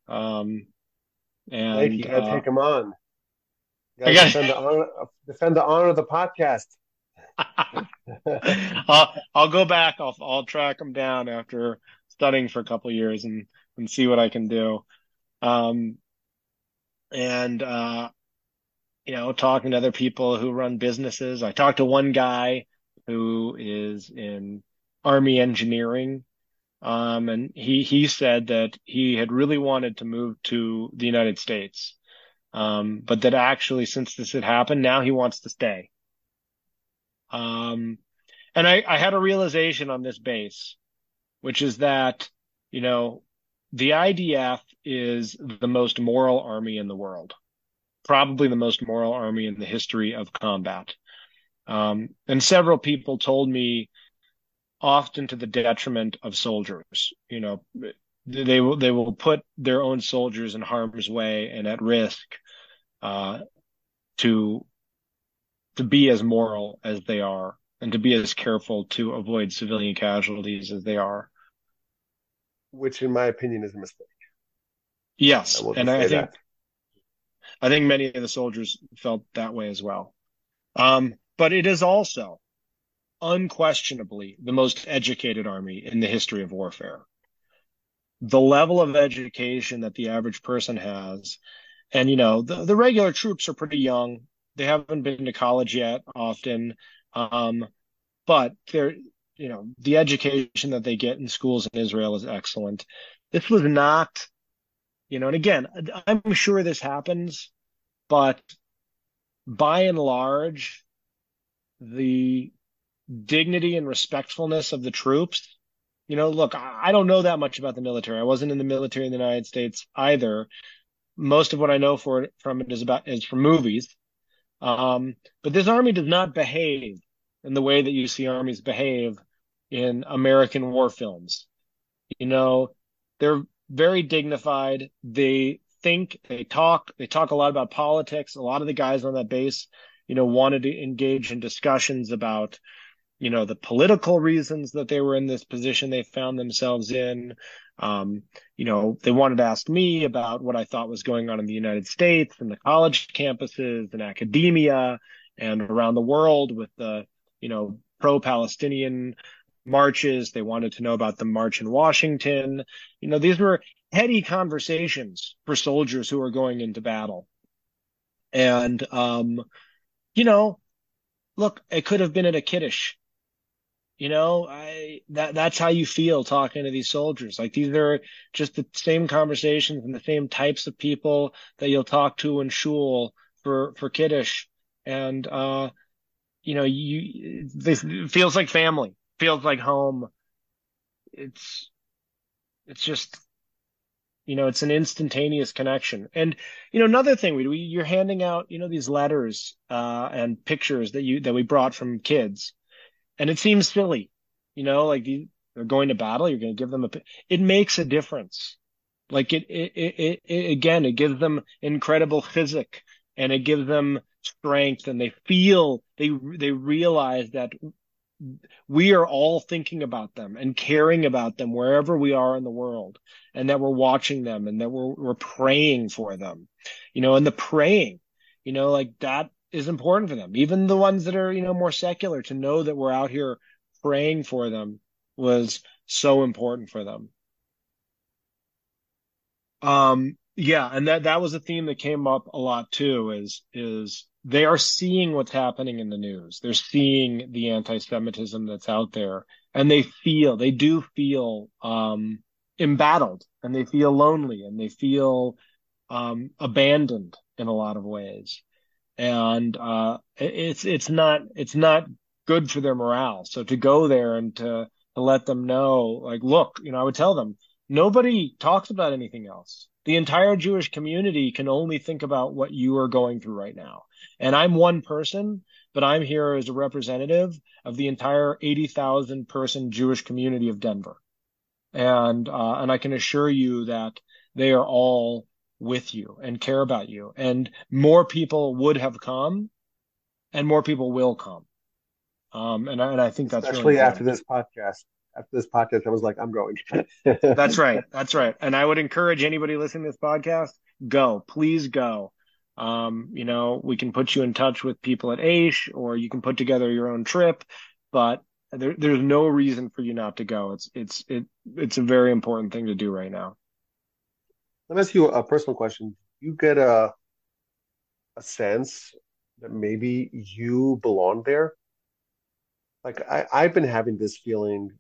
Um, and Blake, you gotta uh, take him on. You gotta, gotta defend, the honor, defend the honor of the podcast. I'll I'll go back. I'll I'll track him down after studying for a couple years and and see what I can do. Um, and uh, you know, talking to other people who run businesses. I talked to one guy who is in army engineering. Um, and he, he said that he had really wanted to move to the United States. Um, but that actually, since this had happened, now he wants to stay. Um, and I, I had a realization on this base, which is that, you know, the IDF is the most moral army in the world probably the most moral army in the history of combat. Um, and several people told me, often to the detriment of soldiers. You know, they will they will put their own soldiers in harm's way and at risk uh, to to be as moral as they are and to be as careful to avoid civilian casualties as they are. Which, in my opinion, is a mistake. Yes, I and I think that. I think many of the soldiers felt that way as well. Um, but it is also unquestionably the most educated army in the history of warfare. The level of education that the average person has, and you know, the, the regular troops are pretty young. They haven't been to college yet often. Um, but they're, you know, the education that they get in schools in Israel is excellent. This was not you know, and again, I'm sure this happens, but by and large, the dignity and respectfulness of the troops. You know, look, I don't know that much about the military. I wasn't in the military in the United States either. Most of what I know for from it is about is from movies. Um, but this army does not behave in the way that you see armies behave in American war films. You know, they're very dignified. They think, they talk, they talk a lot about politics. A lot of the guys on that base, you know, wanted to engage in discussions about, you know, the political reasons that they were in this position they found themselves in. Um, you know, they wanted to ask me about what I thought was going on in the United States and the college campuses and academia and around the world with the, you know, pro-Palestinian marches. They wanted to know about the march in Washington. You know, these were heady conversations for soldiers who are going into battle. And, um, you know, look, it could have been at a kiddush. You know, I, that, that's how you feel talking to these soldiers. Like these are just the same conversations and the same types of people that you'll talk to in shul for, for kiddush. And, uh, you know, you, this feels like family feels like home. It's, it's just, you know, it's an instantaneous connection. And, you know, another thing we do, you're handing out, you know, these letters, uh, and pictures that you, that we brought from kids. And it seems silly, you know, like they're going to battle. You're going to give them a, it makes a difference. Like it, it, it, it, again, it gives them incredible physic and it gives them strength and they feel, they, they realize that we are all thinking about them and caring about them wherever we are in the world and that we're watching them and that we're, we're praying for them, you know, and the praying, you know, like that is important for them. Even the ones that are, you know, more secular to know that we're out here praying for them was so important for them. Um, yeah, and that that was a theme that came up a lot too. Is is they are seeing what's happening in the news. They're seeing the anti-Semitism that's out there, and they feel they do feel um, embattled, and they feel lonely, and they feel um, abandoned in a lot of ways. And uh, it's it's not it's not good for their morale. So to go there and to to let them know, like, look, you know, I would tell them nobody talks about anything else the entire Jewish community can only think about what you are going through right now. And I'm one person, but I'm here as a representative of the entire 80,000 person Jewish community of Denver. And, uh, and I can assure you that they are all with you and care about you. And more people would have come and more people will come. Um, and I, and I think that's especially really after this podcast after this podcast, I was like, I'm going. That's right. That's right. And I would encourage anybody listening to this podcast, go, please go. Um, you know, we can put you in touch with people at Aish or you can put together your own trip, but there, there's no reason for you not to go. It's, it's, it, it's a very important thing to do right now. Let me ask you a personal question. You get a, a sense that maybe you belong there? Like I, I've been having this feeling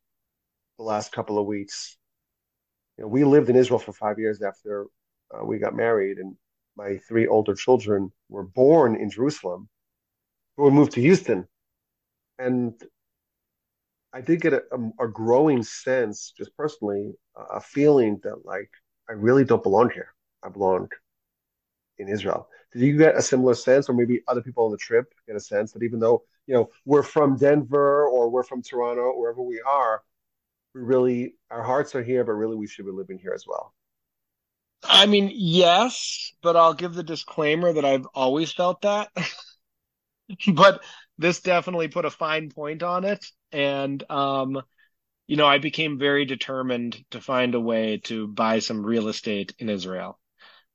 the last couple of weeks. You know, we lived in Israel for five years after uh, we got married, and my three older children were born in Jerusalem. We moved to Houston, and I did get a, a, a growing sense, just personally, a feeling that like I really don't belong here. I belong in Israel. Did you get a similar sense, or maybe other people on the trip get a sense that even though you know we're from Denver or we're from Toronto, wherever we are, we really our hearts are here, but really we should be living here as well. I mean, yes, but I'll give the disclaimer that I've always felt that. but this definitely put a fine point on it. And, um, you know, I became very determined to find a way to buy some real estate in Israel.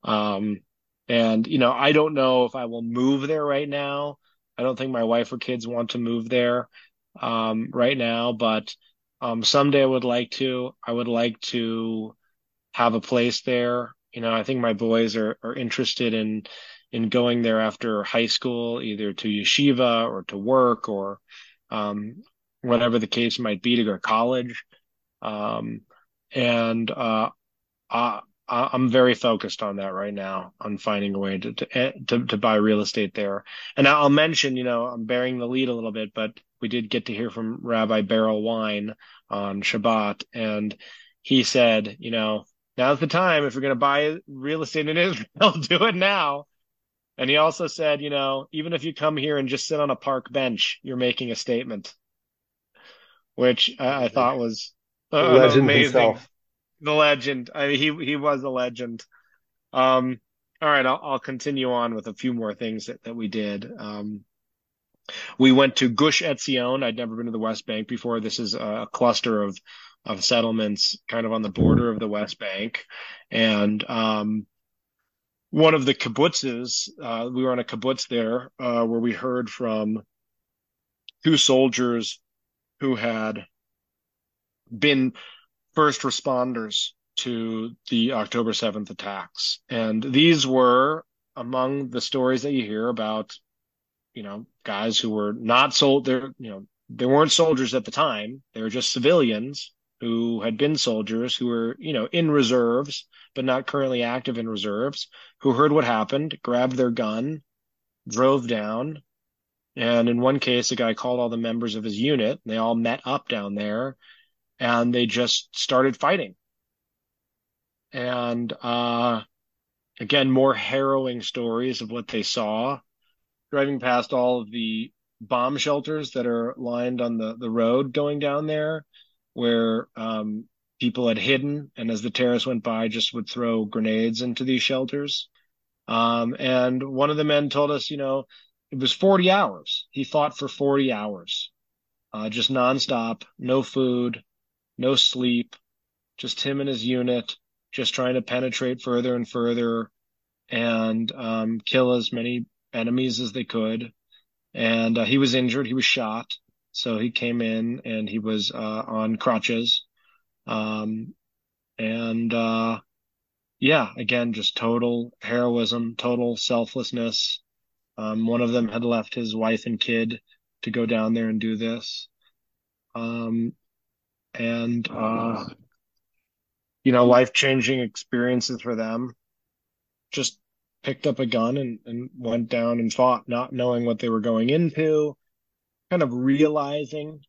Um, and, you know, I don't know if I will move there right now. I don't think my wife or kids want to move there, um, right now, but, um, someday I would like to. I would like to have a place there. You know, I think my boys are are interested in in going there after high school, either to yeshiva or to work or um, whatever the case might be to go to college. Um, and uh, I, I'm very focused on that right now, on finding a way to to eh, to, to buy real estate there. And I'll mention, you know, I'm bearing the lead a little bit, but we did get to hear from Rabbi Berel Wein on Shabbat, and he said, you know, now's the time. If you're going to buy real estate in Israel, do it now. And he also said, you know, even if you come here and just sit on a park bench, you're making a statement, which I, I thought was uh, amazing. Himself. The legend. I mean, he he was a legend. Um, all right, I'll, I'll continue on with a few more things that, that we did. Um, we went to Gush Etzion. I'd never been to the West Bank before. This is a cluster of of settlements kind of on the border of the West Bank. And um, one of the kibbutzes, uh, we were on a kibbutz there uh, where we heard from two soldiers who had been first responders to the October 7th attacks. And these were among the stories that you hear about you know, guys who were not sold. They're, you know, they weren't soldiers at the time. They were just civilians who had been soldiers who were, you know, in reserves, but not currently active in reserves, who heard what happened, grabbed their gun, drove down. And in one case, a guy called all the members of his unit. They all met up down there and they just started fighting. And, uh, again, more harrowing stories of what they saw driving past all of the bomb shelters that are lined on the, the road going down there where um, people had hidden and as the terrorists went by just would throw grenades into these shelters. Um, and one of the men told us, you know, it was 40 hours. He fought for 40 hours, uh, just nonstop, no food, no sleep, just him and his unit, just trying to penetrate further and further and um, kill as many enemies as they could. And uh, he was injured. He was shot. So he came in and he was uh, on crutches. Um, and uh, yeah, again, just total heroism, total selflessness. Um, one of them had left his wife and kid to go down there and do this. Um, and, uh, you know, life changing experiences for them. Just picked up a gun and, and went down and fought, not knowing what they were going into, kind of realizing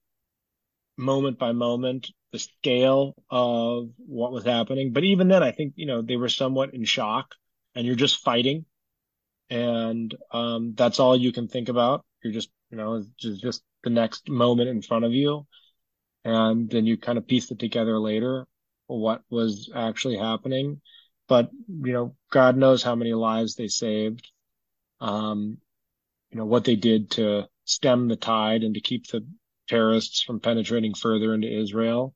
moment by moment the scale of what was happening. But even then, I think, you know, they were somewhat in shock and you're just fighting. And um, that's all you can think about. You're just, you know, just, just the next moment in front of you. And then you kind of piece it together later what was actually happening. But, you know, God knows how many lives they saved. Um, you know, what they did to stem the tide and to keep the terrorists from penetrating further into Israel.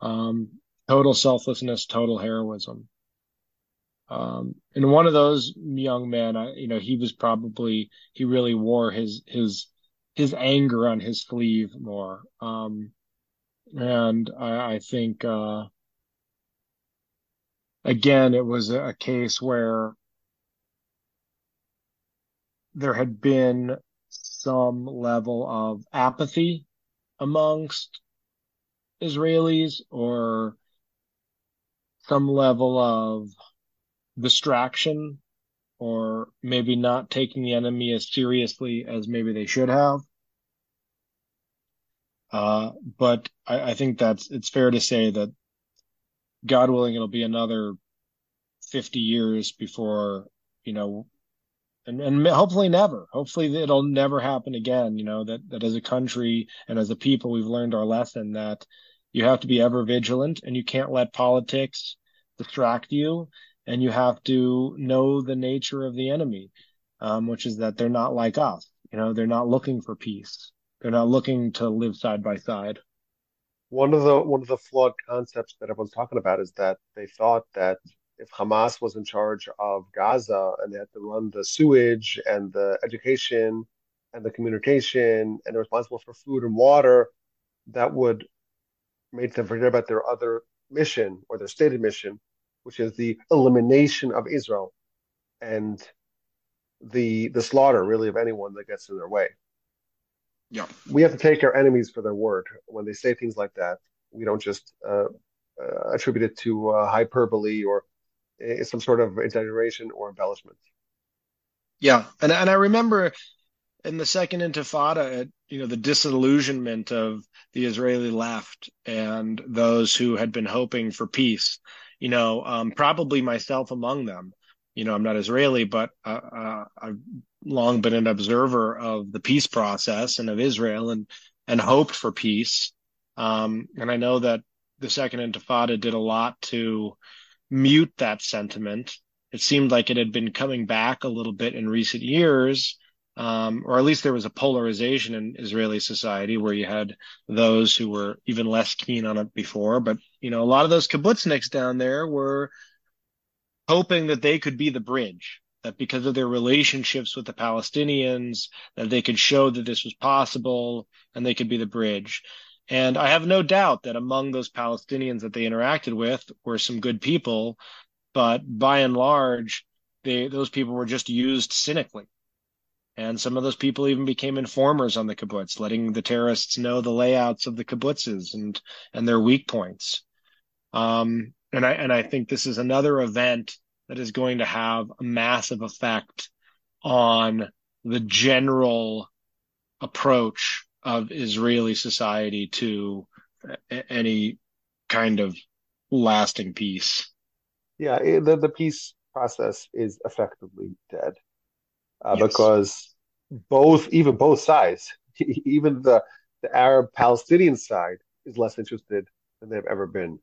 Um, total selflessness, total heroism. Um, and one of those young men, I, you know, he was probably, he really wore his, his, his anger on his sleeve more. Um, and I, I think, uh, again, it was a case where there had been some level of apathy amongst Israelis or some level of distraction or maybe not taking the enemy as seriously as maybe they should have. Uh, but I, I think that's, it's fair to say that God willing, it'll be another 50 years before, you know, and, and hopefully never, hopefully it'll never happen again, you know, that, that as a country and as a people, we've learned our lesson that you have to be ever vigilant and you can't let politics distract you. And you have to know the nature of the enemy, um, which is that they're not like us. You know, they're not looking for peace. They're not looking to live side by side. One of the one of the flawed concepts that everyone's talking about is that they thought that if Hamas was in charge of Gaza and they had to run the sewage and the education and the communication and they're responsible for food and water, that would make them forget about their other mission or their stated mission, which is the elimination of Israel and the the slaughter really of anyone that gets in their way. Yeah, we have to take our enemies for their word when they say things like that. We don't just uh, uh, attribute it to uh, hyperbole or uh, some sort of exaggeration or embellishment. Yeah, and and I remember in the second Intifada, you know, the disillusionment of the Israeli left and those who had been hoping for peace. You know, um, probably myself among them. You know, I'm not Israeli, but uh, uh, I've long been an observer of the peace process and of Israel and and hoped for peace. Um, and I know that the Second Intifada did a lot to mute that sentiment. It seemed like it had been coming back a little bit in recent years, um, or at least there was a polarization in Israeli society where you had those who were even less keen on it before. But you know, a lot of those kibbutzniks down there were hoping that they could be the bridge that because of their relationships with the Palestinians, that they could show that this was possible and they could be the bridge. And I have no doubt that among those Palestinians that they interacted with were some good people, but by and large, they, those people were just used cynically. And some of those people even became informers on the kibbutz, letting the terrorists know the layouts of the kibbutzes and, and their weak points. Um, and I, and I think this is another event that is going to have a massive effect on the general approach of Israeli society to any kind of lasting peace. Yeah, the, the peace process is effectively dead uh, yes. because both, even both sides, even the the Arab Palestinian side is less interested than they've ever been,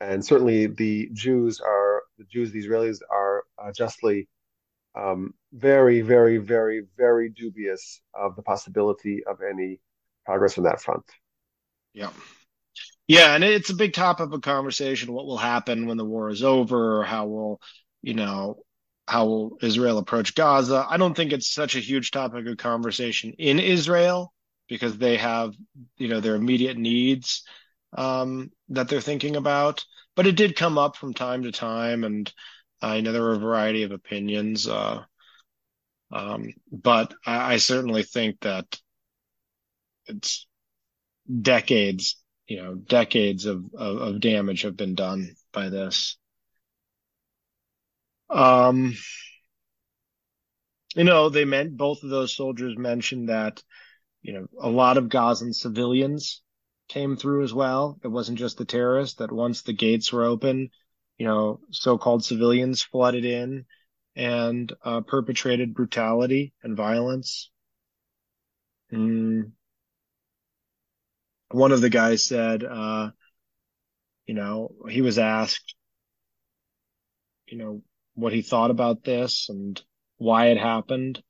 and certainly the Jews are the Jews, the Israelis are uh, justly um, very, very, very, very dubious of the possibility of any progress on that front. Yeah. Yeah, and it's a big topic of conversation. What will happen when the war is over, how will, you know, how will Israel approach Gaza? I don't think it's such a huge topic of conversation in Israel because they have, you know, their immediate needs um, that they're thinking about. But it did come up from time to time, and I know there were a variety of opinions. Uh, um, but I, I certainly think that it's decades, you know, decades of, of, of damage have been done by this. Um, you know, they meant both of those soldiers mentioned that, you know, a lot of Gazan civilians came through as well. It wasn't just the terrorists that once the gates were open, you know, so-called civilians flooded in and uh, perpetrated brutality and violence. Mm. One of the guys said, uh, you know, he was asked, you know, what he thought about this and why it happened.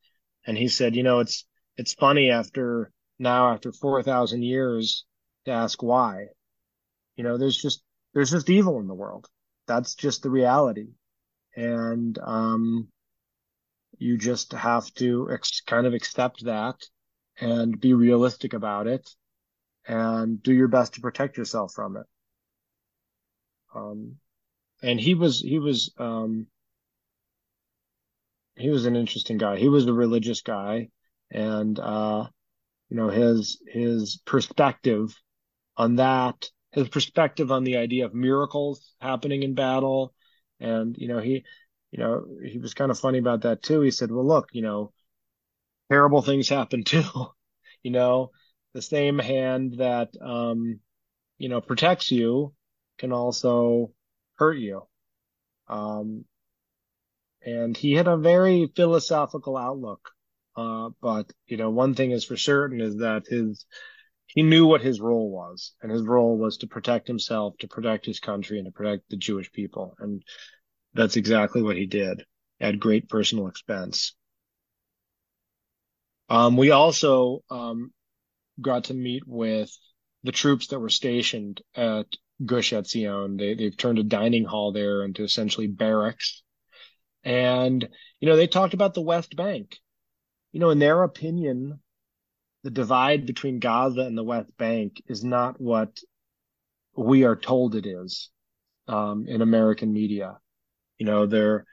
And he said, you know, it's, it's funny after now, after 4,000 years to ask why, you know, there's just, there's just evil in the world. That's just the reality. And, um, you just have to ex- kind of accept that and be realistic about it and do your best to protect yourself from it. Um, and he was, he was, um, he was an interesting guy. He was a religious guy and, uh, you know, his, his perspective on that, his perspective on the idea of miracles happening in battle. And, you know, he, you know, he was kind of funny about that too. He said, well, look, you know, terrible things happen too. you know, the same hand that, um, you know, protects you can also hurt you. Um, and he had a very philosophical outlook. Uh, but you know, one thing is for certain is that his, he knew what his role was and his role was to protect himself, to protect his country and to protect the Jewish people. And that's exactly what he did at great personal expense. Um, we also, um, got to meet with the troops that were stationed at Gush Etzion. They, they've turned a dining hall there into essentially barracks. And, you know, they talked about the West Bank. You know, in their opinion, the divide between Gaza and the West Bank is not what we are told it is um, in American media. You know, their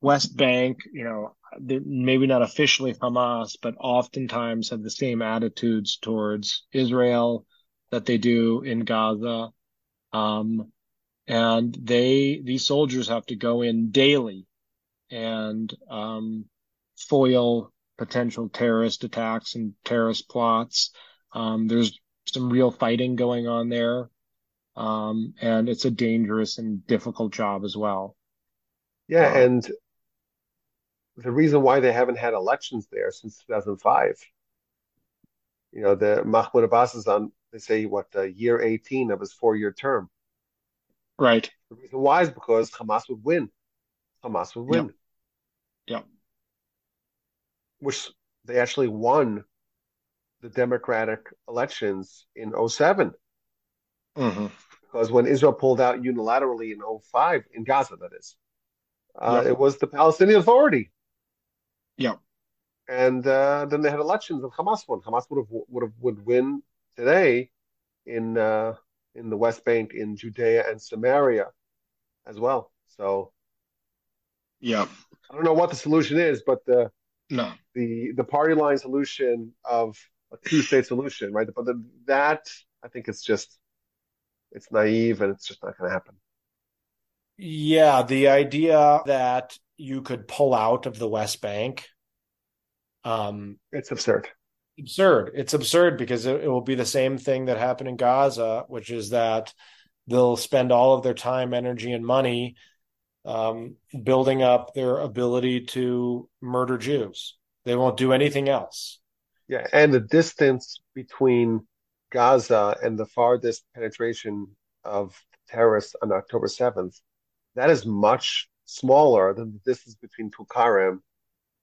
West Bank, you know, maybe not officially Hamas, but oftentimes have the same attitudes towards Israel that they do in Gaza. Um, and they, these soldiers have to go in daily and, um, foil potential terrorist attacks and terrorist plots. Um, there's some real fighting going on there. Um, and it's a dangerous and difficult job as well. Yeah, um, and the reason why they haven't had elections there since 2005, you know, the Mahmoud Abbas is on, they say, what, uh, year 18 of his four-year term. Right. The reason why is because Hamas would win. Hamas would win. Yeah. Yep. Which they actually won the democratic elections in 07. Mm-hmm. Because when Israel pulled out unilaterally in 05, in Gaza, that is, uh, yep. It was the Palestinian Authority. Yeah. And uh, then they had elections, and Hamas won. Hamas would have would have would win today in uh, in the West Bank, in Judea and Samaria, as well. So, yeah, I don't know what the solution is, but the no the the party line solution of a two state solution, right? But the, that I think it's just it's naive and it's just not going to happen. Yeah, the idea that you could pull out of the West Bank. Um, it's absurd. Absurd. It's absurd because it, it will be the same thing that happened in Gaza, which is that they'll spend all of their time, energy, and money um, building up their ability to murder Jews. They won't do anything else. Yeah, and the distance between Gaza and the farthest penetration of terrorists on October 7th, that is much smaller than the distance between Tulkarem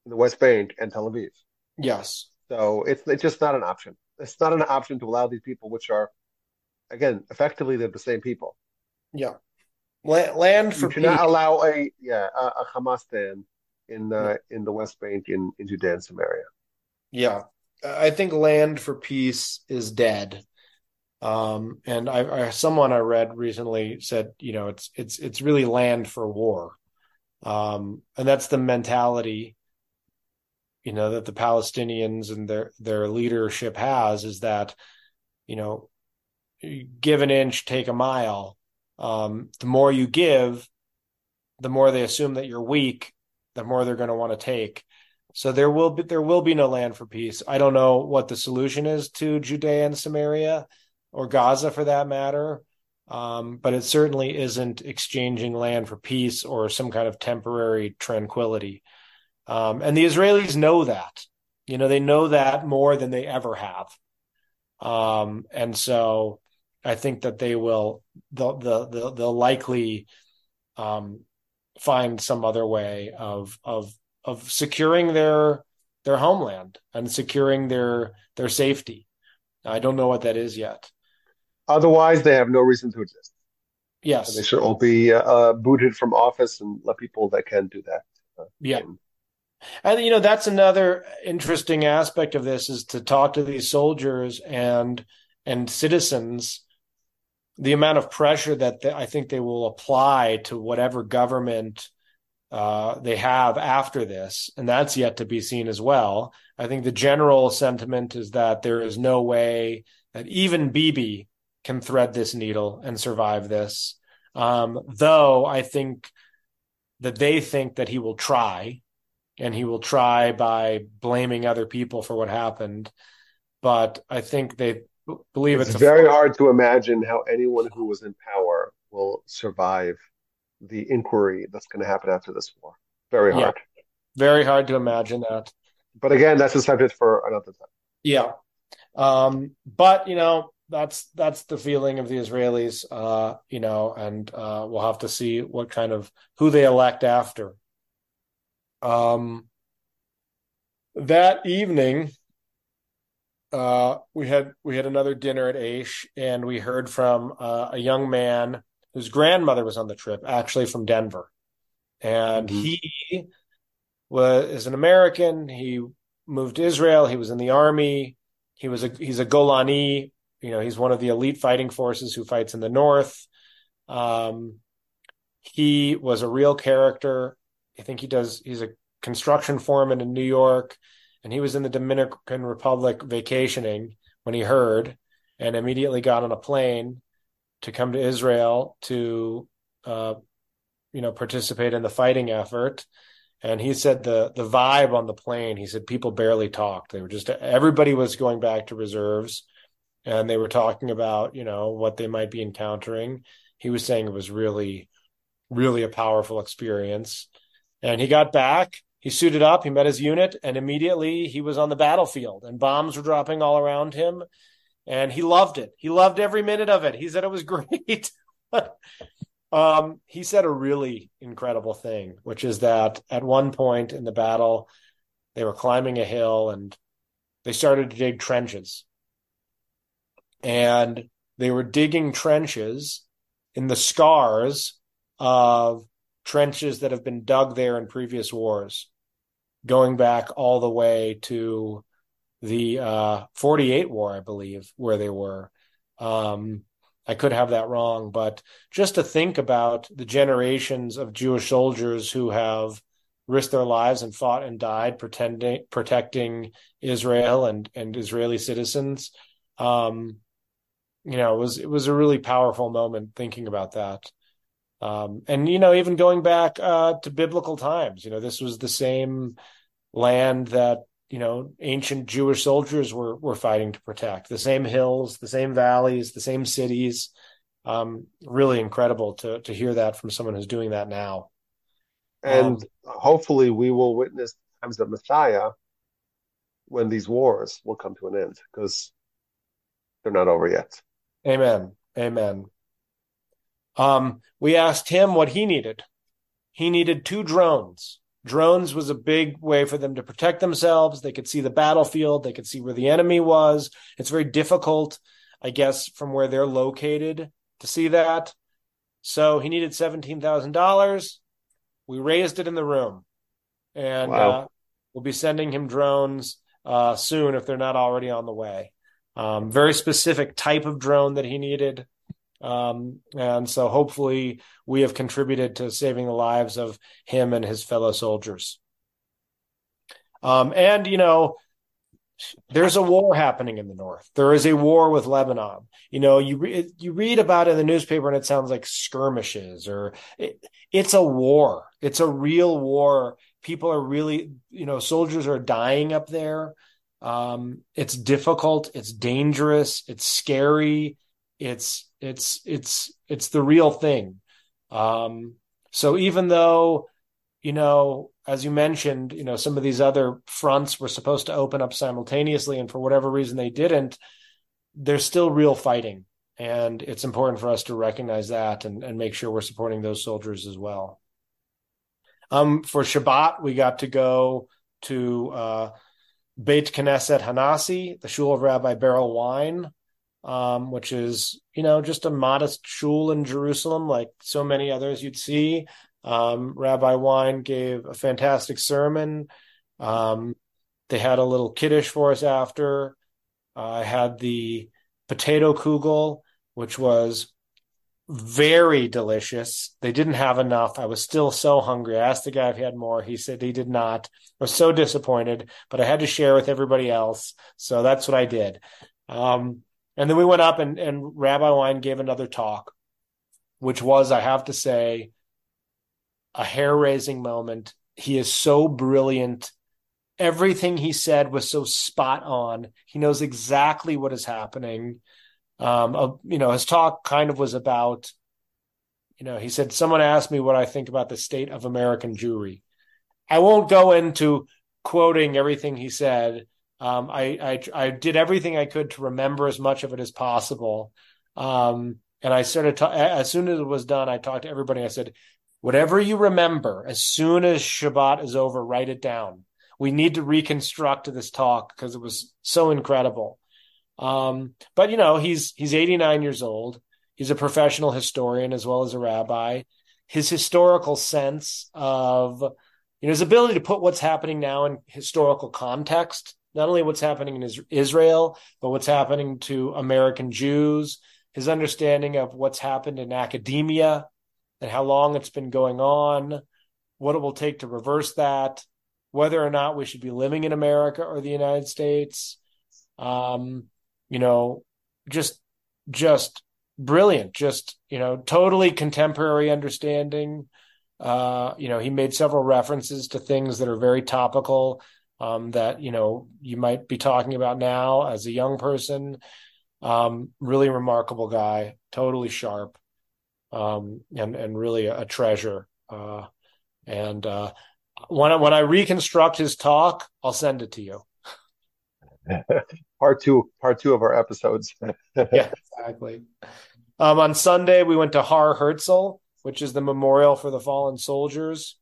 in the West Bank and Tel Aviv. Yes. So it's, it's just not an option. It's not an option to allow these people, which are, again, effectively they're the same people. Yeah. Land for you not allow a yeah a, a Hamastan in uh, in the West Bank in, in Judea and Samaria. Yeah, I think land for peace is dead. Um, and I, I, someone I read recently said, you know, it's it's it's really land for war, um, and that's the mentality, you know, that the Palestinians and their their leadership has is that, you know, give an inch, take a mile. Um, the more you give, the more they assume that you're weak, the more they're going to want to take. So there will be there will be no land for peace. I don't know what the solution is to Judea and Samaria or Gaza for that matter. Um, but it certainly isn't exchanging land for peace or some kind of temporary tranquility. Um, and the Israelis know that. You know, they know that more than they ever have. Um, and so I think that they will, they'll, they'll, they'll likely um, find some other way of, of, of securing their, their homeland and securing their, their safety. I don't know what that is yet. Otherwise, they have no reason to exist. Yes. And they should all be uh, booted from office and let people that can do that. Uh, yeah. In. And you know that's another interesting aspect of this is to talk to these soldiers and and citizens the amount of pressure that I think they will apply to whatever government uh, they have after this, and that's yet to be seen as well. I think the general sentiment is that there is no way that even Bibi can thread this needle and survive this. Um, though I think that they think that he will try, and he will try by blaming other people for what happened. But I think they believe it's, it's very hard to imagine how anyone who was in power will survive the inquiry that's going to happen after this war. Very hard. Yeah, very hard to imagine that. But again, that's a subject for another time. Yeah. Um, but you know, that's that's the feeling of the Israelis, uh, you know, and uh, we'll have to see what kind of who they elect after. Um, that evening, uh, we had we had another dinner at Aish, and we heard from uh, a young man whose grandmother was on the trip, actually from Denver, and mm-hmm. he was is an American. He moved to Israel. He was in the army. He was a he's a Golani you know, he's one of the elite fighting forces who fights in the north. Um, he was a real character. I think he does. He's a construction foreman in New York, and he was in the Dominican Republic vacationing when he heard, and immediately got on a plane to come to Israel to, uh, you know, participate in the fighting effort. And he said the the vibe on the plane. He said people barely talked. They were just everybody was going back to reserves and they were talking about you know what they might be encountering he was saying it was really really a powerful experience and he got back he suited up he met his unit and immediately he was on the battlefield and bombs were dropping all around him and he loved it. He loved every minute of it. He said it was great. Um, he said a really incredible thing which is that at one point in the battle they were climbing a hill and they started to dig trenches. And they were digging trenches in the scars of trenches that have been dug there in previous wars, going back all the way to the uh, 48 war, I believe, where they were. Um, I could have that wrong, but just to think about the generations of Jewish soldiers who have risked their lives and fought and died pretending, protecting Israel and, and Israeli citizens. Um, you know, it was it was a really powerful moment thinking about that. Um, and you know, even going back uh, to biblical times, you know, this was the same land that you know ancient Jewish soldiers were were fighting to protect. The same hills, the same valleys, the same cities. Um, really incredible to to hear that from someone who's doing that now. And um, hopefully, we will witness times of Messiah when these wars will come to an end because they're not over yet. Amen. Amen. Um, we asked him what he needed. He needed two drones. Drones was a big way for them to protect themselves. They could see the battlefield. They could see where the enemy was. It's very difficult, I guess, from where they're located to see that. So he needed $17,000. We raised it in the room. And wow. uh, we'll be sending him drones uh, soon if they're not already on the way. Um, very specific type of drone that he needed. Um, and so hopefully we have contributed to saving the lives of him and his fellow soldiers. Um, and, you know, there's a war happening in the north. There is a war with Lebanon. You know, you re- you read about it in the newspaper and it sounds like skirmishes or it, it's a war. It's a real war. People are really, you know, soldiers are dying up there. Um, it's difficult. It's dangerous. It's scary. It's it's it's it's the real thing. Um, so even though, you know, as you mentioned, you know, some of these other fronts were supposed to open up simultaneously, and for whatever reason they didn't, there's still real fighting. And it's important for us to recognize that and, and make sure we're supporting those soldiers as well. Um, for Shabbat, we got to go to uh, Beit Knesset Hanassi, the shul of Rabbi Berel Wein, um, which is, you know, just a modest shul in Jerusalem, like so many others you'd see. Um, Rabbi Wein gave a fantastic sermon. Um, they had a little kiddush for us after. I had the potato kugel, which was very delicious. They didn't have enough. I was still so hungry. I asked the guy if he had more. He said he did not. I was so disappointed, but I had to share with everybody else. So that's what I did. Um, and then we went up and, and Rabbi Wein gave another talk, which was, I have to say, a hair raising moment. He is so brilliant. Everything he said was so spot on. He knows exactly what is happening. Um, uh, you know, his talk kind of was about, you know, he said, someone asked me what I think about the state of American Jewry. I won't go into quoting everything he said. Um, I, I, I did everything I could to remember as much of it as possible. Um, and I started as soon as it was done, I talked to everybody. I said, Whatever you remember, as soon as Shabbat is over, write it down. We need to reconstruct this talk because it was so incredible. Um, but you know, he's he's 89 years old. He's a professional historian as well as a rabbi. His historical sense of you know his ability to put what's happening now in historical context, not only what's happening in Israel, but what's happening to American Jews. His understanding of what's happened in academia and how long it's been going on, what it will take to reverse that, whether or not we should be living in America or the United States. Um, you know, just just brilliant, just you know, totally contemporary understanding. Uh, you know, he made several references to things that are very topical um, that you know you might be talking about now as a young person. Um, really remarkable guy, totally sharp um, and and really a, treasure. Uh, and uh, when I, when I reconstruct his talk, I'll send it to you. part two, part two of our episodes. yeah, exactly. Um, on Sunday, we went to Har Herzl, which is the memorial for the fallen soldiers.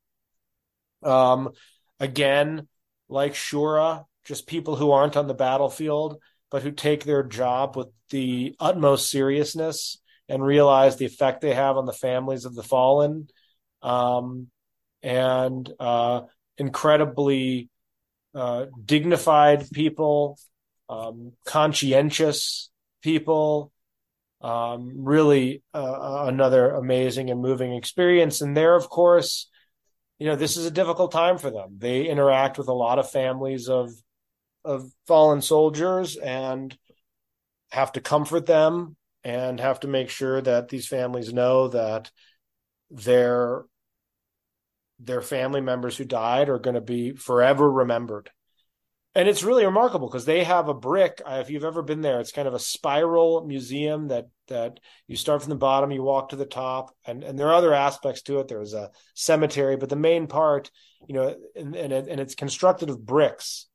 Um, again, like Shura, just people who aren't on the battlefield, but who take their job with the utmost seriousness and realize the effect they have on the families of the fallen, um, and uh, incredibly uh, dignified people, um, conscientious people. Um, really, uh, another amazing and moving experience. And there, of course, you know, this is a difficult time for them. They interact with a lot of families of of fallen soldiers and have to comfort them and have to make sure that these families know that their their family members who died are going to be forever remembered. And it's really remarkable because they have a brick. Uh, if you've ever been there, it's kind of a spiral museum that that you start from the bottom, you walk to the top, and and there are other aspects to it. There's a cemetery, but the main part, you know, and and, and it's constructed of bricks,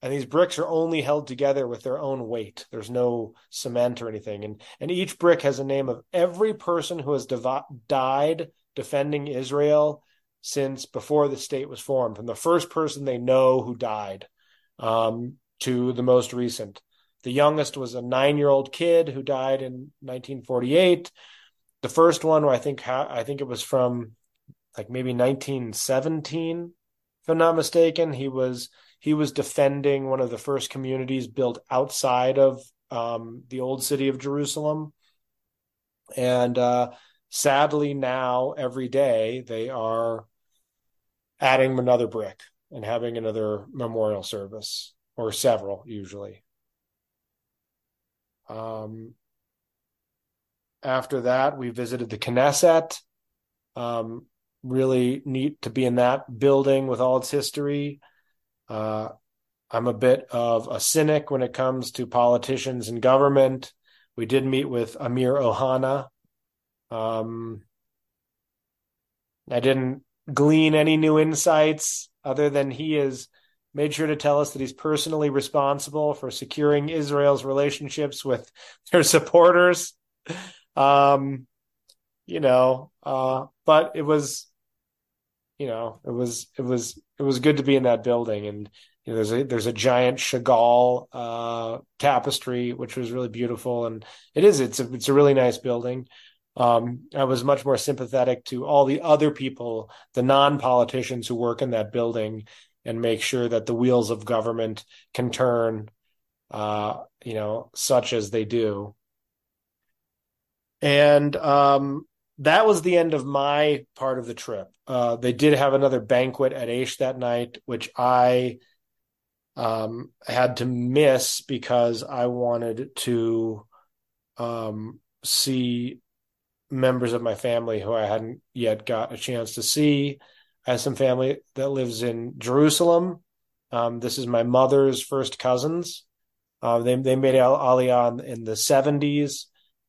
and these bricks are only held together with their own weight. There's no cement or anything, and and each brick has a name of every person who has died defending Israel since before the state was formed, from the first person they know who died um, to the most recent. The youngest was a nine-year-old kid who died in 1948. The first one, I think, I think it was from like maybe 1917, if I'm not mistaken. He was he was defending one of the first communities built outside of um, the old city of Jerusalem. And uh, sadly, now every day they are adding another brick and having another memorial service, or several usually. Um, after that, we visited the Knesset. Um, really neat to be in that building with all its history. Uh, I'm a bit of a cynic when it comes to politicians and government. We did meet with Amir Ohana. Um, I didn't glean any new insights other than he has made sure to tell us that he's personally responsible for securing Israel's relationships with their supporters. Um, you know, uh, but it was you know, it was it was it was good to be in that building. And you know, there's a there's a giant Chagall uh, tapestry, which was really beautiful. And it is it's a it's a really nice building. Um, I was much more sympathetic to all the other people, the non politicians who work in that building, and make sure that the wheels of government can turn, uh, you know, such as they do. And um, that was the end of my part of the trip. Uh, they did have another banquet at Aish that night, which I um, had to miss because I wanted to um, see members of my family who I hadn't yet got a chance to see. I have some family that lives in Jerusalem. Um, this is my mother's first cousins. Uh, they they made Aliyah in the seventies.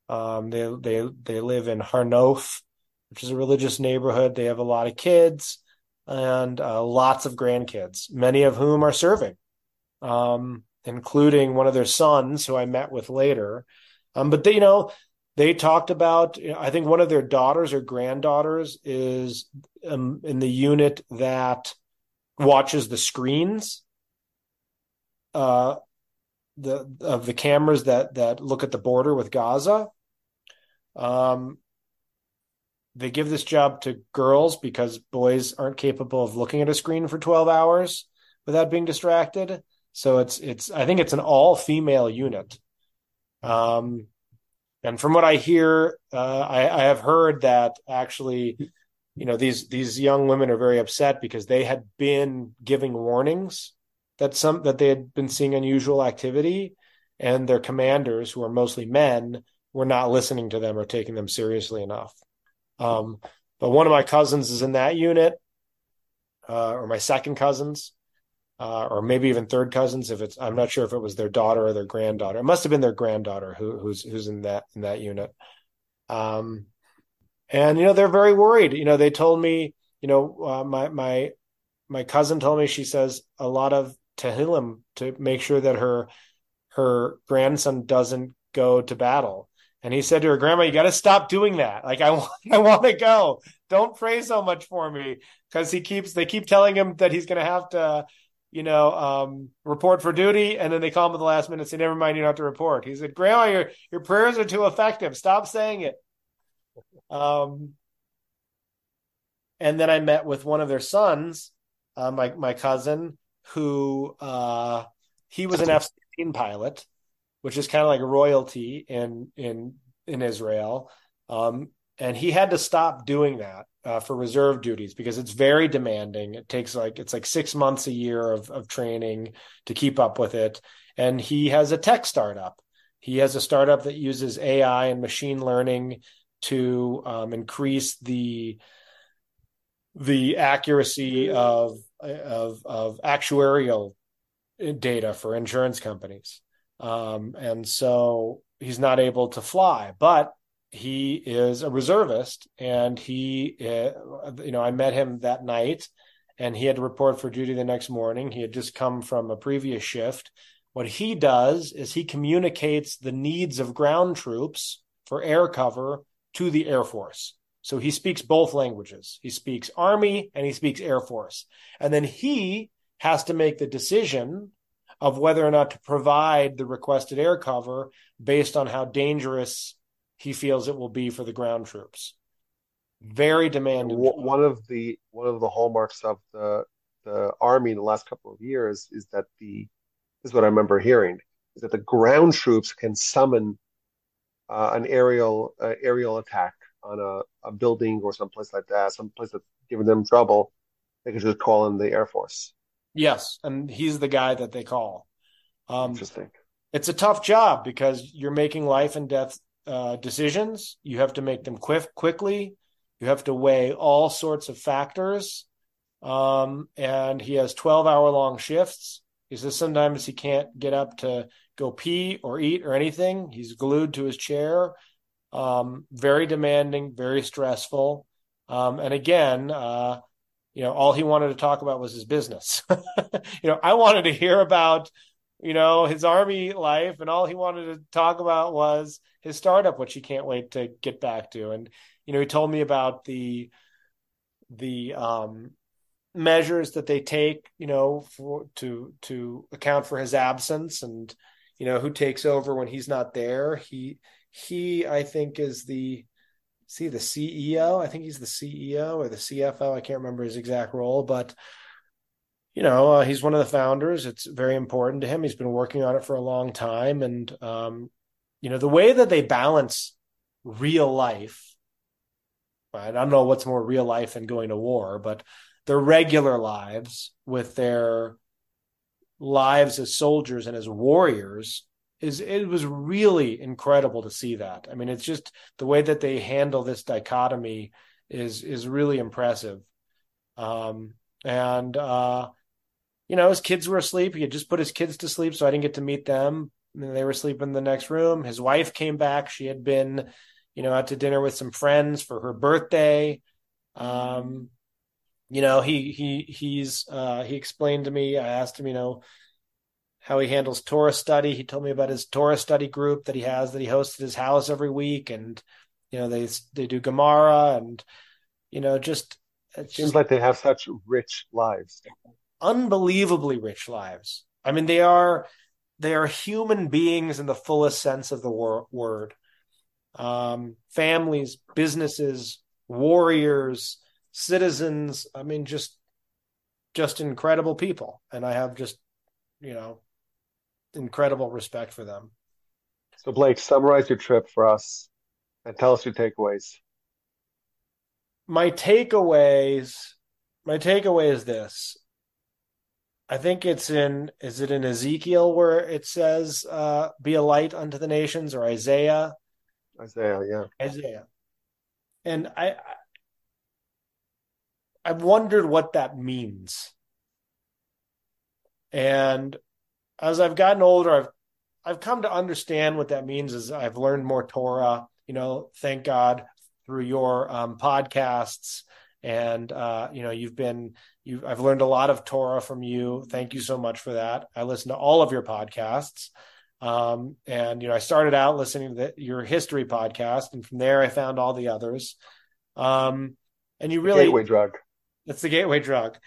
Um, they they they live in Har Nof, which is a religious neighborhood. They have a lot of kids and uh, lots of grandkids, many of whom are serving, um, including one of their sons, who I met with later. Um, but they, you know, they talked about. I think one of their daughters or granddaughters is um, in the unit that watches the screens. Uh, the of the cameras that that look at the border with Gaza. Um, they give this job to girls because boys aren't capable of looking at a screen for 12 hours without being distracted. So it's it's I think it's an all female unit. Um, and from what I hear, uh, I, I have heard that actually, you know, these these young women are very upset because they had been giving warnings that some that they had been seeing unusual activity, and their commanders, who are mostly men, we're not listening to them or taking them seriously enough. Um, but one of my cousins is in that unit, uh, or my second cousins, uh, or maybe even third cousins. If it's, I'm not sure if it was their daughter or their granddaughter. It must have been their granddaughter who, who's who's in that in that unit. Um, and you know they're very worried. You know they told me, you know, uh, my my my cousin told me she says a lot of Tehillim to make sure that her her grandson doesn't go to battle and he said to her, Grandma, you got to stop doing that. Like, I I want to go. Don't pray so much for me. Cause he keeps, they keep telling him that he's going to have to, you know, um, report for duty. And then they call him at the last minute and say, never mind, you don't have to report. He said, Grandma, your, your prayers are too effective. Stop saying it. Um, and then I met with one of their sons, uh, my, my cousin, who, uh, he was an F 16 pilot which is kind of like royalty in in in Israel. Um, and he had to stop doing that uh, for reserve duties because it's very demanding. It takes like it's like six months a year of of training to keep up with it. And he has a tech startup. He has a startup that uses AI and machine learning to um, increase the the accuracy of of of actuarial data for insurance companies. Um, and so he's not able to fly, but he is a reservist and he, uh, you know, I met him that night and he had to report for duty the next morning. He had just come from a previous shift. What he does is he communicates the needs of ground troops for air cover to the Air Force. So he speaks both languages. He speaks Army and he speaks Air Force. And then he has to make the decision of whether or not to provide the requested air cover based on how dangerous he feels it will be for the ground troops. Very demanding. One of the one of the hallmarks of the the army in the last couple of years is that the this is what I remember hearing is that the ground troops can summon uh, an aerial uh, aerial attack on a, a building or someplace like that, someplace that's giving them trouble. They can just call in the Air Force. Yes, and he's the guy that they call. Um, Interesting. It's a tough job because you're making life and death uh, decisions. You have to make them quick, quickly. You have to weigh all sorts of factors. Um, and he has 12 hour long shifts. He says sometimes he can't get up to go pee or eat or anything. He's glued to his chair. Um, very demanding, very stressful. Um, and again, uh, you know, all he wanted to talk about was his business. you know, I wanted to hear about, you know, his army life, and all he wanted to talk about was his startup, which he can't wait to get back to. And you know, he told me about the the um, measures that they take, you know, for to to account for his absence and you know who takes over when he's not there. He he I think is the see the CEO. I think he's the CEO or the CFO. I can't remember his exact role, but you know uh, he's one of the founders. It's very important to him. He's been working on it for a long time, and um, you know the way that they balance real life. I don't know what's more real life than going to war, but their regular lives with their lives as soldiers and as warriors is it was really incredible to see that. I mean, it's just the way that they handle this dichotomy is is really impressive. Um, and uh, you know, his kids were asleep. He had just put his kids to sleep, so I didn't get to meet them. And they were sleeping in the next room. His wife came back. She had been, you know, out to dinner with some friends for her birthday. Um, you know, he he he's uh, he explained to me. I asked him, you know, how he handles Torah study. He told me about his Torah study group that he has that he hosts at his house every week, and you know they they do Gemara and you know just it seems like they have such rich lives, unbelievably rich lives. I mean, they are they are human beings in the fullest sense of the wor- word. Um, families, businesses, warriors, citizens. I mean, just just incredible people, and I have just you know incredible respect for them. So, Blake, summarize your trip for us and tell us your takeaways. My takeaways, my takeaway is this. I think it's in, is it in Ezekiel where it says, uh, be a light unto the nations or Isaiah? Isaiah, yeah. Isaiah. And I, I've wondered what that means. And as I've gotten older, I've I've come to understand what that means. Is I've learned more Torah. You know, thank God through your um, podcasts, and uh, you know, you've been you. I've learned a lot of Torah from you. Thank you so much for that. I listen to all of your podcasts. Um, and you know, I started out listening to the, your history podcast, and from there I found all the others. Um, and you really gateway drug. That's the gateway drug,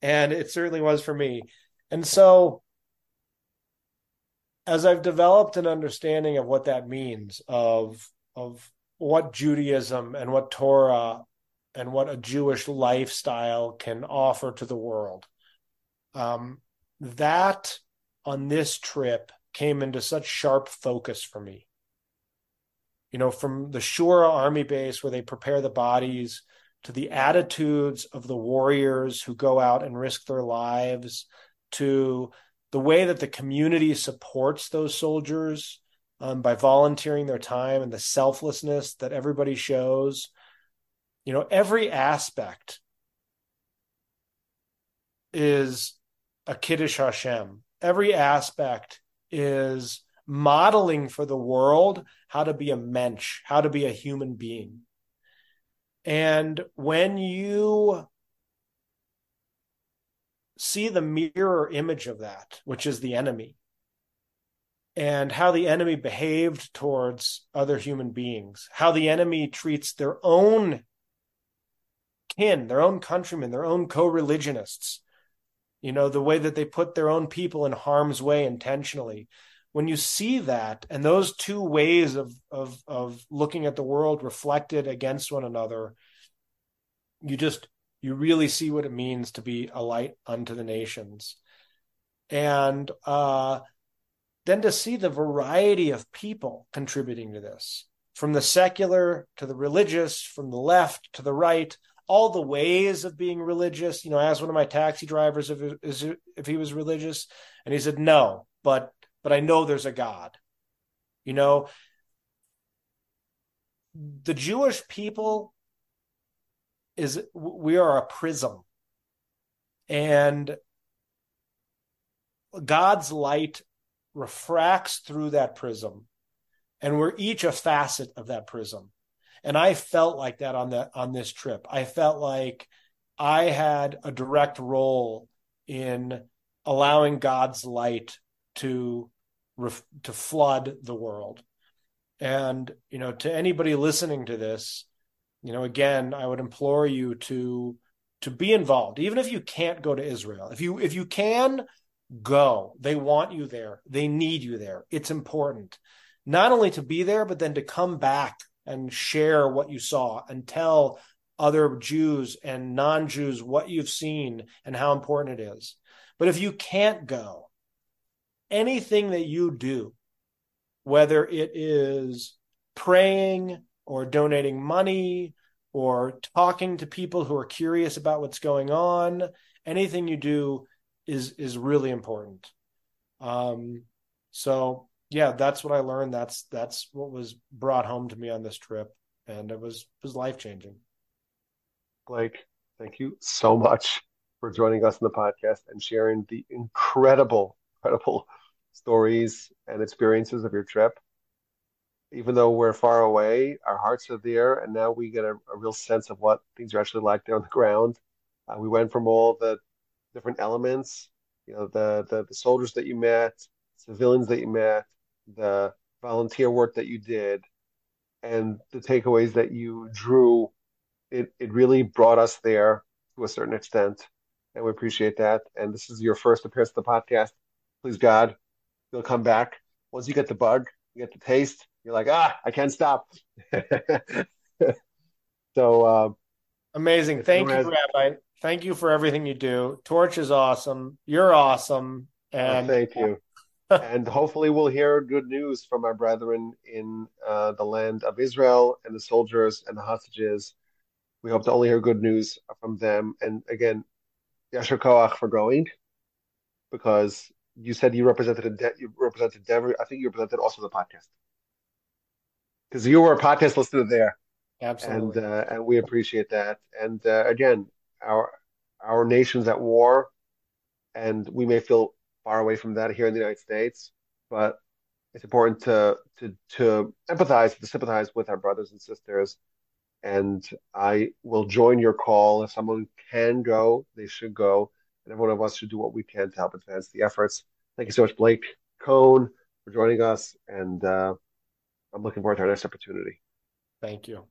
and it certainly was for me. And so as I've developed an understanding of what that means of of what Judaism and what Torah and what a Jewish lifestyle can offer to the world, um, that on this trip came into such sharp focus for me. You know, from the Shura army base where they prepare the bodies to the attitudes of the warriors who go out and risk their lives to the way that the community supports those soldiers um, by volunteering their time and the selflessness that everybody shows you know every aspect is a kiddush hashem. Every aspect is modeling for the world how to be a mensch how to be a human being. And when you see the mirror image of that, which is the enemy, and how the enemy behaved towards other human beings, how the enemy treats their own kin, their own countrymen, their own co religionists, you know, the way that they put their own people in harm's way intentionally. When you see that and those two ways of of of looking at the world reflected against one another, you just you really see what it means to be a light unto the nations. And uh, then to see the variety of people contributing to this, from the secular to the religious, from the left to the right, all the ways of being religious. You know, I asked one of my taxi drivers if if he was religious, and he said no, but but I know there's a God. You know, the Jewish people is we are a prism and God's light refracts through that prism and we're each a facet of that prism and i felt like that on that on this trip. I felt like i had a direct role in allowing god's light to to flood the world. And you know to anybody listening to this you know again i would implore you to to be involved. Even if you can't go to israel if you if you can go they want you there. They need you there. It's important not only to be there but then to come back and share what you saw and tell other jews and non-jews what you've seen and how important it is. But if you can't go anything that you do whether it is praying or donating money or talking to people who are curious about what's going on anything you do is is really important. Um so yeah that's what i learned. That's that's what was brought home to me on this trip and it was was life changing blake thank you so much for joining us in the podcast and sharing the incredible incredible stories and experiences of your trip. Even though we're far away, our hearts are there, and now we get a, a real sense of what things are actually like there on the ground. Uh, we went from all the different elements, you know, the, the the soldiers that you met, civilians that you met, the volunteer work that you did, and the takeaways that you drew. It it really brought us there to a certain extent, and we appreciate that. And this is your first appearance on the podcast. Please God, you'll come back once you get the bug, you get the taste you're like, ah, I can't stop. so uh, amazing. Thank you, has... Rabbi. Thank you for everything you do. Torch is awesome. You're awesome. Oh, and oh, thank you. and hopefully we'll hear good news from our brethren in uh, the land of Israel and the soldiers and the hostages. We hope to only hear good news from them. And again, Yasher Koach for going, because you said you represented a de- you represented Denver. I think you represented also the podcast because you were a podcast listener there. Absolutely. And uh, and we appreciate that. And uh, again, our our nation's at war, and we may feel far away from that here in the United States, but it's important to to to empathize, to sympathize with our brothers and sisters. And I will join your call. If someone can go, they should go. And every one of us should do what we can to help advance the efforts. Thank you so much, Blake Cohen, for joining us. And uh, I'm looking forward to our next opportunity. Thank you.